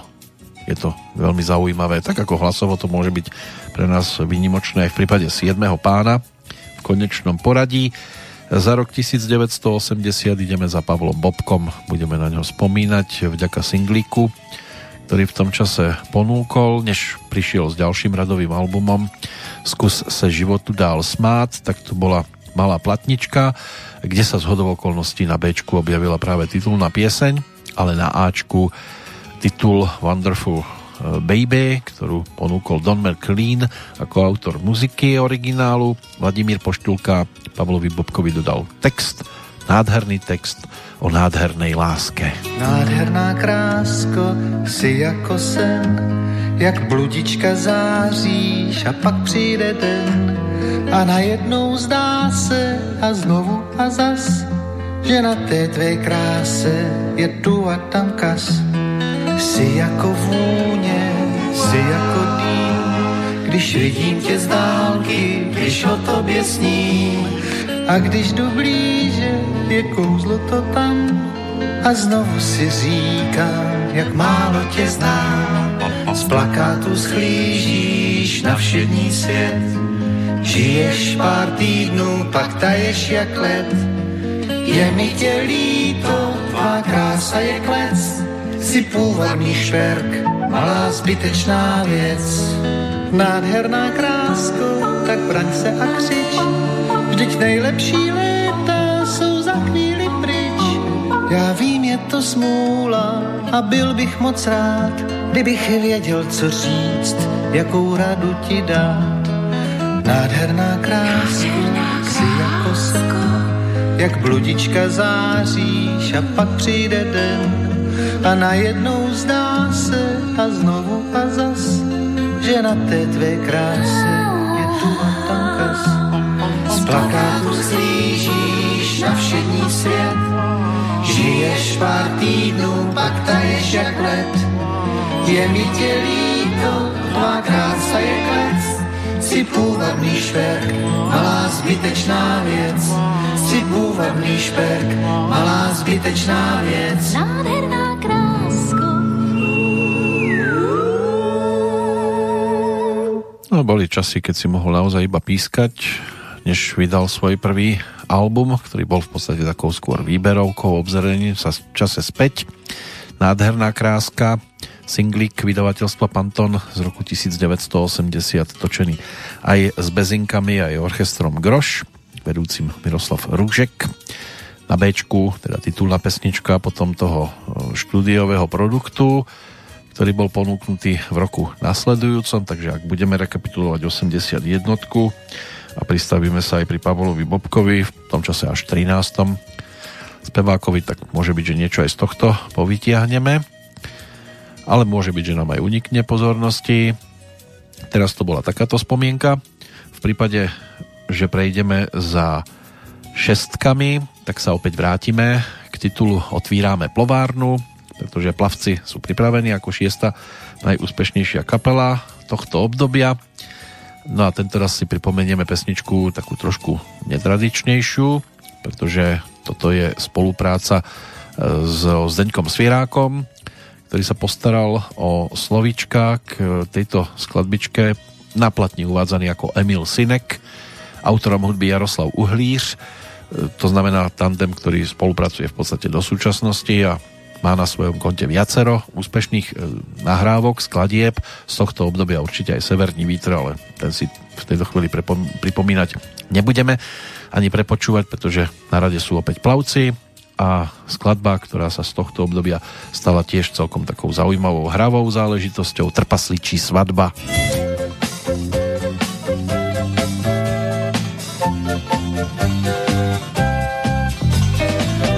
S1: je to veľmi zaujímavé. Tak ako hlasovo to môže byť pre nás výnimočné aj v prípade 7. pána v konečnom poradí. Za rok 1980 ideme za Pavlom Bobkom, budeme na ňo spomínať vďaka singlíku, ktorý v tom čase ponúkol, než prišiel s ďalším radovým albumom. Zkus se životu dál smát, tak tu bola malá platnička, kde sa z hodov okolností na B objavila práve titulná pieseň, ale na Ačku titul Wonderful Baby, ktorú ponúkol Don McLean ako autor muziky originálu. Vladimír Poštulka Pavlovi Bobkovi dodal text, nádherný text o nádhernej láske.
S17: Nádherná krásko, si jako sen, jak bludička záříš a pak přijde den, a najednou zdá se a znovu a zas, že na té tvé kráse je tu a tam kas. Jsi jako vůně, jsi jako dým, když vidím tě z dálky, když o tobě sním. A když jdu blíže, je kouzlo to tam a znovu si říkám, jak málo tě znám. Z plakátu schlížíš na všední svět, Žiješ pár týdnů, pak taješ jak led. Je mi tě líto, tvá krása je klec. Si původní šperk, malá zbytečná věc. Nádherná krásko, tak braň se a křič. Vždyť nejlepší léta jsou za chvíli pryč. Já vím, je to smůla a byl bych moc rád, kdybych věděl, co říct, jakou radu ti dát. Nádherná kráska, si jako sen, jak bludička záříš a pak přijde den a najednou zdá se a znovu a zas, že na té tvé kráse je tu a tam kas. Z plakátu schlížíš na všední svět, žiješ pár týdnů, pak taješ jak let. Je mi tě líto, tvá krása je klec, si půvabný šperk, malá zbytečná věc. Si půvabný šperk, malá zbytečná věc.
S3: Nádherná krásko.
S1: No, boli časy, keď si mohol naozaj iba pískať, než vydal svoj prvý album, ktorý bol v podstate takou skôr výberovkou, obzrením sa v čase späť. Nádherná kráska, singlík vydavateľstva Panton z roku 1980 točený aj s bezinkami, aj orchestrom Groš, vedúcim Miroslav Rúžek. Na B, teda titulná pesnička potom toho e, štúdiového produktu, ktorý bol ponúknutý v roku nasledujúcom, takže ak budeme rekapitulovať 81 a pristavíme sa aj pri Pavlovi Bobkovi, v tom čase až 13. spevákovi, tak môže byť, že niečo aj z tohto povytiahneme ale môže byť, že nám aj unikne pozornosti. Teraz to bola takáto spomienka. V prípade, že prejdeme za šestkami, tak sa opäť vrátime k titulu Otvírame plovárnu, pretože plavci sú pripravení ako šiesta najúspešnejšia kapela tohto obdobia. No a tento raz si pripomenieme pesničku takú trošku netradičnejšiu, pretože toto je spolupráca e, so Zdeňkom Svierákom, ktorý sa postaral o slovíčka k tejto skladbičke na platni uvádzaný ako Emil Sinek, autorom hudby Jaroslav Uhlíř, to znamená tandem, ktorý spolupracuje v podstate do súčasnosti a má na svojom konte viacero úspešných e, nahrávok, skladieb, z tohto obdobia určite aj Severní vítr, ale ten si v tejto chvíli pripomínať nebudeme ani prepočúvať, pretože na rade sú opäť plavci a skladba, ktorá sa z tohto obdobia stala tiež celkom takou zaujímavou hravou záležitosťou Trpasličí svadba.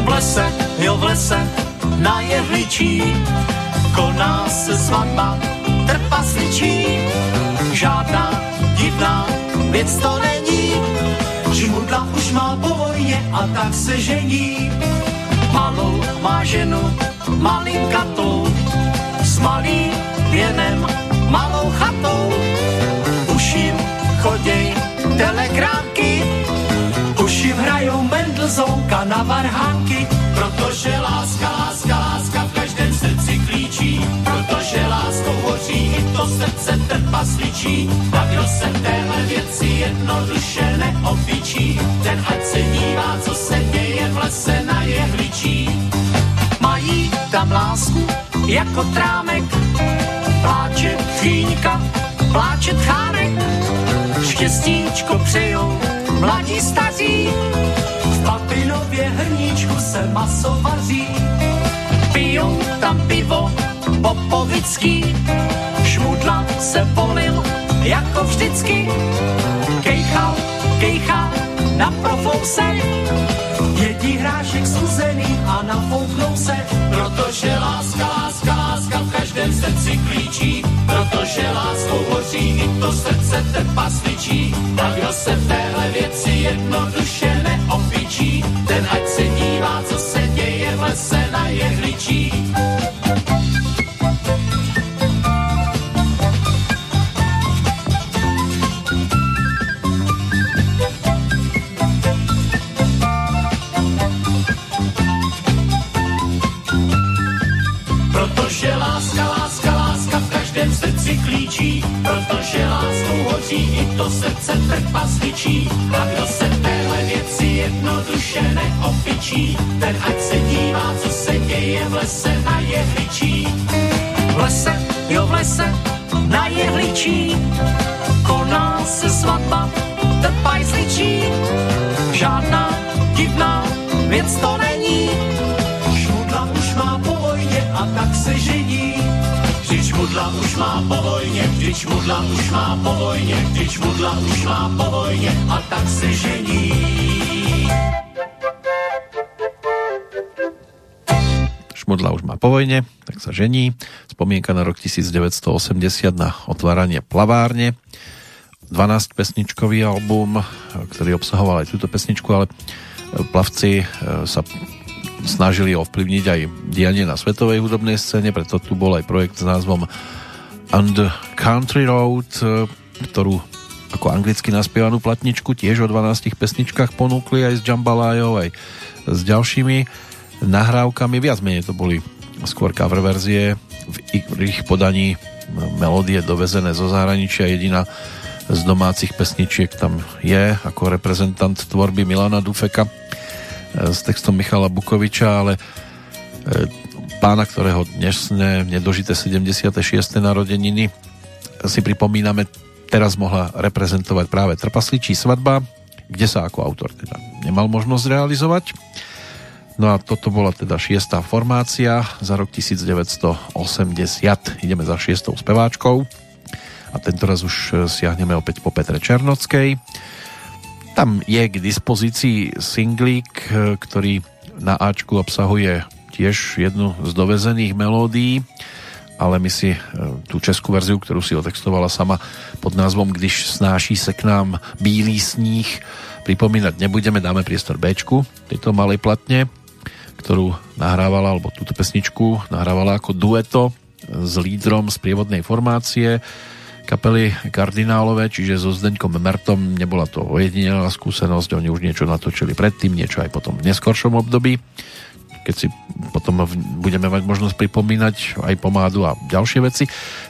S10: V lese, jo v lese, na jehličí, koná se svatba trpasličí. Žádná divná věc to není, žmudla už má po vojně a tak se žení. Malou má ženu, malinkatou, s malým věnem, malou chatou. Už jim choděj telegramky, už jim hrajou Mendelzonka na varhánky, protože láska srdce trpasličí. Kdo se téhle věci jednoduše neopičí, ten ať se dívá, co se děje v lese na jehličí. Mají tam lásku jako trámek, pláče chýňka, pláče tchárek, štěstíčko přejou mladí staří, v papinově hrníčku se maso vaří. Pijou tam pivo popovický, šmudla se polil jako vždycky. Kejchal, kejchal na profouse, jedí hrášek stuzený a nafouknou se, protože láska, láska, láska v každém srdci klíčí, protože láskou hoří i to srdce trpasličí. A kdo se v téhle věci jednoduše neopičí, ten ať se dívá, co se děje lese na jehličí. Protože láska, láska, láska v každém srdci klíčí, protože láskou hoří i to srdce trpasličí. A kdo se téhle věci jednoduše neopičí, ten ať se dívá, co se děje v lese na jehličí. V lese, jo v lese, na jehličí, koná se svatba trpajsličí. Žádná divná věc to není, šmudla už má po vojně a tak se žení. Šmudla už má po vojně, vždyť šmudla už má po vojně, vždyť šmudla už má po vojně a tak se žení.
S1: Šmudla už má po vojne, tak sa žení. Spomienka na rok 1980 na otváranie plavárne. 12 pesničkový album, ktorý obsahoval aj túto pesničku, ale plavci e, sa snažili ovplyvniť aj dianie na svetovej hudobnej scéne, preto tu bol aj projekt s názvom the Country Road, e, ktorú ako anglicky naspievanú platničku tiež o 12 pesničkách ponúkli aj s Jambalajou, aj s ďalšími nahrávkami, viac menej to boli skôr cover verzie v ich podaní melódie dovezené zo zahraničia. Jediná z domácich pesničiek tam je ako reprezentant tvorby Milana Dufeka s textom Michala Bukoviča, ale pána, ktorého dnesné nedožité 76. narodeniny si pripomíname, teraz mohla reprezentovať práve Trpasličí svadba, kde sa ako autor teda nemal možnosť realizovať. No a toto bola teda šiestá formácia za rok 1980. Ideme za šiestou speváčkou a tentoraz už siahneme opäť po Petre Černockej. Tam je k dispozícii singlík, ktorý na Ačku obsahuje tiež jednu z dovezených melódií, ale my si tú českú verziu, ktorú si otextovala sama pod názvom Když snáší se k nám bílý sníh, pripomínať nebudeme, dáme priestor Bčku tejto malej platne ktorú nahrávala, alebo túto pesničku nahrávala ako dueto s lídrom z prievodnej formácie kapely Kardinálové, čiže so Zdeňkom Mertom nebola to ojedinelá skúsenosť, oni už niečo natočili predtým, niečo aj potom v neskoršom období, keď si potom budeme mať možnosť pripomínať aj pomádu a ďalšie veci,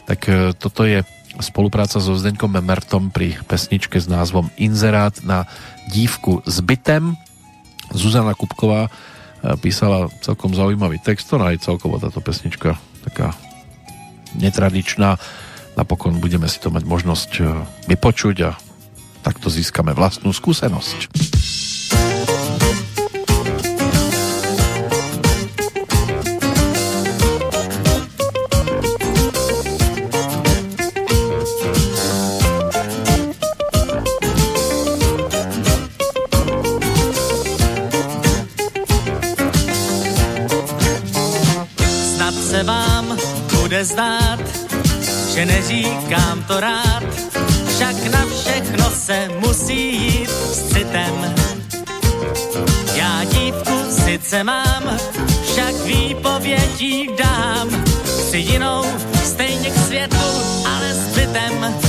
S1: tak e, toto je spolupráca so Zdeňkom Mertom pri pesničke s názvom Inzerát na dívku s bytem. Zuzana Kupková písala celkom zaujímavý text, no aj celkovo táto pesnička taká netradičná. Napokon budeme si to mať možnosť e, vypočuť a takto získame vlastnú skúsenosť.
S3: zdát, že neříkám to rád, však na všechno se musí jít s citem. Já dívku sice mám, však výpovědí dám, si jinou stejně k světu, ale s bytem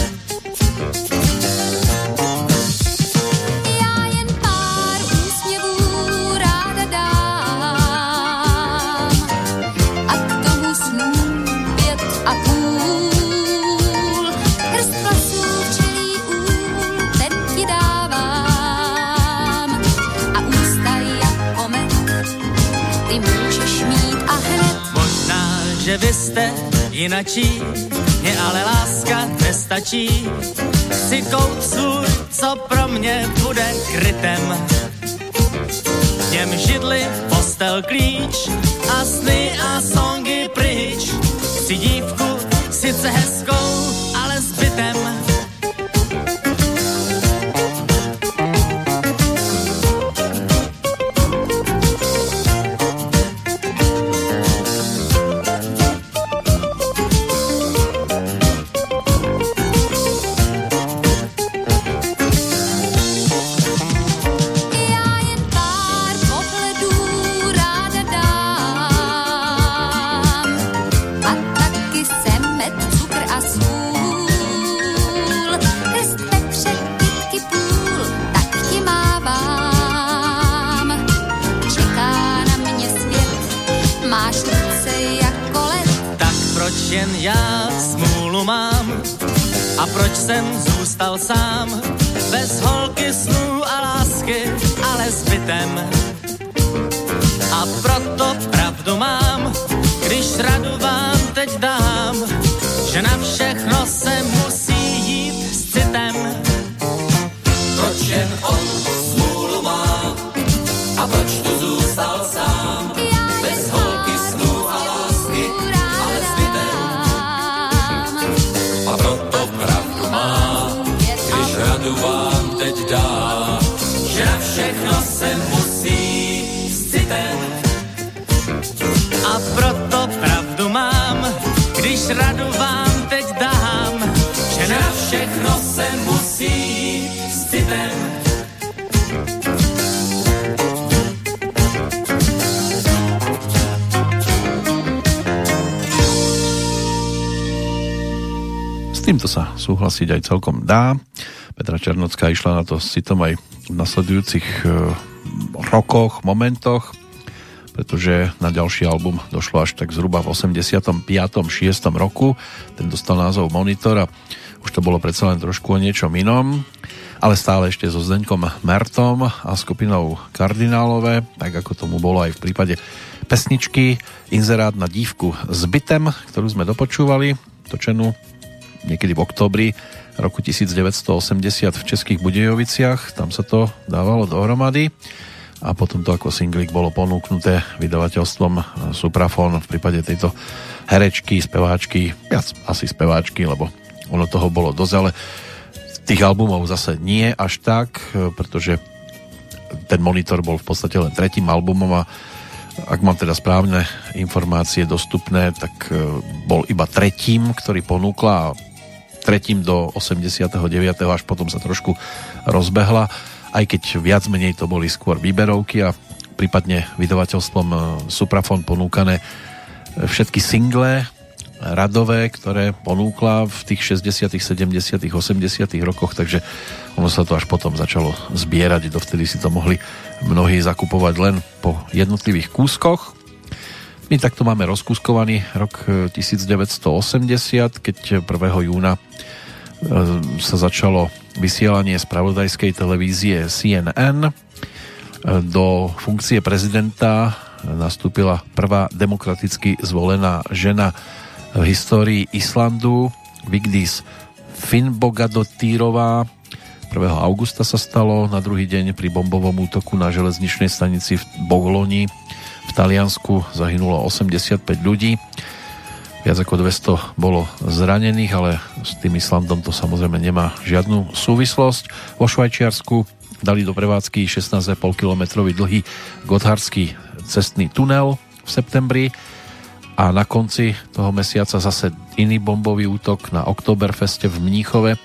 S3: vy jste jinačí, mě ale láska nestačí. Chci kout svůj, co pro mě bude krytem. V něm židli, postel, klíč a sny a songy pryč. Chci dívku, sice hezkou, jsem zůstal sám, bez holky snů a lásky, ale zbytem. A proto pravdu mám, když radu vám teď dám, že na všechno se musí jít s citem.
S8: Proč jen on smůlu má a proč tu
S1: týmto sa súhlasiť aj celkom dá. Petra Černocká išla na to s citom aj v nasledujúcich e, rokoch, momentoch, pretože na ďalší album došlo až tak zhruba v 85. 6. roku. Ten dostal názov Monitor a už to bolo predsa len trošku o niečom inom, ale stále ešte so Zdeňkom Mertom a skupinou Kardinálové, tak ako tomu bolo aj v prípade pesničky Inzerát na dívku s bytem, ktorú sme dopočúvali, točenú niekedy v oktobri roku 1980 v Českých Budejoviciach, tam sa to dávalo dohromady. A potom to ako singlik bolo ponúknuté vydavateľstvom Suprafon v prípade tejto herečky, speváčky, viac asi speváčky, lebo ono toho bolo dosť, ale tých albumov zase nie až tak, pretože ten monitor bol v podstate len tretím albumom a ak mám teda správne informácie dostupné, tak e, bol iba tretím, ktorý ponúkla a tretím do 89. až potom sa trošku rozbehla aj keď viac menej to boli skôr výberovky a prípadne vydavateľstvom e, Suprafon ponúkané e, všetky single radové, ktoré ponúkla v tých 60., 70., 80. rokoch, takže ono sa to až potom začalo zbierať, dovtedy si to mohli mnohí zakupovať len po jednotlivých kúskoch. My takto máme rozkúskovaný rok 1980, e, keď 1. júna sa začalo vysielanie spravodajskej televízie CNN. Do funkcie prezidenta nastúpila prvá demokraticky zvolená žena v histórii Islandu, Vigdis Finnbogadottírová. 1. augusta sa stalo, na druhý deň pri bombovom útoku na železničnej stanici v Bogloni v Taliansku zahynulo 85 ľudí. Viac ako 200 bolo zranených, ale s tým Islandom to samozrejme nemá žiadnu súvislosť. Vo Švajčiarsku dali do prevádzky 16,5 km dlhý Gotthardský cestný tunel v septembri a na konci toho mesiaca zase iný bombový útok na Oktoberfeste v Mníchove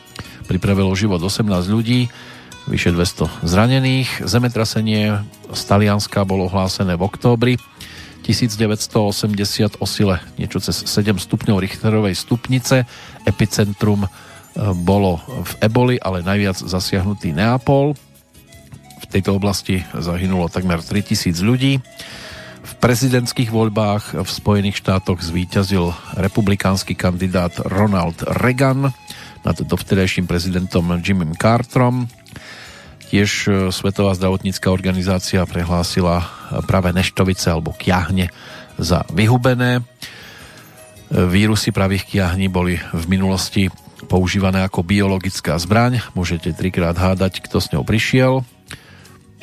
S1: pripravilo život 18 ľudí, vyše 200 zranených. Zemetrasenie z Talianska bolo hlásené v októbri 1980 o sile niečo cez 7 stupňov Richterovej stupnice. Epicentrum e, bolo v Eboli, ale najviac zasiahnutý Neapol. V tejto oblasti zahynulo takmer 3000 ľudí. V prezidentských voľbách v Spojených štátoch zvíťazil republikánsky kandidát Ronald Reagan nad dovtedajším prezidentom Jimmym Carterom. Tiež e, Svetová zdravotnícká organizácia prehlásila práve neštovice alebo kiahne za vyhubené. E, vírusy pravých kiahní boli v minulosti používané ako biologická zbraň. Môžete trikrát hádať, kto s ňou prišiel.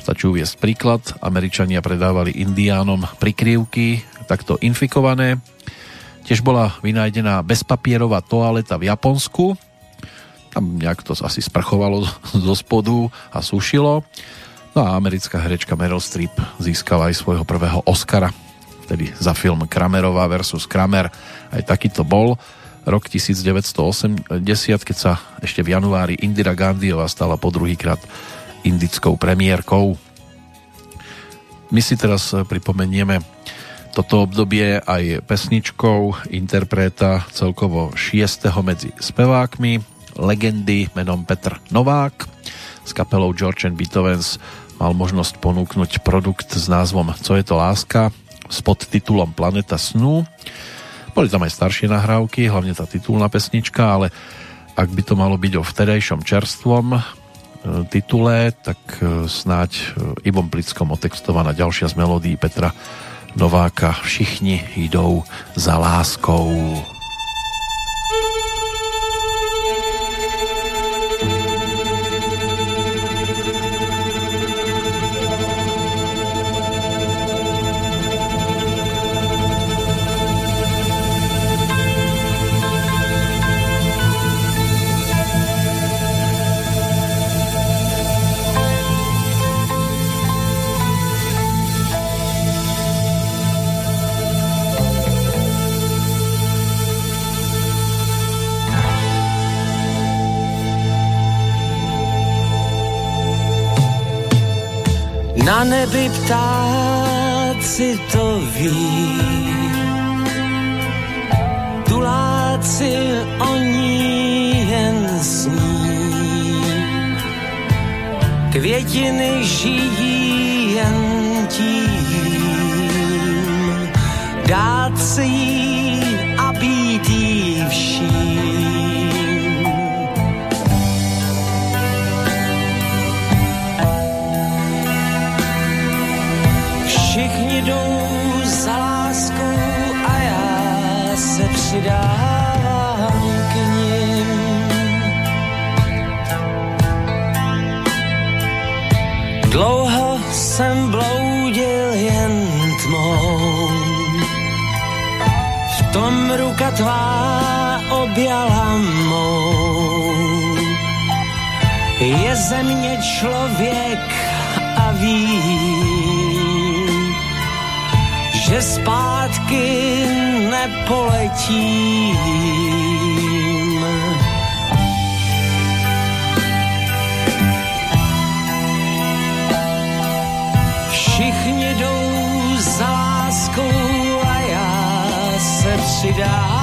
S1: Stačí uviesť príklad. Američania predávali indiánom prikryvky, takto infikované. Tiež bola vynajdená bezpapierová toaleta v Japonsku, tam nejak to asi sprchovalo zo spodu a sušilo. No a americká herečka Meryl Streep získala aj svojho prvého Oscara, tedy za film Kramerová versus Kramer. Aj taký to bol rok 1980, keď sa ešte v januári Indira Gandhiová stala po druhýkrát indickou premiérkou. My si teraz pripomenieme toto obdobie aj pesničkou interpreta celkovo 6. medzi spevákmi legendy menom Petr Novák. S kapelou George and Beethovens mal možnosť ponúknuť produkt s názvom Co je to láska s podtitulom Planeta snu. Boli tam aj staršie nahrávky, hlavne tá titulná pesnička, ale ak by to malo byť o vtedajšom čerstvom titule, tak e, snáď e, Ivom Plickom otextovaná ďalšia z melódií Petra Nováka Všichni idou za láskou.
S7: Nebi ptáci to ví, tuláci o ní jen sní. Květiny žijí jen tím, dát se jí ruka tvá objala mou. Je ze mě člověk a vím, že zpátky nepoletím. Se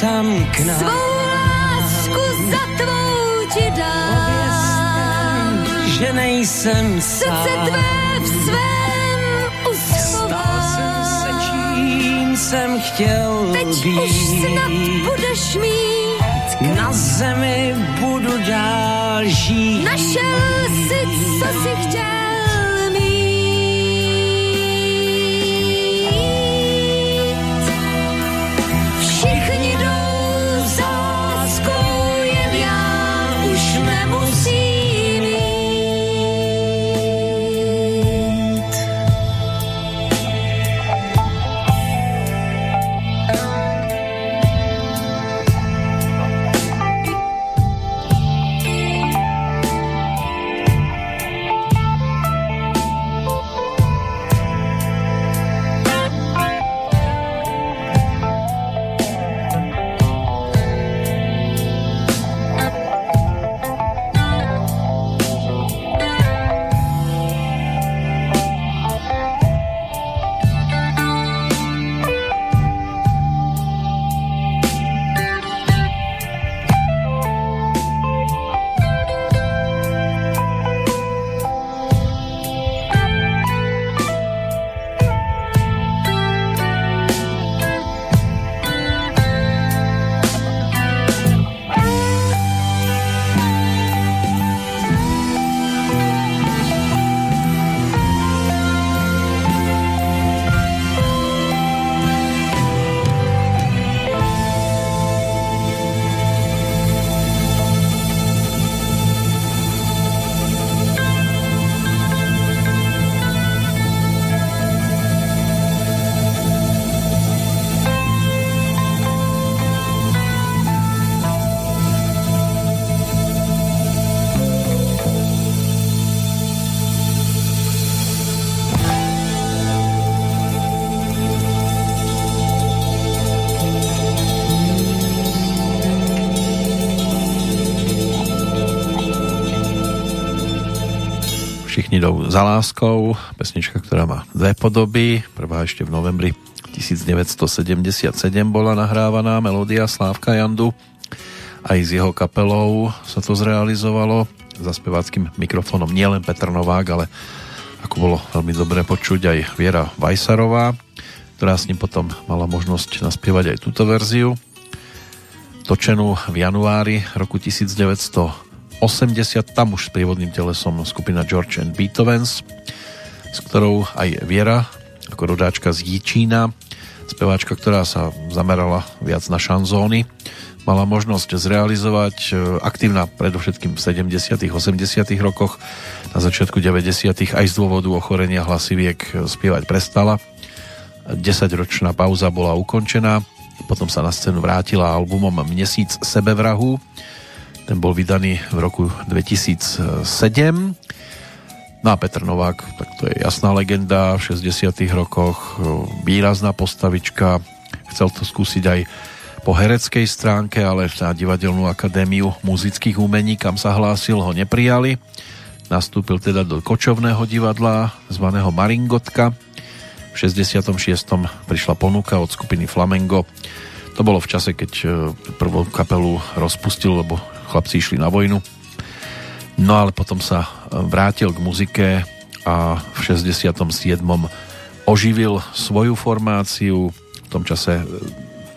S18: tam k nám.
S3: Svou lásku za tvou ti dám.
S18: že nejsem
S3: Srdce
S18: sám.
S3: tvé v svém
S18: Stal jsem se čím jsem chtěl
S3: Teď
S18: být.
S3: už snad budeš mít.
S18: Na zemi budu dál žít.
S3: Našel si, co si chtěl Jdou za láskou,
S1: pesnička, ktorá má dve podoby. Prvá ešte v novembri 1977 bola nahrávaná melódia Slávka Jandu. Aj s jeho kapelou sa to zrealizovalo za speváckým mikrofónom nielen Petr Novák, ale ako bolo veľmi dobre počuť aj Viera Vajsarová, ktorá s ním potom mala možnosť naspievať aj túto verziu točenú v januári roku 1980, tam už s prievodným telesom skupina George and Beethovens, s ktorou aj Viera, ako rodáčka z Jíčína, speváčka, ktorá sa zamerala viac na šanzóny, mala možnosť zrealizovať e, aktívna predovšetkým v 70 80 rokoch, na začiatku 90 aj z dôvodu ochorenia hlasiviek e, spievať prestala. 10-ročná pauza bola ukončená, potom sa na scénu vrátila albumom Měsíc sebevrahu, ten bol vydaný v roku 2007. No a Petr Novák, tak to je jasná legenda v 60 rokoch, výrazná postavička, chcel to skúsiť aj po hereckej stránke, ale na Divadelnú akadémiu muzických umení, kam sa hlásil, ho neprijali. Nastúpil teda do kočovného divadla zvaného Maringotka. V 66. prišla ponuka od skupiny Flamengo. To bolo v čase, keď e, prvú kapelu rozpustil, lebo chlapci išli na vojnu. No ale potom sa vrátil k muzike a v 67. oživil svoju formáciu. V tom čase e,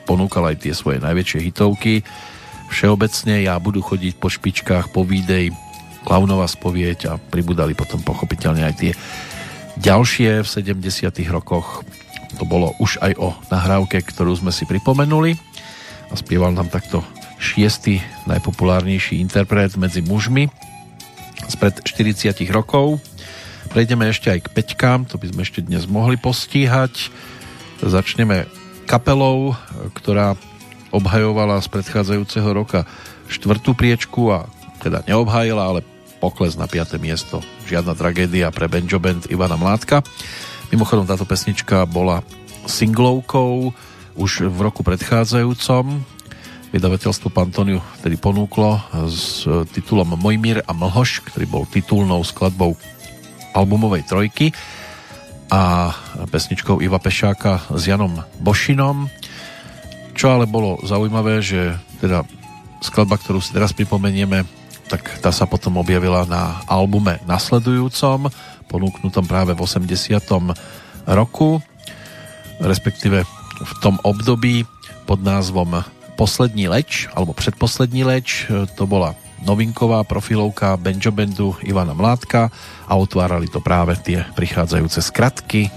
S1: ponúkal aj tie svoje najväčšie hitovky. Všeobecne ja budu chodiť po špičkách, po výdej, Klaunová spovieť a pribudali potom pochopiteľne aj tie ďalšie v 70 rokoch. To bolo už aj o nahrávke, ktorú sme si pripomenuli a spieval nám takto šiestý najpopulárnejší interpret medzi mužmi spred 40 rokov. Prejdeme ešte aj k peťkám, to by sme ešte dnes mohli postíhať. Začneme kapelou, ktorá obhajovala z predchádzajúceho roka štvrtú priečku a teda neobhájila, ale pokles na 5. miesto. Žiadna tragédia pre Benjo Band Ivana Mládka. Mimochodom táto pesnička bola singlovkou už v roku predchádzajúcom. Vydavateľstvo Pantoniu tedy ponúklo s titulom Mojmír a Mlhoš, ktorý bol titulnou skladbou albumovej trojky a pesničkou Iva Pešáka s Janom Bošinom. Čo ale bolo zaujímavé, že teda skladba, ktorú si teraz pripomenieme, tak tá sa potom objavila na albume nasledujúcom, ponúknutom práve v 80. roku, respektíve v tom období pod názvom Poslední leč, alebo Predposlední leč, to bola novinková profilovka Benjo Bandu Ivana Mládka a otvárali to práve tie prichádzajúce skratky.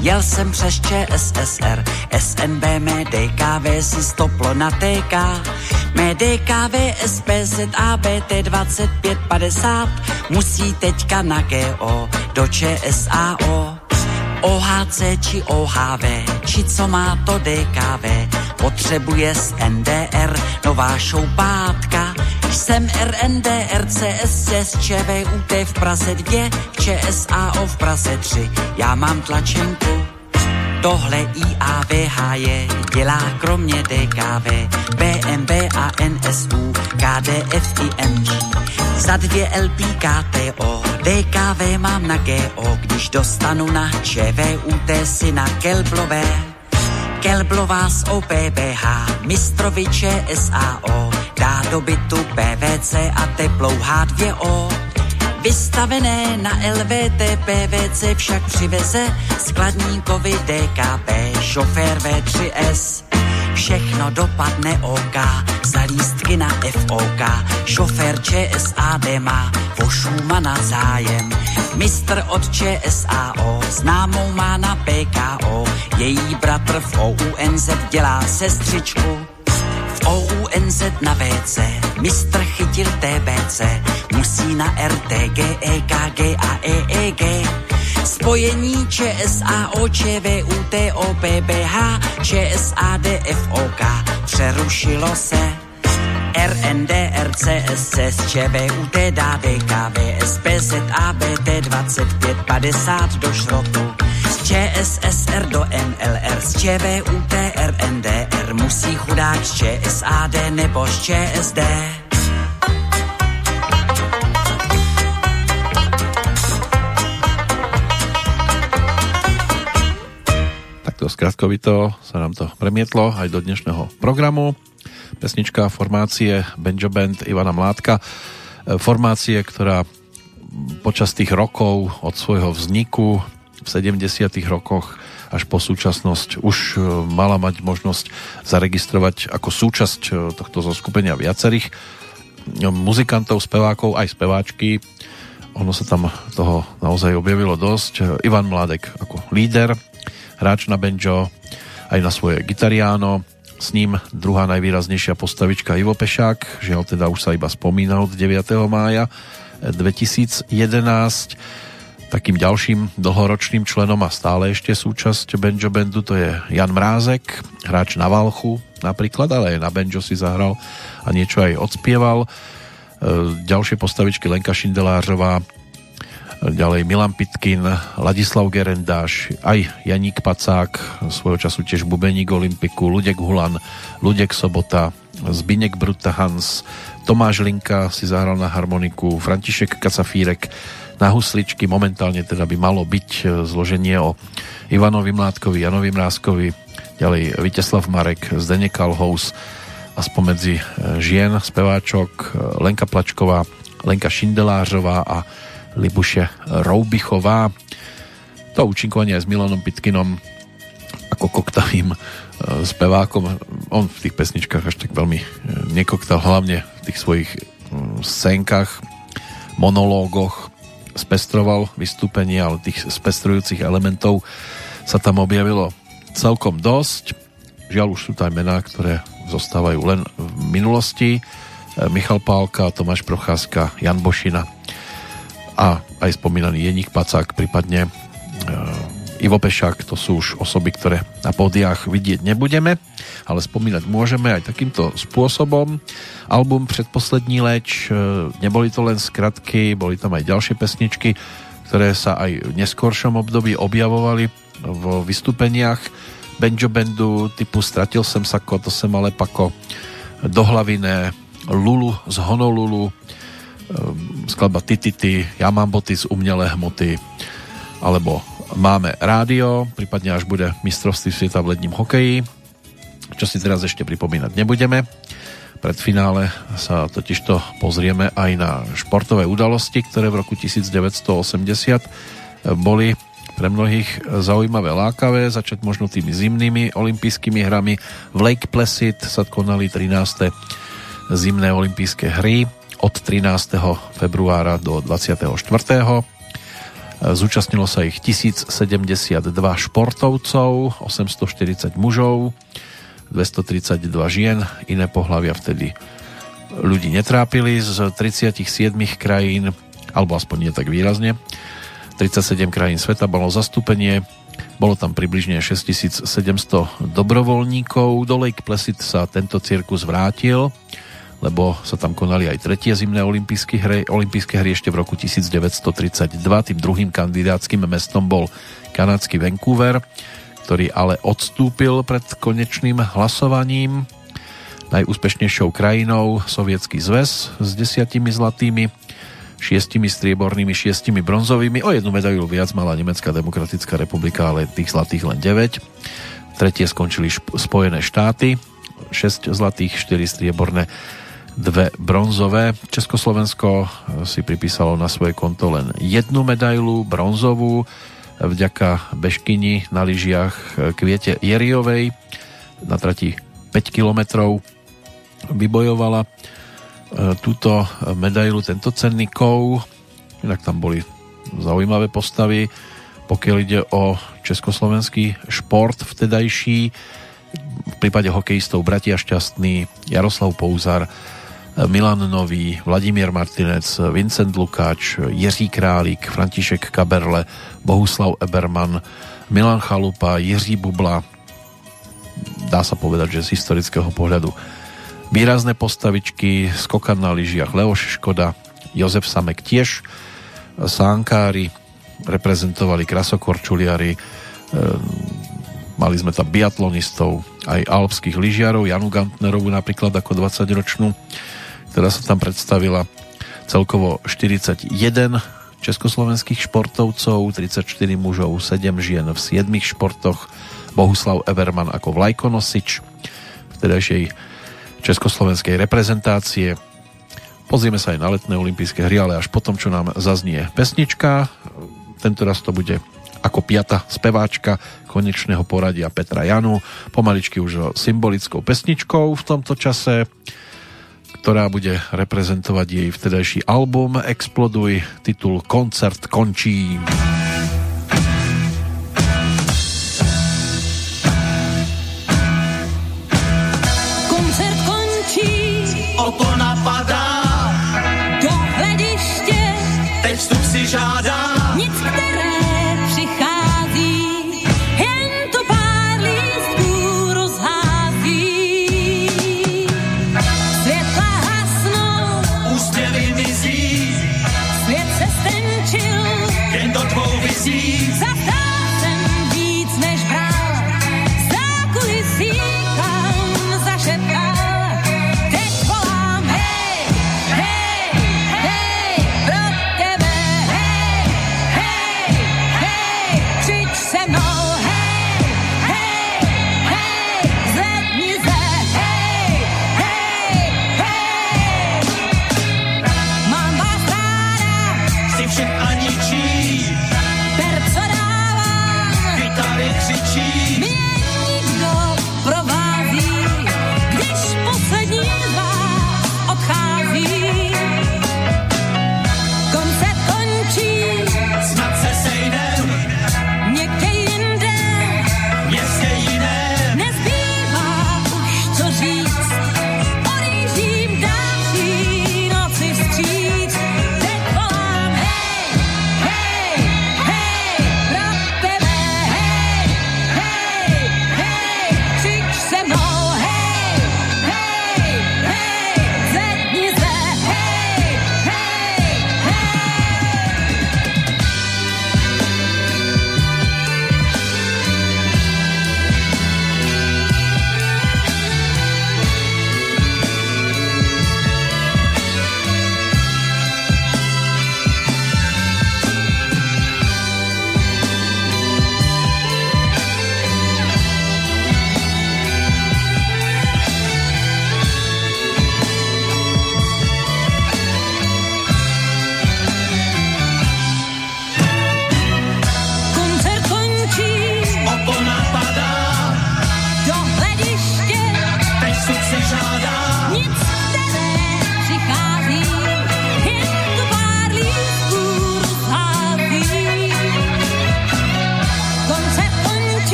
S19: Jel jsem přes ČSSR, SNB, DKV si stoplo na TK. DKV, SPZ, ABT 2550 musí teďka na GO do ČSAO. OHC či OHV, či co má to DKV, potřebuje z NDR nová šoupátka. Jsem RND, RCS, ČVUT v Praze 2, ČSAO v Praze 3, já mám tlačenku. Tohle IAVH je dělá kromě DKV, BMB a NSU, KDF i MG. Za dvě LP KTO, DKV mám na GO, když dostanu na ČVUT si na Kelblové. Kelblová z OPBH, Mistroviče SAO, dá do bytu PVC a teplou H2O. Vystavené na LVT PVC však přiveze skladníkovi DKP, šofér V3S. Všechno dopadne OK, za lístky na FOK, šofér ČSAD má o Šumana zájem. Mistr od ČSAO, známou má na PKO, její bratr v OUNZ dělá sestřičku. V OUNZ na WC, mistr chytil TBC, musí na RTG, EKG a EEG. Spojení ČSAO, ČVUT, OPBH, ČSAD, FOK přerušilo se. RND, RCS, ČVUT, dá DKV, SPZ, ABT 2550 do šrotu. ČSSR do NLR, z ČVUT, RNDR musí chudák z ČSAD nebo z ČSD.
S1: Skratkovito sa nám to premietlo aj do dnešného programu. Pesnička formácie Benjo Band Ivana Mládka. E, formácie, ktorá počas tých rokov od svojho vzniku v 70. rokoch až po súčasnosť už e, mala mať možnosť zaregistrovať ako súčasť e, tohto zoskupenia viacerých muzikantov, spevákov, aj speváčky. Ono sa tam toho naozaj objavilo dosť. Ivan Mládek ako líder, hráč na banjo, aj na svoje gitariáno. S ním druhá najvýraznejšia postavička Ivo Pešák, žiaľ teda už sa iba spomína od 9. mája 2011. Takým ďalším dlhoročným členom a stále ešte súčasť Benjo Bandu to je Jan Mrázek, hráč na Valchu napríklad, ale aj na Benjo si zahral a niečo aj odspieval. E, ďalšie postavičky Lenka Šindelářová, ďalej Milan Pitkin, Ladislav Gerendáš, aj Janík Pacák, svojho času tiež Bubeník Olympiku, Ludek Hulan, Ludek Sobota, Zbinek Bruta Hans, Tomáš Linka si zahral na harmoniku, František Kacafírek na husličky, momentálne teda by malo byť e, zloženie o Ivanovi Mládkovi, Janovi Mrázkovi, ďalej Viteslav Marek, Zdeněk Kalhous a spomedzi e, žien, speváčok e, Lenka Plačková, Lenka Šindelářová a Libuše Roubichová. To účinkovanie s Milanom Pitkinom ako koktavým e, spevákom. On v tých pesničkách až tak veľmi e, nekoktal, hlavne v tých svojich mm, scénkach, monológoch spestroval vystúpenie, ale tých spestrujúcich elementov sa tam objavilo celkom dosť. Žiaľ, už sú to aj mená, ktoré zostávajú len v minulosti. E, Michal Pálka, Tomáš Procházka, Jan Bošina a aj spomínaný Jeník Pacák, prípadne Ivo Pešák, to sú už osoby, ktoré na pódiách vidieť nebudeme, ale spomínať môžeme aj takýmto spôsobom. Album Predposlední leč, e, neboli to len skratky, boli tam aj ďalšie pesničky, ktoré sa aj v neskoršom období objavovali vo vystúpeniach Benjo Bandu typu Stratil sem sako, to sem ale pako, Dohlaviné, Lulu z Honolulu, e, skladba Titity, Ja mám boty z umělé hmoty, alebo máme rádio, prípadne až bude mistrovství sveta v ledním hokeji, čo si teraz ešte pripomínať nebudeme. Pred finále sa totižto pozrieme aj na športové udalosti, ktoré v roku 1980 boli pre mnohých zaujímavé lákavé, začať možno tými zimnými olympijskými hrami. V Lake Placid sa konali 13. zimné olympijské hry od 13. februára do 24. Zúčastnilo sa ich 1072 športovcov, 840 mužov, 232 žien, iné pohľavia vtedy ľudí netrápili z 37 krajín, alebo aspoň nie tak výrazne. 37 krajín sveta bolo zastúpenie, bolo tam približne 6700 dobrovoľníkov. Do Lake Placid sa tento cirkus vrátil lebo sa tam konali aj tretie zimné olympijské hry, olympijské hry ešte v roku 1932. Tým druhým kandidátským mestom bol kanadský Vancouver, ktorý ale odstúpil pred konečným hlasovaním. Najúspešnejšou krajinou Sovietský zväz s desiatimi zlatými, šiestimi striebornými, šiestimi bronzovými. O jednu medailu viac mala Nemecká demokratická republika, ale tých zlatých len 9. Tretie skončili Spojené štáty, 6 zlatých, 4 strieborné dve bronzové. Československo si pripísalo na svoje konto len jednu medailu, bronzovú, vďaka Beškyni na lyžiach Kviete Jeriovej na trati 5 kilometrov vybojovala túto medailu, tento cenný kov. Inak tam boli zaujímavé postavy, pokiaľ ide o československý šport vtedajší. V prípade hokejistov Bratia Šťastný, Jaroslav Pouzar, Milan Nový, Vladimír Martinec, Vincent Lukáč, Jiří Králík, František Kaberle, Bohuslav Eberman, Milan Chalupa, Jiří Bubla. Dá sa povedať, že z historického pohľadu. Výrazné postavičky, skokan na lyžiach Leoš Škoda, Jozef Samek tiež, Sánkári reprezentovali krasokorčuliari, ehm, mali sme tam biatlonistov, aj alpských lyžiarov, Janu Gantnerovu napríklad ako 20-ročnú ktorá sa tam predstavila celkovo 41 československých športovcov, 34 mužov, 7 žien v 7 športoch, Bohuslav Everman ako vlajkonosič vtedajšej československej reprezentácie. Pozrieme sa aj na letné olympijské hry, ale až potom, čo nám zaznie pesnička. Tento raz to bude ako piata speváčka konečného poradia Petra Janu, pomaličky už symbolickou pesničkou v tomto čase ktorá bude reprezentovať jej vtedajší album Exploduj, titul Koncert končí.
S13: Koncert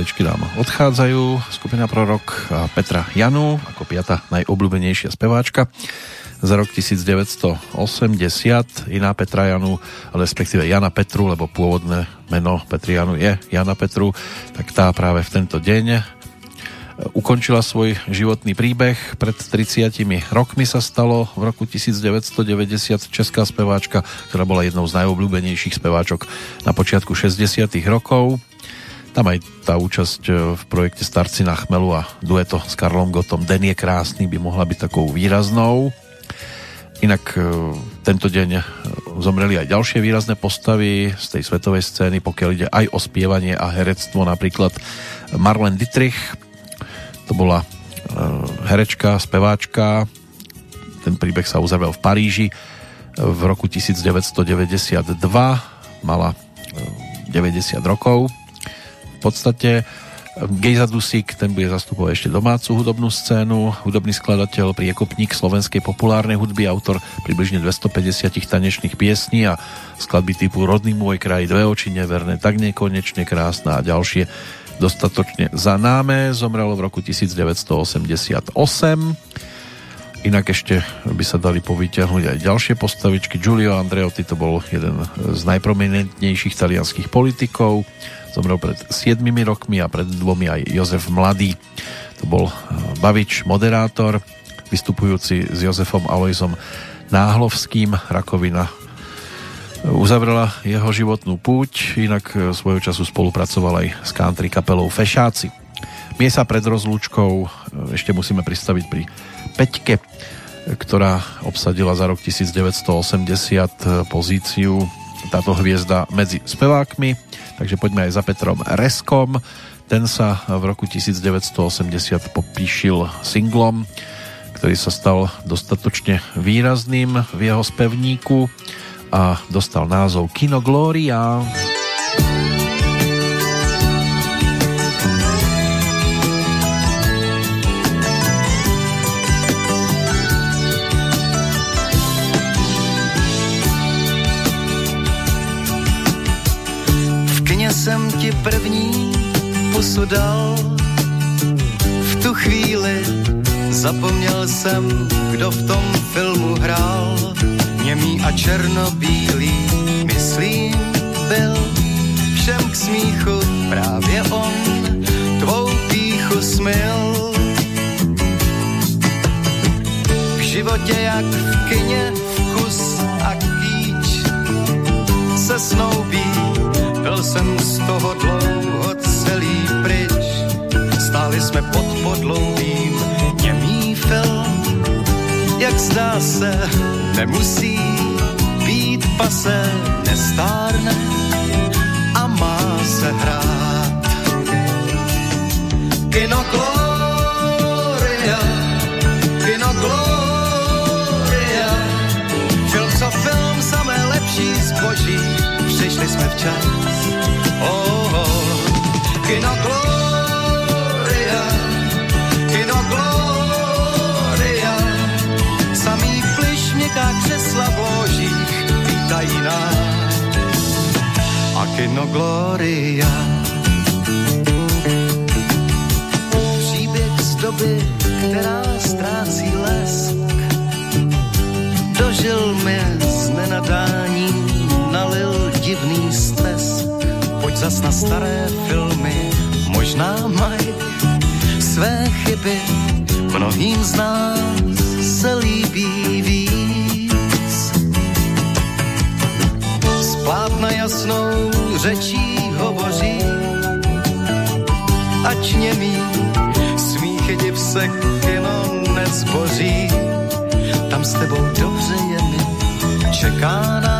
S1: Pomaličky nám odchádzajú skupina Prorok Petra Janu ako piata najobľúbenejšia speváčka za rok 1980 iná Petra Janu, respektíve Jana Petru, lebo pôvodné meno Petrianu je Jana Petru, tak tá práve v tento deň ukončila svoj životný príbeh. Pred 30 rokmi sa stalo v roku 1990 česká speváčka, ktorá bola jednou z najobľúbenejších speváčok na počiatku 60 rokov. Tam aj tá účasť e, v projekte Starci na chmelu a dueto s Karlom Gotom. Den je krásny by mohla byť takou výraznou. Inak e, tento deň e, zomreli aj ďalšie výrazné postavy z tej svetovej scény, pokiaľ ide aj o spievanie a herectvo, napríklad Marlene Dietrich, to bola herečka, speváčka, ten príbeh sa uzavrel v Paríži v roku 1992, mala 90 rokov podstate Gejza Dusík, ten bude zastupovať ešte domácu hudobnú scénu, hudobný skladateľ, priekopník slovenskej populárnej hudby, autor približne 250 tanečných piesní a skladby typu Rodný môj kraj, Dve oči neverné, Tak nekonečne krásna a ďalšie dostatočne za náme. Zomrelo v roku 1988. Inak ešte by sa dali povyťahnuť aj ďalšie postavičky. Giulio Andreotti to bol jeden z najprominentnejších talianských politikov Zomrel pred 7 rokmi a pred dvomi aj Jozef Mladý. To bol eh, Bavič, moderátor, vystupujúci s Jozefom Alojzom Náhlovským. Rakovina eh, uzavrela jeho životnú púť, inak eh, svojho času spolupracoval aj s country kapelou Fešáci. My sa pred rozlúčkou ešte musíme pristaviť pri Peťke, ktorá obsadila za rok 1980 pozíciu táto hviezda medzi spevákmi takže poďme aj za Petrom Reskom. Ten sa v roku 1980 popíšil singlom, ktorý sa stal dostatočne výrazným v jeho spevníku a dostal názov Kino Gloria.
S20: jsem první pusu dal. V tu chvíli zapomněl jsem, kdo v tom filmu hrál. Němý a černobílý, myslím, byl všem k smíchu právě on tvou píchu smil. V životě jak v kině vkus a kýč se snoubí byl jsem z toho dlouho celý pryč, stáli jsme pod podlouhým němý film. Jak zdá se, nemusí být pase, nestárne a má se hrát. Kino přišli jsme včas Oh, oh. Kino Gloria, Kino Gloria, samý měkká křesla v ložích vítají nás. A Kino Gloria, příběh z doby, která ztrácí lesk, dožil mi z nenadání, divný stres pojď zas na staré filmy, možná mají své chyby, mnohým z nás se líbí víc. Splátna jasnou řečí hovoří, ať němý smích div se kino nezboří. Tam s tebou dobře je mi, čeká nás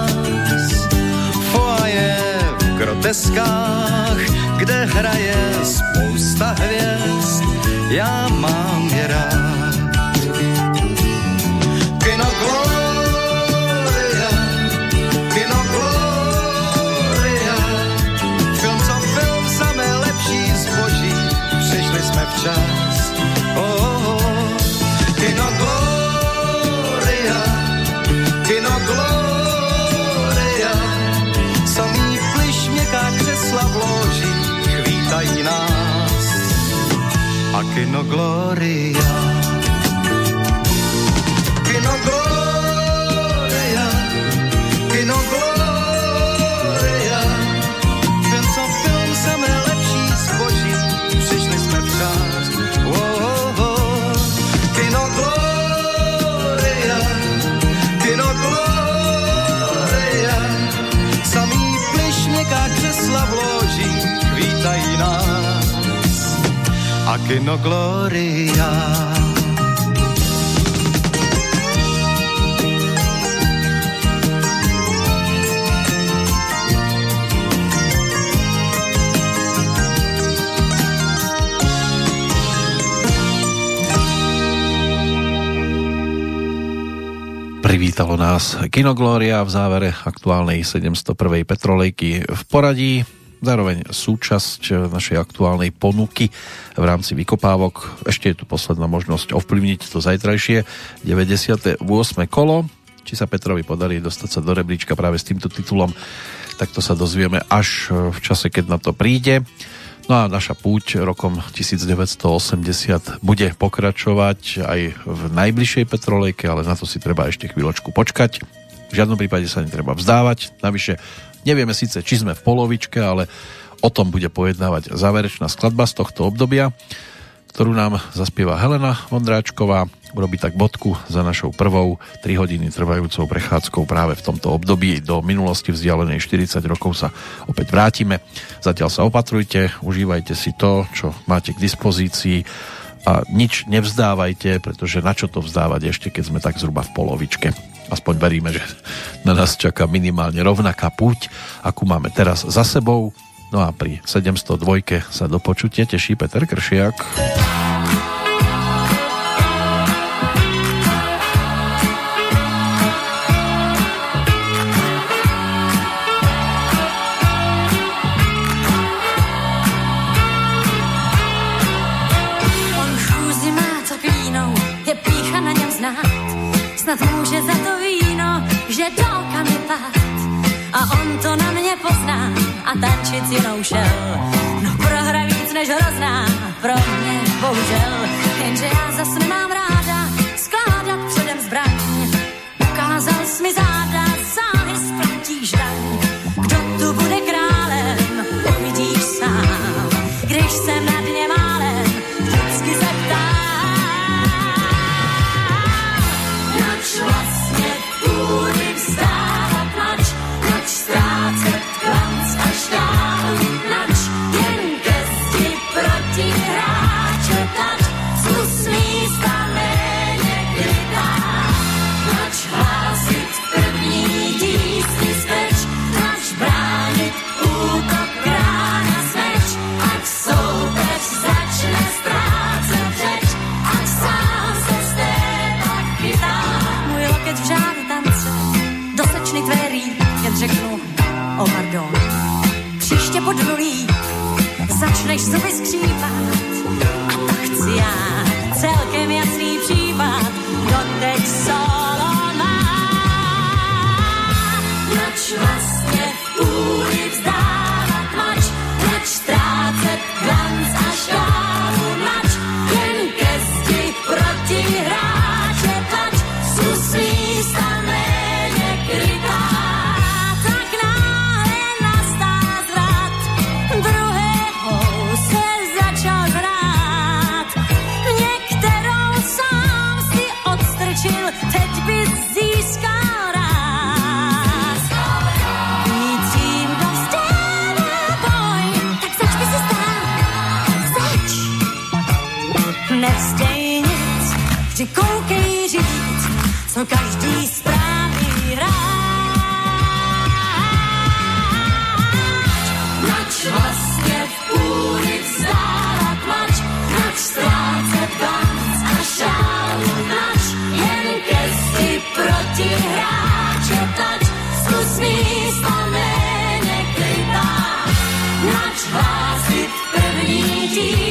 S20: groteskách, kde hraje spousta hvězd, já mám je rád. Nás Kino Gloria v
S1: závere aktuálnej 701. Petrolejky v poradí, zároveň súčasť našej aktuálnej ponuky v rámci vykopávok. Ešte je tu posledná možnosť ovplyvniť to zajtrajšie 98. kolo. Či sa Petrovi podarí dostať sa do rebríčka práve s týmto titulom, tak to sa dozvieme až v čase, keď na to príde. No a naša púť rokom 1980 bude pokračovať aj v najbližšej Petrolejke, ale na to si treba ešte chvíľočku počkať. V žiadnom prípade sa netreba vzdávať. Navyše nevieme síce, či sme v polovičke, ale o tom bude pojednávať záverečná skladba z tohto obdobia, ktorú nám zaspieva Helena Vondráčková. Urobí tak bodku za našou prvou 3 hodiny trvajúcou prechádzkou práve v tomto období. Do minulosti vzdialenej 40 rokov sa opäť vrátime. Zatiaľ sa opatrujte, užívajte si to, čo máte k dispozícii a nič nevzdávajte, pretože na čo to vzdávať ešte, keď sme tak zhruba v polovičke. Aspoň veríme, že na nás čaká minimálne rovnaká púť, akú máme teraz za sebou. No a pri 702 sa do počutia teší Peter Kršiak.
S13: A on to na mě pozná a tančit s jinou šel. No prohra víc než hrozná, pro mě bohužel. Jenže já zas o oh pardon. Příště podrulí, začneš zuby skřípat, a to chci já, celkem jasný případ, doteď solo každý správný hráč. Nač vlastne v púli vzdára tlač, nač strácať glanc a šálu nač, jen gesti proti hráče tlač, skús místo mene krytá, nač hlásit první díl.